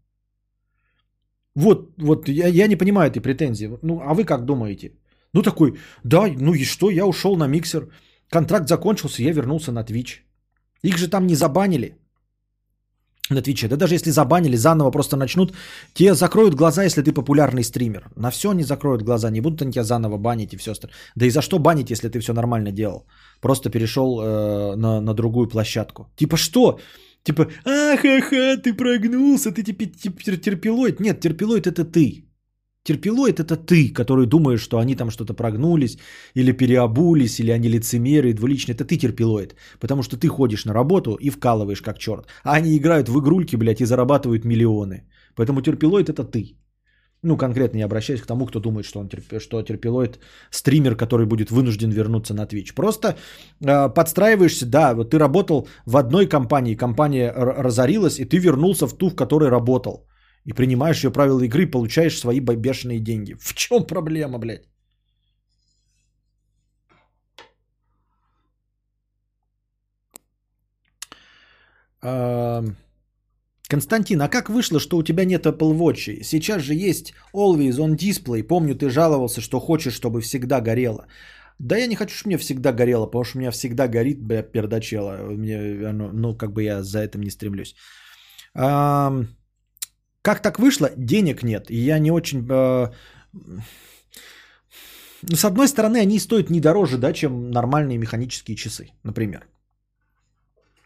Вот, вот я, я не понимаю этой претензии. Ну, а вы как думаете? Ну, такой, да, ну и что, я ушел на миксер, контракт закончился, я вернулся на Twitch. Их же там не забанили на Твиче. Да даже если забанили, заново просто начнут, те закроют глаза, если ты популярный стример. На все они закроют глаза, не будут они тебя заново банить и все остальное. Да и за что банить, если ты все нормально делал? Просто перешел э, на, на другую площадку. Типа что? Типа, ахаха, ты прогнулся, ты типа терпилоид. Нет, терпилоид это ты. Терпилоид это ты, который думаешь, что они там что-то прогнулись, или переобулись, или они лицемеры, двуличные. Это ты терпилоид, потому что ты ходишь на работу и вкалываешь как черт. А они играют в игрульки, блядь, и зарабатывают миллионы. Поэтому терпилоид это ты. Ну, конкретно я обращаюсь к тому, кто думает, что, он терп... что терпилоид стример, который будет вынужден вернуться на Twitch. Просто э, подстраиваешься, да, вот ты работал в одной компании, компания разорилась, и ты вернулся в ту, в которой работал и принимаешь ее правила игры, и получаешь свои бешеные деньги. В чем проблема, блядь? Константин, а как вышло, что у тебя нет Apple Watch? Сейчас же есть Always on Display. Помню, ты жаловался, что хочешь, чтобы всегда горело. Да я не хочу, чтобы мне всегда горело, потому что у меня всегда горит, бля, пердачело. Мне, ну, как бы я за этим не стремлюсь. Как так вышло? Денег нет. И я не очень... Э, ну, с одной стороны, они стоят не дороже, да, чем нормальные механические часы, например.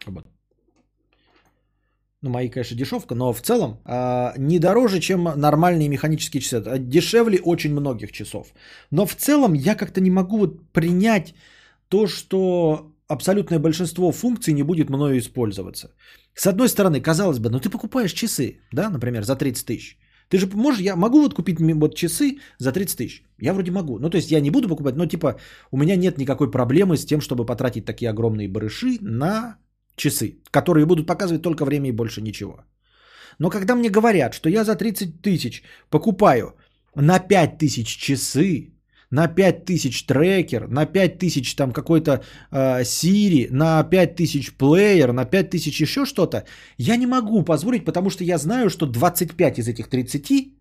Вот. Ну, мои, конечно, дешевка, но в целом э, не дороже, чем нормальные механические часы. Дешевле очень многих часов. Но в целом я как-то не могу вот принять то, что абсолютное большинство функций не будет мною использоваться. С одной стороны, казалось бы, ну ты покупаешь часы, да, например, за 30 тысяч. Ты же можешь, я могу вот купить вот часы за 30 тысяч? Я вроде могу. Ну, то есть я не буду покупать, но типа у меня нет никакой проблемы с тем, чтобы потратить такие огромные барыши на часы, которые будут показывать только время и больше ничего. Но когда мне говорят, что я за 30 тысяч покупаю на 5 тысяч часы, на 5000 трекер, на 5000 там какой-то э, Siri, на 5000 плеер, на 5000 еще что-то, я не могу позволить, потому что я знаю, что 25 из этих 30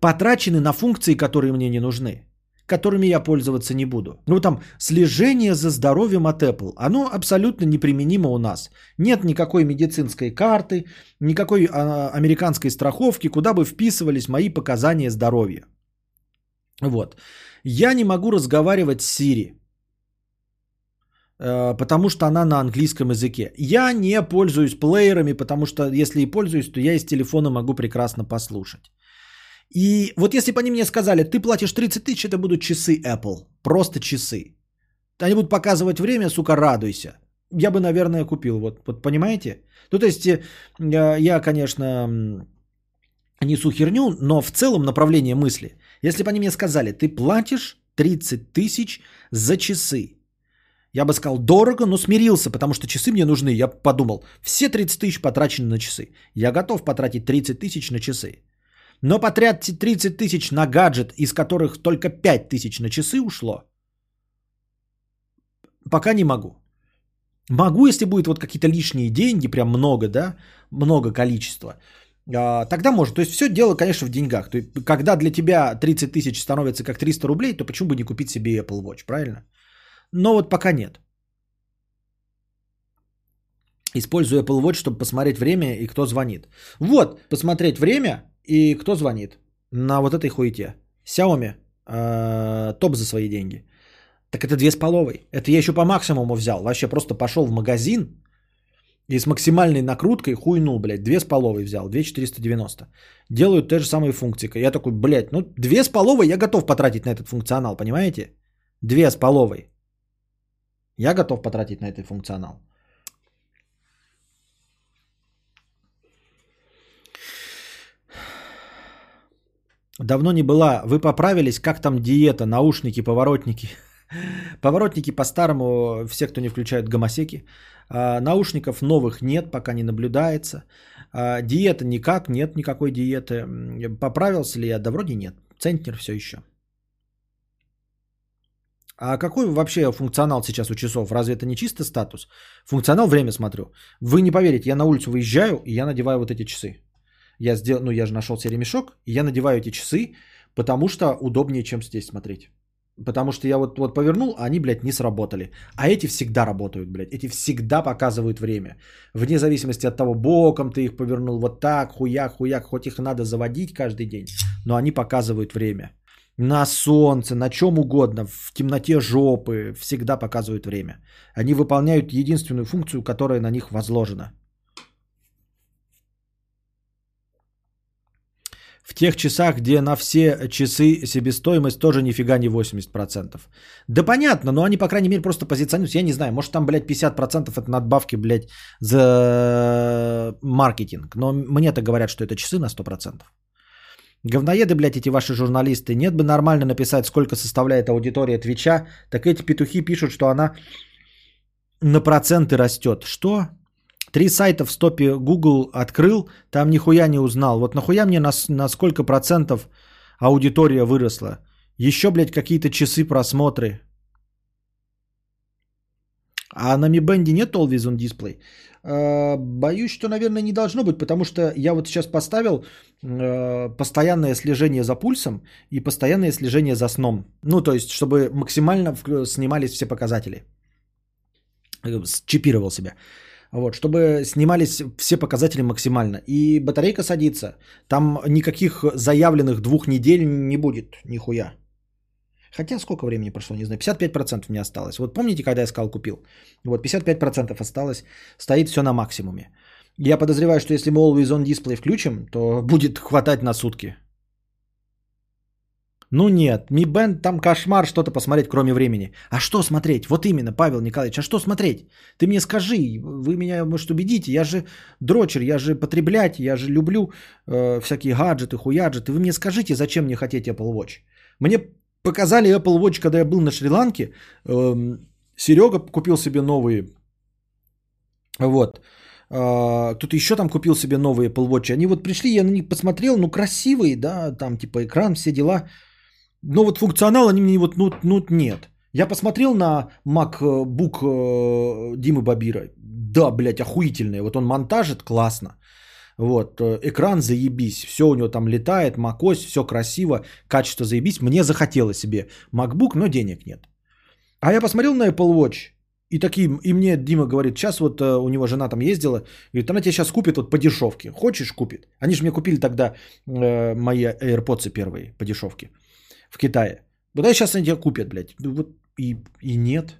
потрачены на функции, которые мне не нужны которыми я пользоваться не буду. Ну там слежение за здоровьем от Apple, оно абсолютно неприменимо у нас. Нет никакой медицинской карты, никакой а, американской страховки, куда бы вписывались мои показания здоровья. Вот. Я не могу разговаривать с Siri, э, потому что она на английском языке. Я не пользуюсь плеерами, потому что если и пользуюсь, то я из телефона могу прекрасно послушать. И вот если бы они мне сказали, ты платишь 30 тысяч, это будут часы Apple. Просто часы. Они будут показывать время, сука, радуйся. Я бы, наверное, купил. Вот, вот понимаете? Ну, то есть, э, я, конечно, несу херню, но в целом направление мысли – если бы они мне сказали, ты платишь 30 тысяч за часы. Я бы сказал, дорого, но смирился, потому что часы мне нужны. Я подумал, все 30 тысяч потрачены на часы. Я готов потратить 30 тысяч на часы. Но потратить 30 тысяч на гаджет, из которых только 5 тысяч на часы ушло, пока не могу. Могу, если будет вот какие-то лишние деньги, прям много, да, много количества. А, тогда может. То есть все дело, конечно, в деньгах. То есть, когда для тебя 30 тысяч становится как 300 рублей, то почему бы не купить себе Apple Watch, правильно? Но вот пока нет. Использую Apple Watch, чтобы посмотреть время и кто звонит. Вот, посмотреть время и кто звонит на вот этой хуете. Xiaomi э, топ за свои деньги. Так это две с половой. Это я еще по максимуму взял. Вообще просто пошел в магазин, и с максимальной накруткой хуйнул, блядь, две с половой взял, 2490. Делают те же самые функции. Я такой, блядь, ну две с половой я готов потратить на этот функционал, понимаете? Две с половой. Я готов потратить на этот функционал. Давно не была. Вы поправились? Как там диета? Наушники, поворотники? <laughs> Поворотники по-старому, все, кто не включают гомосеки. А, наушников новых нет, пока не наблюдается. А, диета никак, нет никакой диеты. Поправился ли я? Да вроде нет. Центнер все еще. А какой вообще функционал сейчас у часов? Разве это не чисто статус? Функционал время смотрю. Вы не поверите, я на улицу выезжаю, и я надеваю вот эти часы. Я сделал, ну я же нашел себе ремешок, и я надеваю эти часы, потому что удобнее, чем здесь смотреть. Потому что я вот, вот повернул, а они, блядь, не сработали. А эти всегда работают, блядь. Эти всегда показывают время. Вне зависимости от того, боком ты их повернул, вот так, хуяк, хуяк. Хоть их надо заводить каждый день, но они показывают время. На солнце, на чем угодно, в темноте жопы, всегда показывают время. Они выполняют единственную функцию, которая на них возложена – В тех часах, где на все часы себестоимость тоже нифига не 80%. Да понятно, но они, по крайней мере, просто позиционируются. Я не знаю, может там, блядь, 50% это надбавки, блядь, за маркетинг. Но мне-то говорят, что это часы на 100%. Говноеды, блядь, эти ваши журналисты. Нет бы нормально написать, сколько составляет аудитория Твича. Так эти петухи пишут, что она на проценты растет. Что? Три сайта в стопе Google открыл, там нихуя не узнал. Вот нахуя мне на, на сколько процентов аудитория выросла? Еще, блядь, какие-то часы просмотры. А на Mi Band нет Always on Display? Э, боюсь, что, наверное, не должно быть, потому что я вот сейчас поставил э, постоянное слежение за пульсом и постоянное слежение за сном. Ну, то есть, чтобы максимально снимались все показатели. Э, чипировал себя. Вот, чтобы снимались все показатели максимально. И батарейка садится. Там никаких заявленных двух недель не будет, нихуя. Хотя сколько времени прошло, не знаю. 55% мне осталось. Вот помните, когда я сказал купил? Вот 55% осталось. Стоит все на максимуме. Я подозреваю, что если мы Always On Display включим, то будет хватать на сутки. Ну нет, Mi Band там кошмар что-то посмотреть, кроме времени. А что смотреть? Вот именно, Павел Николаевич, а что смотреть? Ты мне скажи, вы меня, может, убедите, я же дрочер, я же потреблять, я же люблю э, всякие гаджеты, хуяджеты. Вы мне скажите, зачем мне хотеть Apple Watch? Мне показали Apple Watch, когда я был на Шри-Ланке. Э, Серега купил себе новые. Вот. Uh, тут еще там купил себе новые Apple Watch. Они вот пришли, я на них посмотрел, ну красивые, да, там типа экран, все дела. Но вот функционал они мне вот, ну, ну нет. Я посмотрел на MacBook э, Димы Бабира. Да, блядь, охуительный. Вот он монтажит классно. Вот, э, экран заебись, все у него там летает, macOS, все красиво, качество заебись. Мне захотелось себе MacBook, но денег нет. А я посмотрел на Apple Watch, и такие, и мне Дима говорит, сейчас вот э, у него жена там ездила, говорит, она тебе сейчас купит вот по дешевке. Хочешь, купит. Они же мне купили тогда э, мои AirPods первые по дешевке в Китае. Вот да сейчас они тебя купят, блядь. Ну вот и, и нет.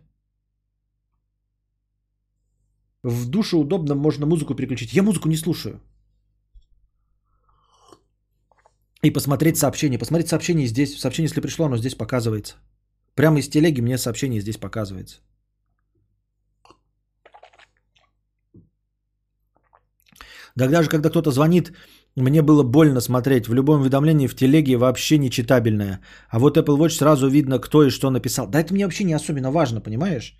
В душе удобно, можно музыку переключить. Я музыку не слушаю. И посмотреть сообщение. Посмотреть сообщение здесь. Сообщение, если пришло, оно здесь показывается. Прямо из телеги мне сообщение здесь показывается. Да даже когда кто-то звонит, мне было больно смотреть. В любом уведомлении в телеге вообще нечитабельное. А вот Apple Watch сразу видно, кто и что написал. Да это мне вообще не особенно важно, понимаешь?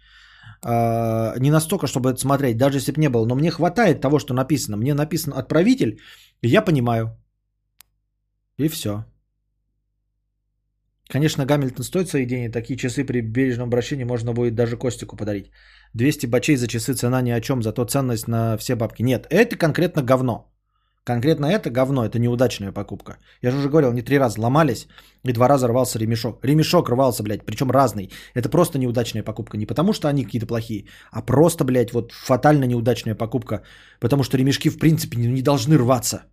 А, не настолько, чтобы это смотреть, даже если бы не было. Но мне хватает того, что написано. Мне написан отправитель, и я понимаю. И все. Конечно, Гамильтон стоит свои деньги. Такие часы при бережном обращении можно будет даже Костику подарить. 200 бачей за часы цена ни о чем, зато ценность на все бабки. Нет, это конкретно говно. Конкретно это говно, это неудачная покупка. Я же уже говорил, не три раза ломались, и два раза рвался ремешок. Ремешок рвался, блядь, причем разный. Это просто неудачная покупка. Не потому, что они какие-то плохие, а просто, блядь, вот фатально неудачная покупка. Потому что ремешки, в принципе, не, не должны рваться.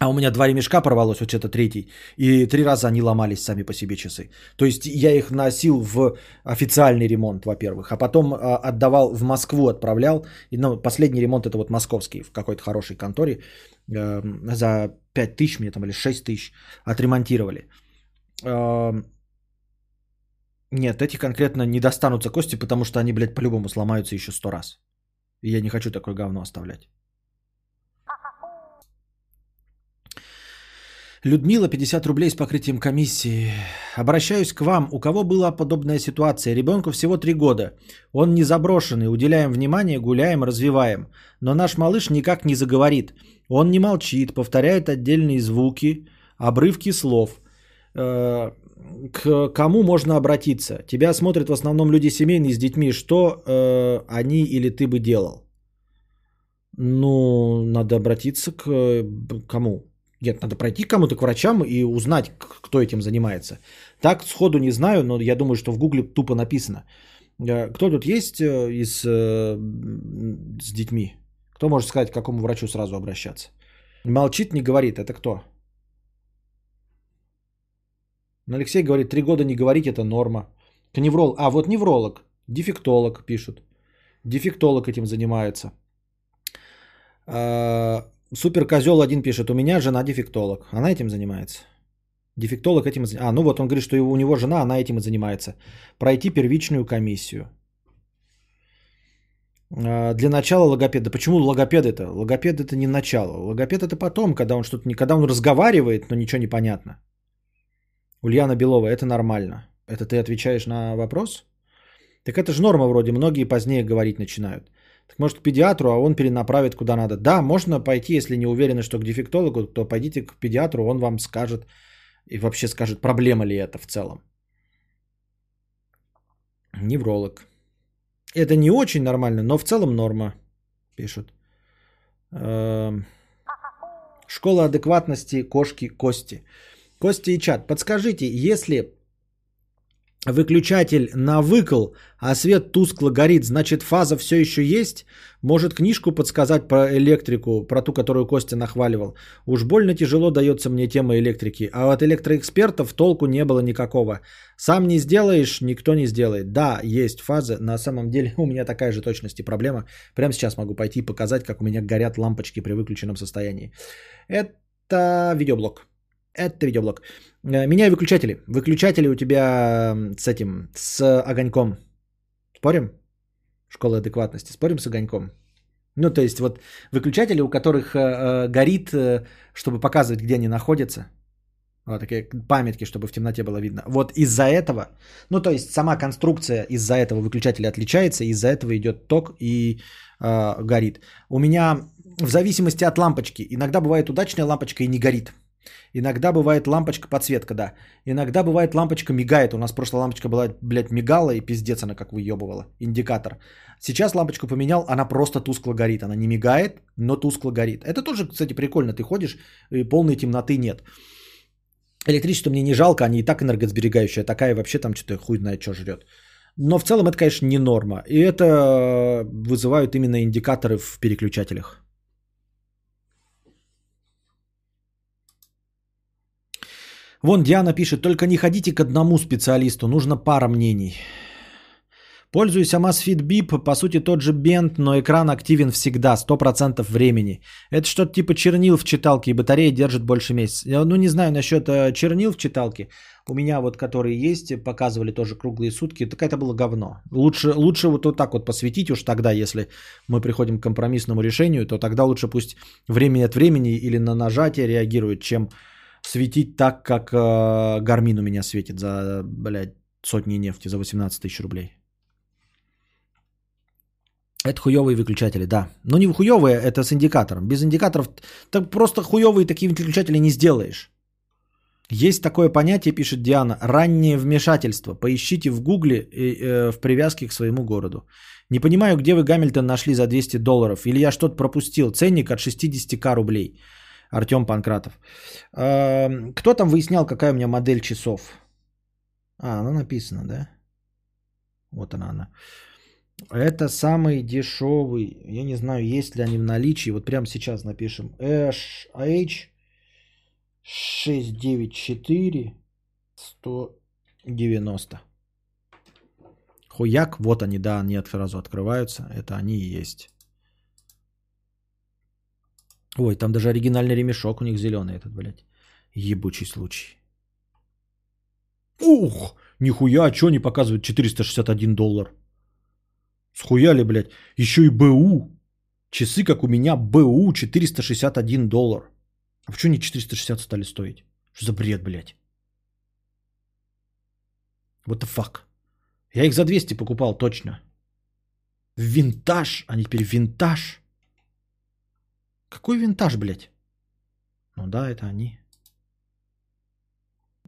А у меня два ремешка порвалось, вот это третий. И три раза они ломались сами по себе часы. То есть я их носил в официальный ремонт, во-первых. А потом а, отдавал в Москву, отправлял. И, ну, последний ремонт это вот московский, в какой-то хорошей конторе. Э, за 5 тысяч мне там или 6 тысяч отремонтировали. Э, нет, эти конкретно не достанутся кости, потому что они, блядь, по-любому сломаются еще сто раз. И я не хочу такое говно оставлять. Людмила, 50 рублей с покрытием комиссии. Обращаюсь к вам. У кого была подобная ситуация? Ребенку всего 3 года. Он не заброшенный. Уделяем внимание, гуляем, развиваем. Но наш малыш никак не заговорит. Он не молчит, повторяет отдельные звуки, обрывки слов. Э, к кому можно обратиться? Тебя смотрят в основном люди семейные с детьми. Что э, они или ты бы делал? ну, надо обратиться к э, кому? Нет, надо пройти кому-то к врачам и узнать, кто этим занимается. Так сходу не знаю, но я думаю, что в гугле тупо написано. Э, Кто тут есть э, из, э, с детьми? Кто может сказать, к какому врачу сразу обращаться? Молчит, не говорит. Это кто? Алексей говорит, три года не говорить это норма. К невролог. А, вот невролог. Дефектолог пишут. Дефектолог этим занимается. Супер козел один пишет, у меня жена дефектолог. Она этим занимается. Дефектолог этим занимается. А, ну вот он говорит, что у него жена, она этим и занимается. Пройти первичную комиссию. А, Для начала логопеда. Почему логопед это? Логопед это не начало. Логопед это потом, когда он что-то не, когда он разговаривает, но ничего не понятно. Ульяна Белова, это нормально. Это ты отвечаешь на вопрос? Так это же норма вроде, многие позднее говорить начинают. Так может к педиатру, а он перенаправит куда надо. Да, можно пойти, если не уверены, что к дефектологу, то пойдите к педиатру, он вам скажет и вообще скажет, проблема ли это в целом. Невролог. Это не очень нормально, но в целом норма, пишут. Эм, Школа адекватности кошки Кости. Костя и чат, подскажите, если выключатель на выкл, а свет тускло горит, значит фаза все еще есть? Может книжку подсказать про электрику, про ту, которую Костя нахваливал? Уж больно тяжело дается мне тема электрики, а от электроэкспертов толку не было никакого. Сам не сделаешь, никто не сделает. Да, есть фазы, на самом деле <laughs> у меня такая же точность и проблема. Прямо сейчас могу пойти и показать, как у меня горят лампочки при выключенном состоянии. Это видеоблог. Это видеоблог. Э, Меняй выключатели. Выключатели у тебя с этим, с огоньком. Спорим? Школа адекватности. Спорим с огоньком? Ну, то есть вот выключатели, у которых э, э, горит, э, чтобы показывать, где они находятся. Вот такие памятки, чтобы в темноте было видно. Вот из-за этого, ну, то есть сама конструкция из-за этого выключателя отличается, из-за этого идет ток и э, горит. У меня в зависимости от лампочки, иногда бывает удачная лампочка и не горит. Иногда бывает лампочка подсветка, да. Иногда бывает лампочка мигает. У нас прошлая лампочка была, блядь, мигала и пиздец она как выебывала. Индикатор. Сейчас лампочку поменял, она просто тускло горит. Она не мигает, но тускло горит. Это тоже, кстати, прикольно. Ты ходишь, и полной темноты нет. Электричество мне не жалко, они и так энергосберегающие. Такая вообще там что-то хуй знает, что жрет. Но в целом это, конечно, не норма. И это вызывают именно индикаторы в переключателях. Вон Диана пишет, только не ходите к одному специалисту, нужно пара мнений. Пользуюсь Amazfit Bip, по сути тот же бенд, но экран активен всегда, 100% времени. Это что-то типа чернил в читалке, и батарея держит больше месяца. Ну не знаю насчет э, чернил в читалке. У меня вот, которые есть, показывали тоже круглые сутки, так это было говно. Лучше, лучше вот, вот так вот посветить уж тогда, если мы приходим к компромиссному решению, то тогда лучше пусть время от времени или на нажатие реагирует, чем светить так, как э, Гармин у меня светит за, блядь, сотни нефти, за 18 тысяч рублей. Это хуевые выключатели, да. Но не хуевые, это с индикатором. Без индикаторов так просто хуевые такие выключатели не сделаешь. Есть такое понятие, пишет Диана, раннее вмешательство. Поищите в гугле э, э, в привязке к своему городу. Не понимаю, где вы Гамильтон нашли за 200 долларов. Или я что-то пропустил. Ценник от 60к рублей. Артем Панкратов. Э, кто там выяснял, какая у меня модель часов? А, она написана, да? Вот она, она. Это самый дешевый. Я не знаю, есть ли они в наличии. Вот прямо сейчас напишем. H 694 190. Хуяк. Вот они, да, они сразу открываются. Это они и есть. Ой, там даже оригинальный ремешок у них зеленый этот, блядь. Ебучий случай. Ух, нихуя, что они показывают 461 доллар? Схуяли, блядь. Еще и БУ. Часы, как у меня, БУ 461 доллар. А почему не 460 стали стоить? Что за бред, блядь? What the fuck? Я их за 200 покупал, точно. Винтаж. Они теперь винтаж. Какой винтаж, блядь? Ну да, это они.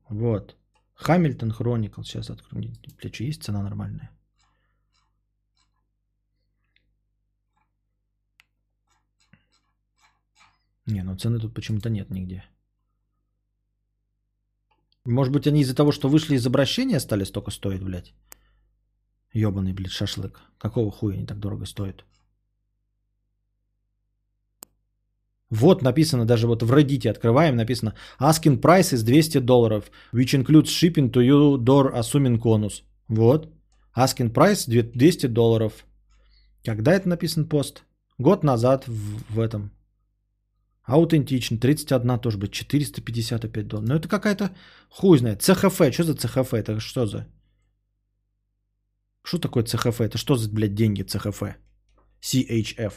Вот. Хамильтон Хроникл. Сейчас открою. Блядь, что есть цена нормальная? Не, ну цены тут почему-то нет нигде. Может быть, они из-за того, что вышли из обращения, стали столько стоить, блядь? Ёбаный, блядь, шашлык. Какого хуя они так дорого стоят? Вот написано, даже вот в Reddit открываем, написано Asking price is 200 долларов, which includes shipping to your door assuming конус. Вот. Asking price 200 долларов. Когда это написан пост? Год назад в, в этом. Аутентично. 31 тоже быть. 455 долларов. Ну это какая-то хуй знает. ЦХФ. Что за ЦХФ? Это что за? Что такое ЦХФ? Это что за, блядь, деньги ЦХФ? CHF.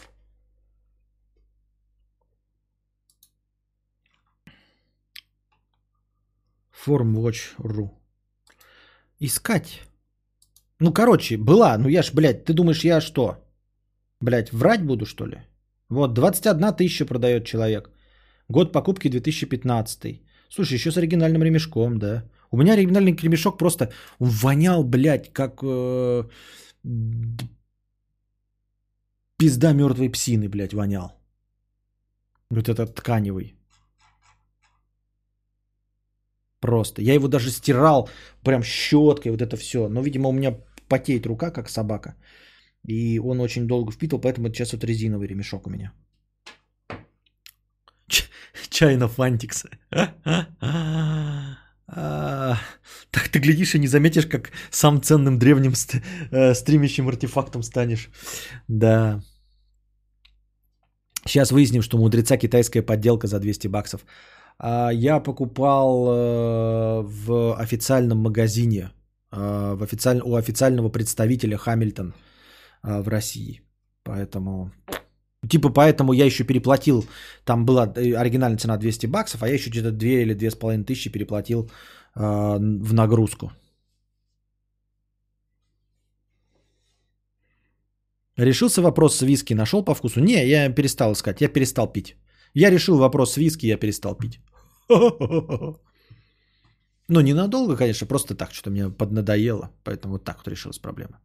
Formwatch.ru Искать. Ну, короче, была. Ну, я ж, блядь, ты думаешь, я что? Блядь, врать буду, что ли? Вот, 21 тысяча продает человек. Год покупки 2015. Слушай, еще с оригинальным ремешком, да. У меня оригинальный ремешок просто он вонял, блядь, как э, пизда мертвой псины, блядь, вонял. Вот этот тканевый. Просто. Я его даже стирал прям щеткой, вот это все. Но, видимо, у меня потеет рука, как собака. И он очень долго впитывал, поэтому сейчас вот резиновый ремешок у меня. Чайна Фантикса. <laughs> Так ты глядишь и не заметишь, как сам ценным древним э, стримящим артефактом станешь. Да. Сейчас выясним, что мудреца китайская подделка за 200 баксов. А, я покупал э, в официальном магазине, э, в официаль... у официального представителя Хамильтон в России. Поэтому Типа поэтому я еще переплатил, там была э, оригинальная цена 200 баксов, а я еще где-то 2 или 2,5 тысячи переплатил э, в нагрузку. Решился вопрос с виски, нашел по вкусу? Не, я перестал искать, я перестал пить. Я решил вопрос с виски, я перестал пить. <laughs> Ну, ненадолго, конечно, просто так, что-то мне поднадоело. Поэтому вот так вот решилась проблема.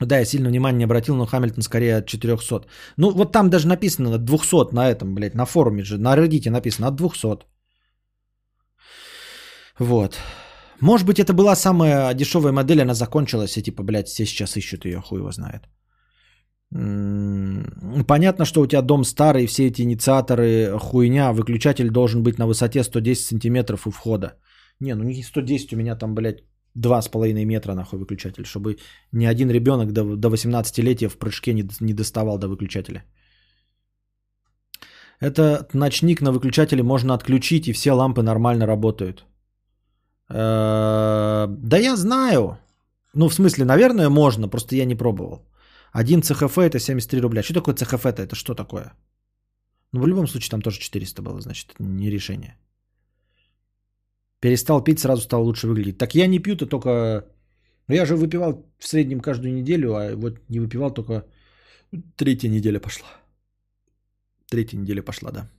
Да, я сильно внимания не обратил, но Хамильтон скорее от 400. Ну, вот там даже написано от 200 на этом, блядь, на форуме же, на Reddit написано от 200. Вот. Может быть, это была самая дешевая модель, она закончилась, и типа, блядь, все сейчас ищут ее, хуй его знает. Понятно, что у тебя дом старый, все эти инициаторы хуйня, выключатель должен быть на высоте 110 сантиметров у входа. Не, ну не 110, у меня там, блядь, Два с половиной метра нахуй выключатель, чтобы ни один ребенок до, до 18-летия в прыжке не, не доставал до выключателя. Этот ночник на выключателе можно отключить, и все лампы нормально работают. Э, да я знаю. Ну, в смысле, наверное, можно, просто я не пробовал. Один ЦХФ это 73 рубля. Что такое ЦХФ-то? Это что такое? Ну, в любом случае, там тоже 400 было, значит, не решение. Перестал пить, сразу стал лучше выглядеть. Так я не пью-то только... Ну, я же выпивал в среднем каждую неделю, а вот не выпивал только третья неделя пошла. Третья неделя пошла, да.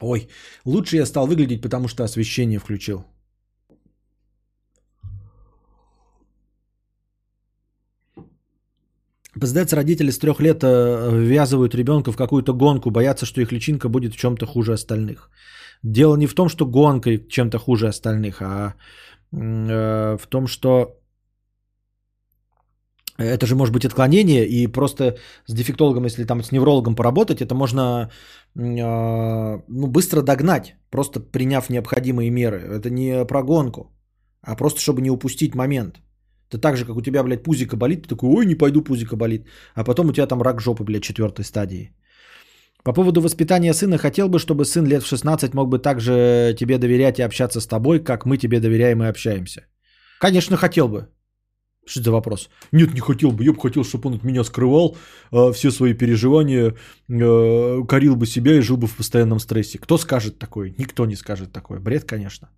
Ой, лучше я стал выглядеть, потому что освещение включил. Пиздец, родители с трех лет э, ввязывают ребенка в какую-то гонку, боятся, что их личинка будет в чем-то хуже остальных. Дело не в том, что гонка чем-то хуже остальных, а э, в том, что это же может быть отклонение, и просто с дефектологом, если там с неврологом поработать, это можно э, ну, быстро догнать, просто приняв необходимые меры. Это не про гонку, а просто чтобы не упустить момент. Это так же, как у тебя, блядь, пузико болит, ты такой, ой, не пойду, пузико болит. А потом у тебя там рак жопы, блядь, четвертой стадии. По поводу воспитания сына, хотел бы, чтобы сын лет в 16 мог бы также тебе доверять и общаться с тобой, как мы тебе доверяем и общаемся. Конечно, хотел бы. Что за вопрос? Нет, не хотел бы. Я бы хотел, чтобы он от меня скрывал э, все свои переживания, э, корил бы себя и жил бы в постоянном стрессе. Кто скажет такое? Никто не скажет такое. Бред, конечно.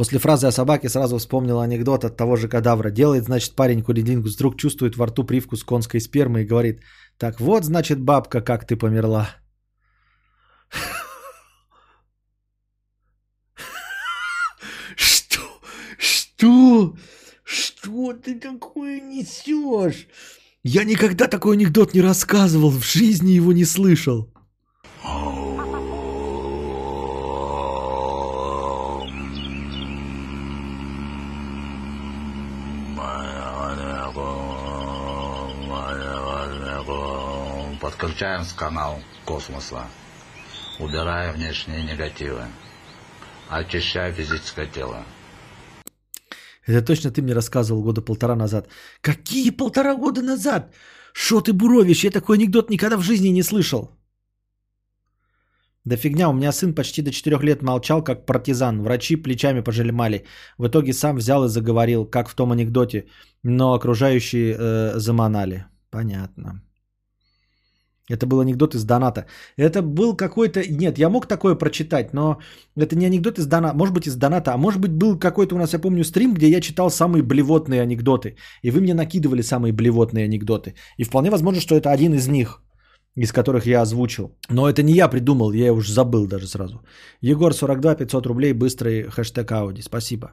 После фразы о собаке сразу вспомнил анекдот от того же кадавра. Делает, значит, парень курилингус, вдруг чувствует во рту привкус конской спермы и говорит, так вот, значит, бабка, как ты померла. Что? Что? Что ты такое несешь? Я никогда такой анекдот не рассказывал, в жизни его не слышал. Подключаем с канал космоса. Убирая внешние негативы. Очищая физическое тело. Это точно ты мне рассказывал года полтора назад. Какие полтора года назад? Что ты буровишь? Я такой анекдот никогда в жизни не слышал. Да фигня, у меня сын почти до 4 лет молчал, как партизан. Врачи плечами пожелемали. В итоге сам взял и заговорил, как в том анекдоте. Но окружающие э, заманали. Понятно. Это был анекдот из доната. Это был какой-то... Нет, я мог такое прочитать, но это не анекдот из доната. Может быть, из доната. А может быть, был какой-то у нас, я помню, стрим, где я читал самые блевотные анекдоты. И вы мне накидывали самые блевотные анекдоты. И вполне возможно, что это один из них, из которых я озвучил. Но это не я придумал, я уже забыл даже сразу. Егор, 42, 500 рублей, быстрый хэштег Ауди. Спасибо.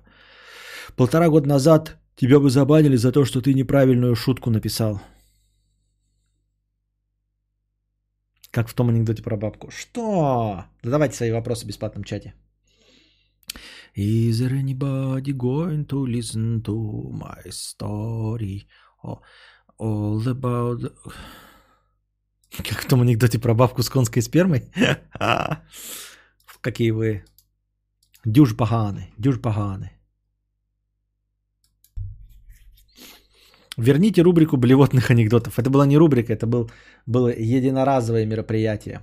Полтора года назад тебя бы забанили за то, что ты неправильную шутку написал. Как в том анекдоте про бабку. Что? Задавайте свои вопросы в бесплатном чате. Is there anybody going to listen to my story? Oh, all about... <laughs> Как в том анекдоте про бабку с конской спермой? <laughs> Какие вы дюж поганы, дюж поганы. Верните рубрику блевотных анекдотов. Это была не рубрика, это был, было единоразовое мероприятие.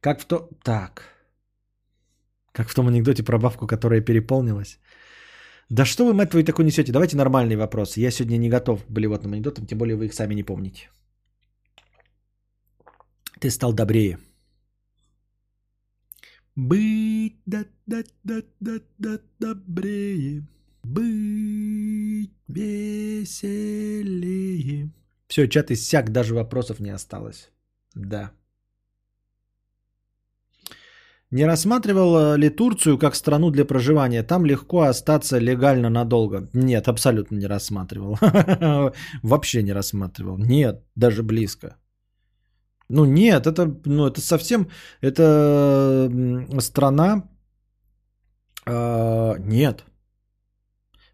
Как в то... Так. Как в том анекдоте про бабку, которая переполнилась. Да что вы, мать твою, такой несете? Давайте нормальные вопросы. Я сегодня не готов к блевотным анекдотам, тем более вы их сами не помните. Ты стал добрее. Быть да да да да да добрее. Быть веселее. Все, чат иссяк, даже вопросов не осталось. Да. Не рассматривал э, ли Турцию как страну для проживания? Там легко остаться легально надолго. Нет, абсолютно не рассматривал. <laughs> Вообще не рассматривал. Нет, даже близко. Ну нет, это, ну, это совсем, это страна, э, нет,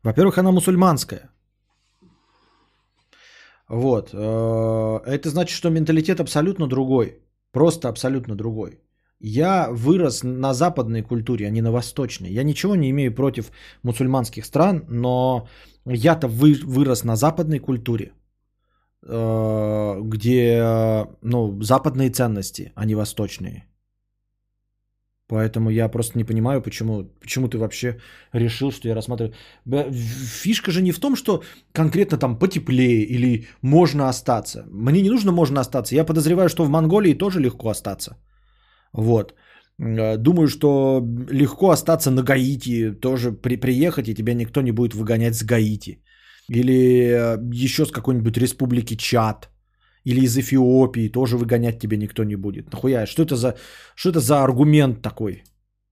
во-первых, она мусульманская. Вот. Э, это значит, что менталитет абсолютно другой. Просто абсолютно другой. Я вырос на западной культуре, а не на восточной. Я ничего не имею против мусульманских стран, но я-то вы, вырос на западной культуре, э, где ну, западные ценности, а не восточные. Поэтому я просто не понимаю, почему, почему ты вообще решил, что я рассматриваю. Фишка же не в том, что конкретно там потеплее или можно остаться. Мне не нужно можно остаться. Я подозреваю, что в Монголии тоже легко остаться. Вот. Э, думаю, что легко остаться на Гаити, тоже при, приехать, и тебя никто не будет выгонять с Гаити. Или э, еще с какой-нибудь республики Чад или из Эфиопии тоже выгонять тебя никто не будет. Нахуя? Что это за, что это за аргумент такой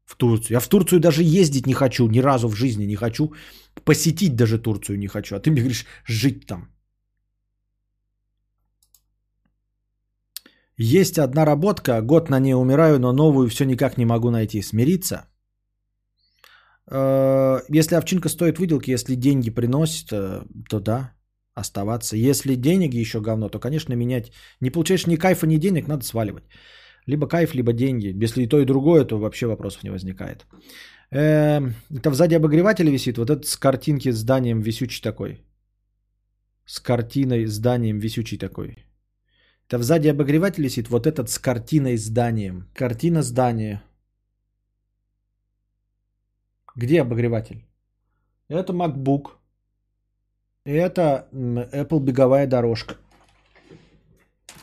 в Турцию? Я в Турцию даже ездить не хочу, ни разу в жизни не хочу. Посетить даже Турцию не хочу. А ты мне говоришь, жить там. Есть одна работка, год на ней умираю, но новую все никак не могу найти. Смириться? Э, если овчинка стоит выделки, если деньги приносит, э, то да оставаться. Если деньги еще говно, то, конечно, менять. Не получаешь ни кайфа, ни денег, надо сваливать. Либо кайф, либо деньги. Если и то, и другое, то вообще вопросов не возникает. Эм, это сзади обогревателя висит. Вот этот с картинки с зданием висючий такой. С картиной зданием висючий такой. Это сзади обогреватель висит. Вот этот с картиной зданием. Картина здания. Где обогреватель? Это MacBook. Это Apple беговая дорожка.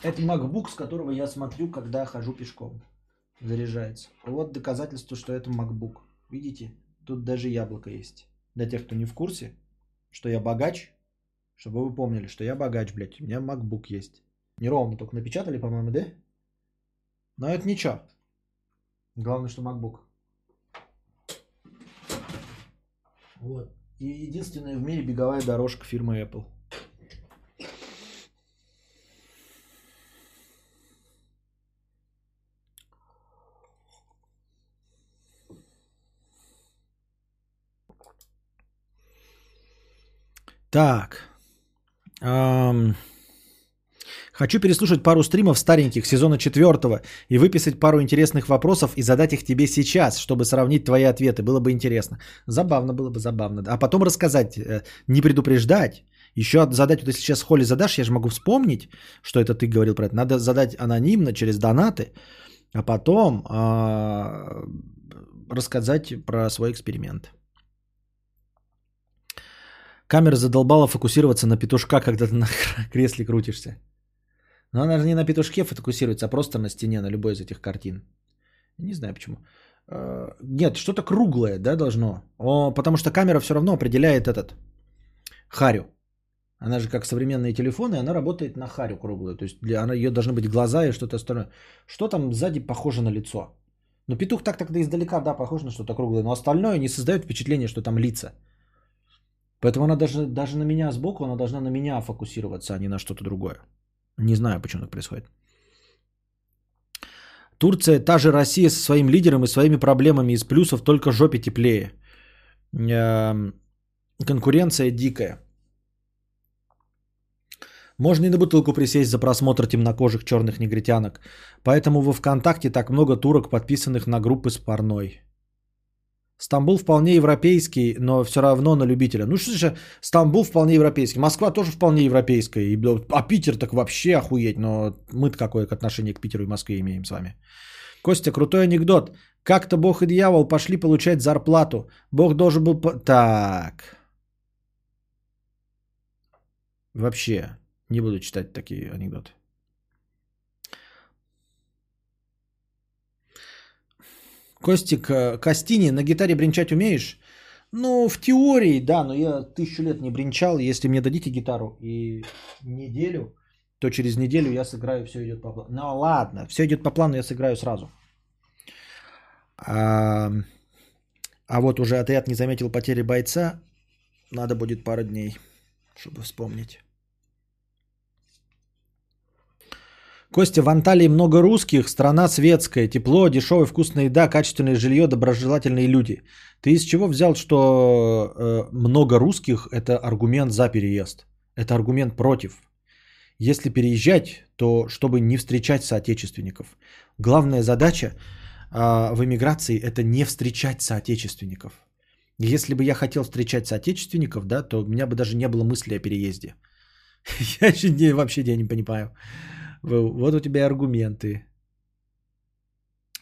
Это MacBook, с которого я смотрю, когда хожу пешком. Заряжается. Вот доказательство, что это MacBook. Видите? Тут даже яблоко есть. Для тех, кто не в курсе, что я богач, чтобы вы помнили, что я богач, блядь. У меня MacBook есть. Неровно только напечатали, по-моему, да? Но это ничего. Главное, что MacBook. Вот. И единственная в мире беговая дорожка фирмы Apple. Так. Ам, Хочу переслушать пару стримов стареньких сезона четвертого и выписать пару интересных вопросов и задать их тебе сейчас, чтобы сравнить твои ответы. Было бы интересно. Забавно было бы, забавно. А потом рассказать, э, не предупреждать. Еще задать, вот если сейчас Холли задашь, я же могу вспомнить, что это ты говорил про это. Надо задать анонимно через донаты, а потом а, рассказать про свой эксперимент. Камера задолбала фокусироваться на петушка, когда ты на <laughs> кресле крутишься. Но она же не на петушке фокусируется, а просто на стене, на любой из этих картин. Не знаю почему. Э, Нет, что-то круглое, да, должно. О, потому что камера все равно определяет этот харю. Она же как современные телефоны, она работает на харю круглую. То есть для, она, ее должны быть глаза и что-то остальное. Что там сзади похоже на лицо? Ну, петух так тогда издалека, да, похож на что-то круглое, но остальное не создает впечатление, что там лица. Поэтому она даже, даже на меня сбоку, она должна на меня фокусироваться, а не на что-то другое. Не знаю, почему так происходит. Турция та же Россия со своим лидером и своими проблемами из плюсов, только жопе теплее. Эм, Конкуренция дикая. Можно и на бутылку присесть за просмотр темнокожих черных негритянок. Поэтому во ВКонтакте так много турок, подписанных на группы с парной. Стамбул вполне европейский, но все равно на любителя. Ну что же, Стамбул вполне европейский. Москва тоже вполне европейская. А Питер так вообще охуеть. Но мы-то какое отношение к Питеру и Москве имеем с вами? Костя, крутой анекдот. Как-то Бог и дьявол пошли получать зарплату. Бог должен был... Так. Вообще, не буду читать такие анекдоты. Костик, э, Костини, на гитаре бренчать умеешь? Ну, в теории, да, но я тысячу лет не бренчал. Если мне дадите гитару и неделю, то через неделю я сыграю, все идет по плану. Ну ладно, все идет по плану, я сыграю сразу. А, а вот уже отряд не заметил потери бойца. Надо будет пару дней, чтобы вспомнить. Костя, в Анталии много русских, страна светская, тепло, дешевая вкусная еда, качественное жилье, доброжелательные люди. Ты из чего взял, что э, много русских – это аргумент за переезд? Это аргумент против. Если переезжать, то чтобы не встречать соотечественников. Главная задача э, в эмиграции – это не встречать соотечественников. Если бы я хотел встречать соотечественников, да, то у меня бы даже не было мысли о переезде. <laughs> Я вообще я не понимаю. Вот у тебя и аргументы.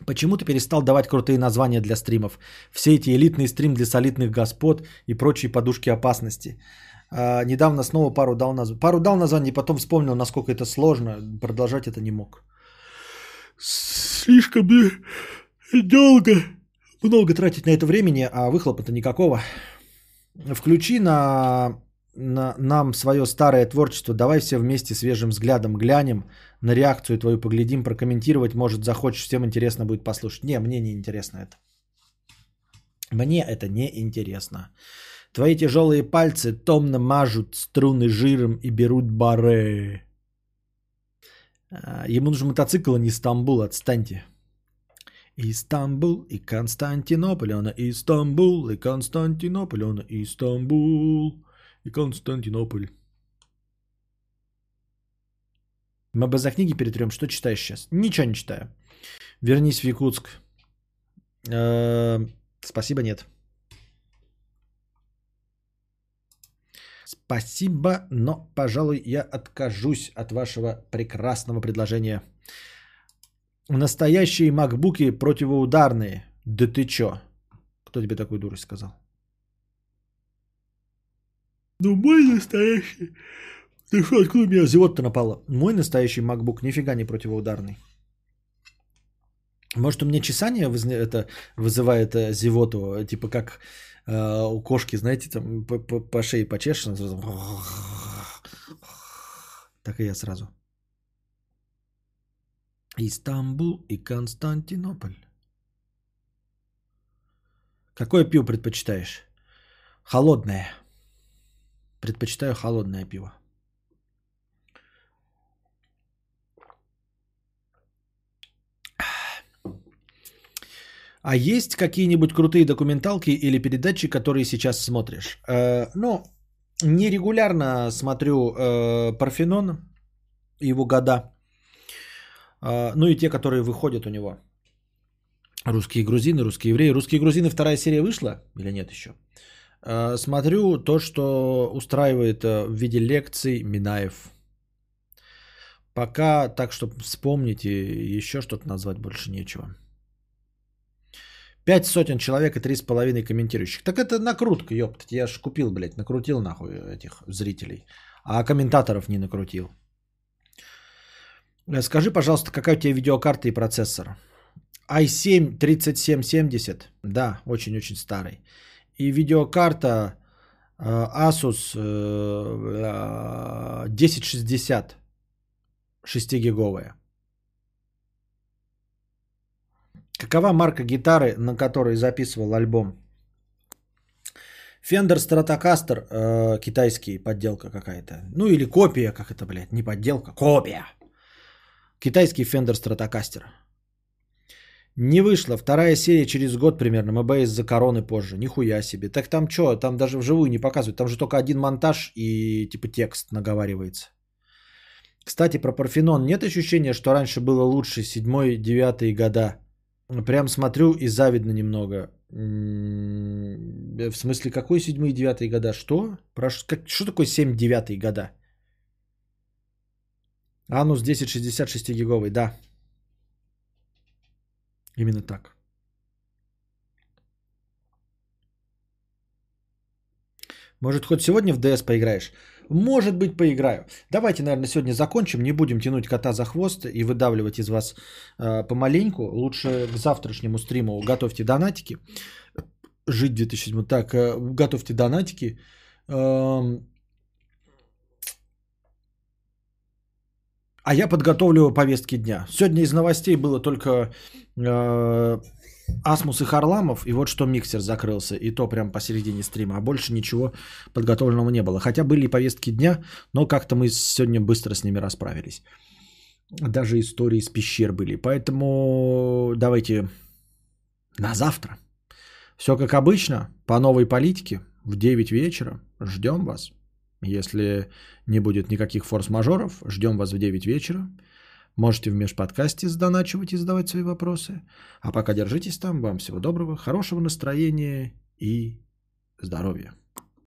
Почему ты перестал давать крутые названия для стримов? Все эти элитные стрим для солидных господ и прочие подушки опасности. А, недавно снова пару дал название. Пару дал название, и потом вспомнил, насколько это сложно. Продолжать это не мог. Слишком долго. Много тратить на это времени, а выхлопа-то никакого. Включи на на, нам свое старое творчество, давай все вместе свежим взглядом глянем, на реакцию твою поглядим, прокомментировать, может захочешь, всем интересно будет послушать. Не, мне не интересно это. Мне это не интересно. Твои тяжелые пальцы томно мажут струны жиром и берут баре. А, Ему нужен мотоцикл, а не Стамбул, отстаньте. Истамбул и Константинополь, она Истамбул и Константинополь, она Истамбул и Константинополь. Мы бы за книги перетрем. Что читаешь сейчас? Ничего не читаю. Вернись в Якутск. Э, Спасибо, нет. Спасибо, но, пожалуй, я откажусь от вашего прекрасного предложения. Настоящие макбуки противоударные. Да ты чё? Кто тебе такую дурость сказал? Ну, мой настоящий... Ты что, откуда у меня зевота напала? Мой настоящий MacBook нифига не противоударный. Может, у меня чесание это вызывает э, зевоту, типа как э, у кошки, знаете, там по, по- по шее почешешь, она сразу... Так и я сразу. Истамбул и Константинополь. Какое пиво предпочитаешь? Холодное. Предпочитаю холодное пиво. А есть какие-нибудь крутые документалки или передачи, которые сейчас смотришь? Э, ну, нерегулярно смотрю э, Парфенон, его года. Э, ну и те, которые выходят у него. Русские грузины, русские евреи. Русские грузины вторая серия вышла или нет еще? Э, смотрю то, что устраивает э, в виде лекций Минаев. Пока так, чтобы вспомнить и еще что-то назвать больше нечего. Пять сотен человек и три с половиной комментирующих. Так это накрутка, ёптать. Я ж купил, блядь, накрутил нахуй этих зрителей. А комментаторов не накрутил. Э, скажи, пожалуйста, какая у тебя видеокарта и процессор? i7 3770. Да, очень-очень старый. И видеокарта э, Asus э, 1060 6-гиговая. Какова марка гитары, на которой записывал альбом? Fender Stratocaster, э, китайский, подделка какая-то. Ну или копия, как это, блядь, не подделка, копия. Китайский Fender Stratocaster. Не вышла. Вторая серия через год примерно. МБ из-за короны позже. Нихуя себе. Так там что? Там даже вживую не показывают. Там же только один монтаж и типа текст наговаривается. Кстати, про Парфенон. Нет ощущения, что раньше было лучше, седьмой, девятые года? Прям смотрю и завидно немного. В смысле, какой седьмые девятые года? Что? Про, как, что такое 7 девятые года? Анус 1066 гиговый, да. Именно так. Может, хоть сегодня в ДС поиграешь? Может быть, поиграю. Давайте, наверное, сегодня закончим. Не будем тянуть кота за хвост и выдавливать из вас э, помаленьку. Лучше к завтрашнему стриму готовьте донатики. Жить 2007. Так, э, готовьте донатики. Э, а я подготовлю повестки дня. Сегодня из новостей было только э, Асмус и Харламов, и вот что миксер закрылся, и то прям посередине стрима, а больше ничего подготовленного не было. Хотя были и повестки дня, но как-то мы сегодня быстро с ними расправились. Даже истории с пещер были. Поэтому давайте на завтра. Все как обычно, по новой политике, в 9 вечера. Ждем вас. Если не будет никаких форс-мажоров, ждем вас в 9 вечера. Можете в межподкасте задоначивать и задавать свои вопросы. А пока держитесь там. Вам всего доброго, хорошего настроения и здоровья.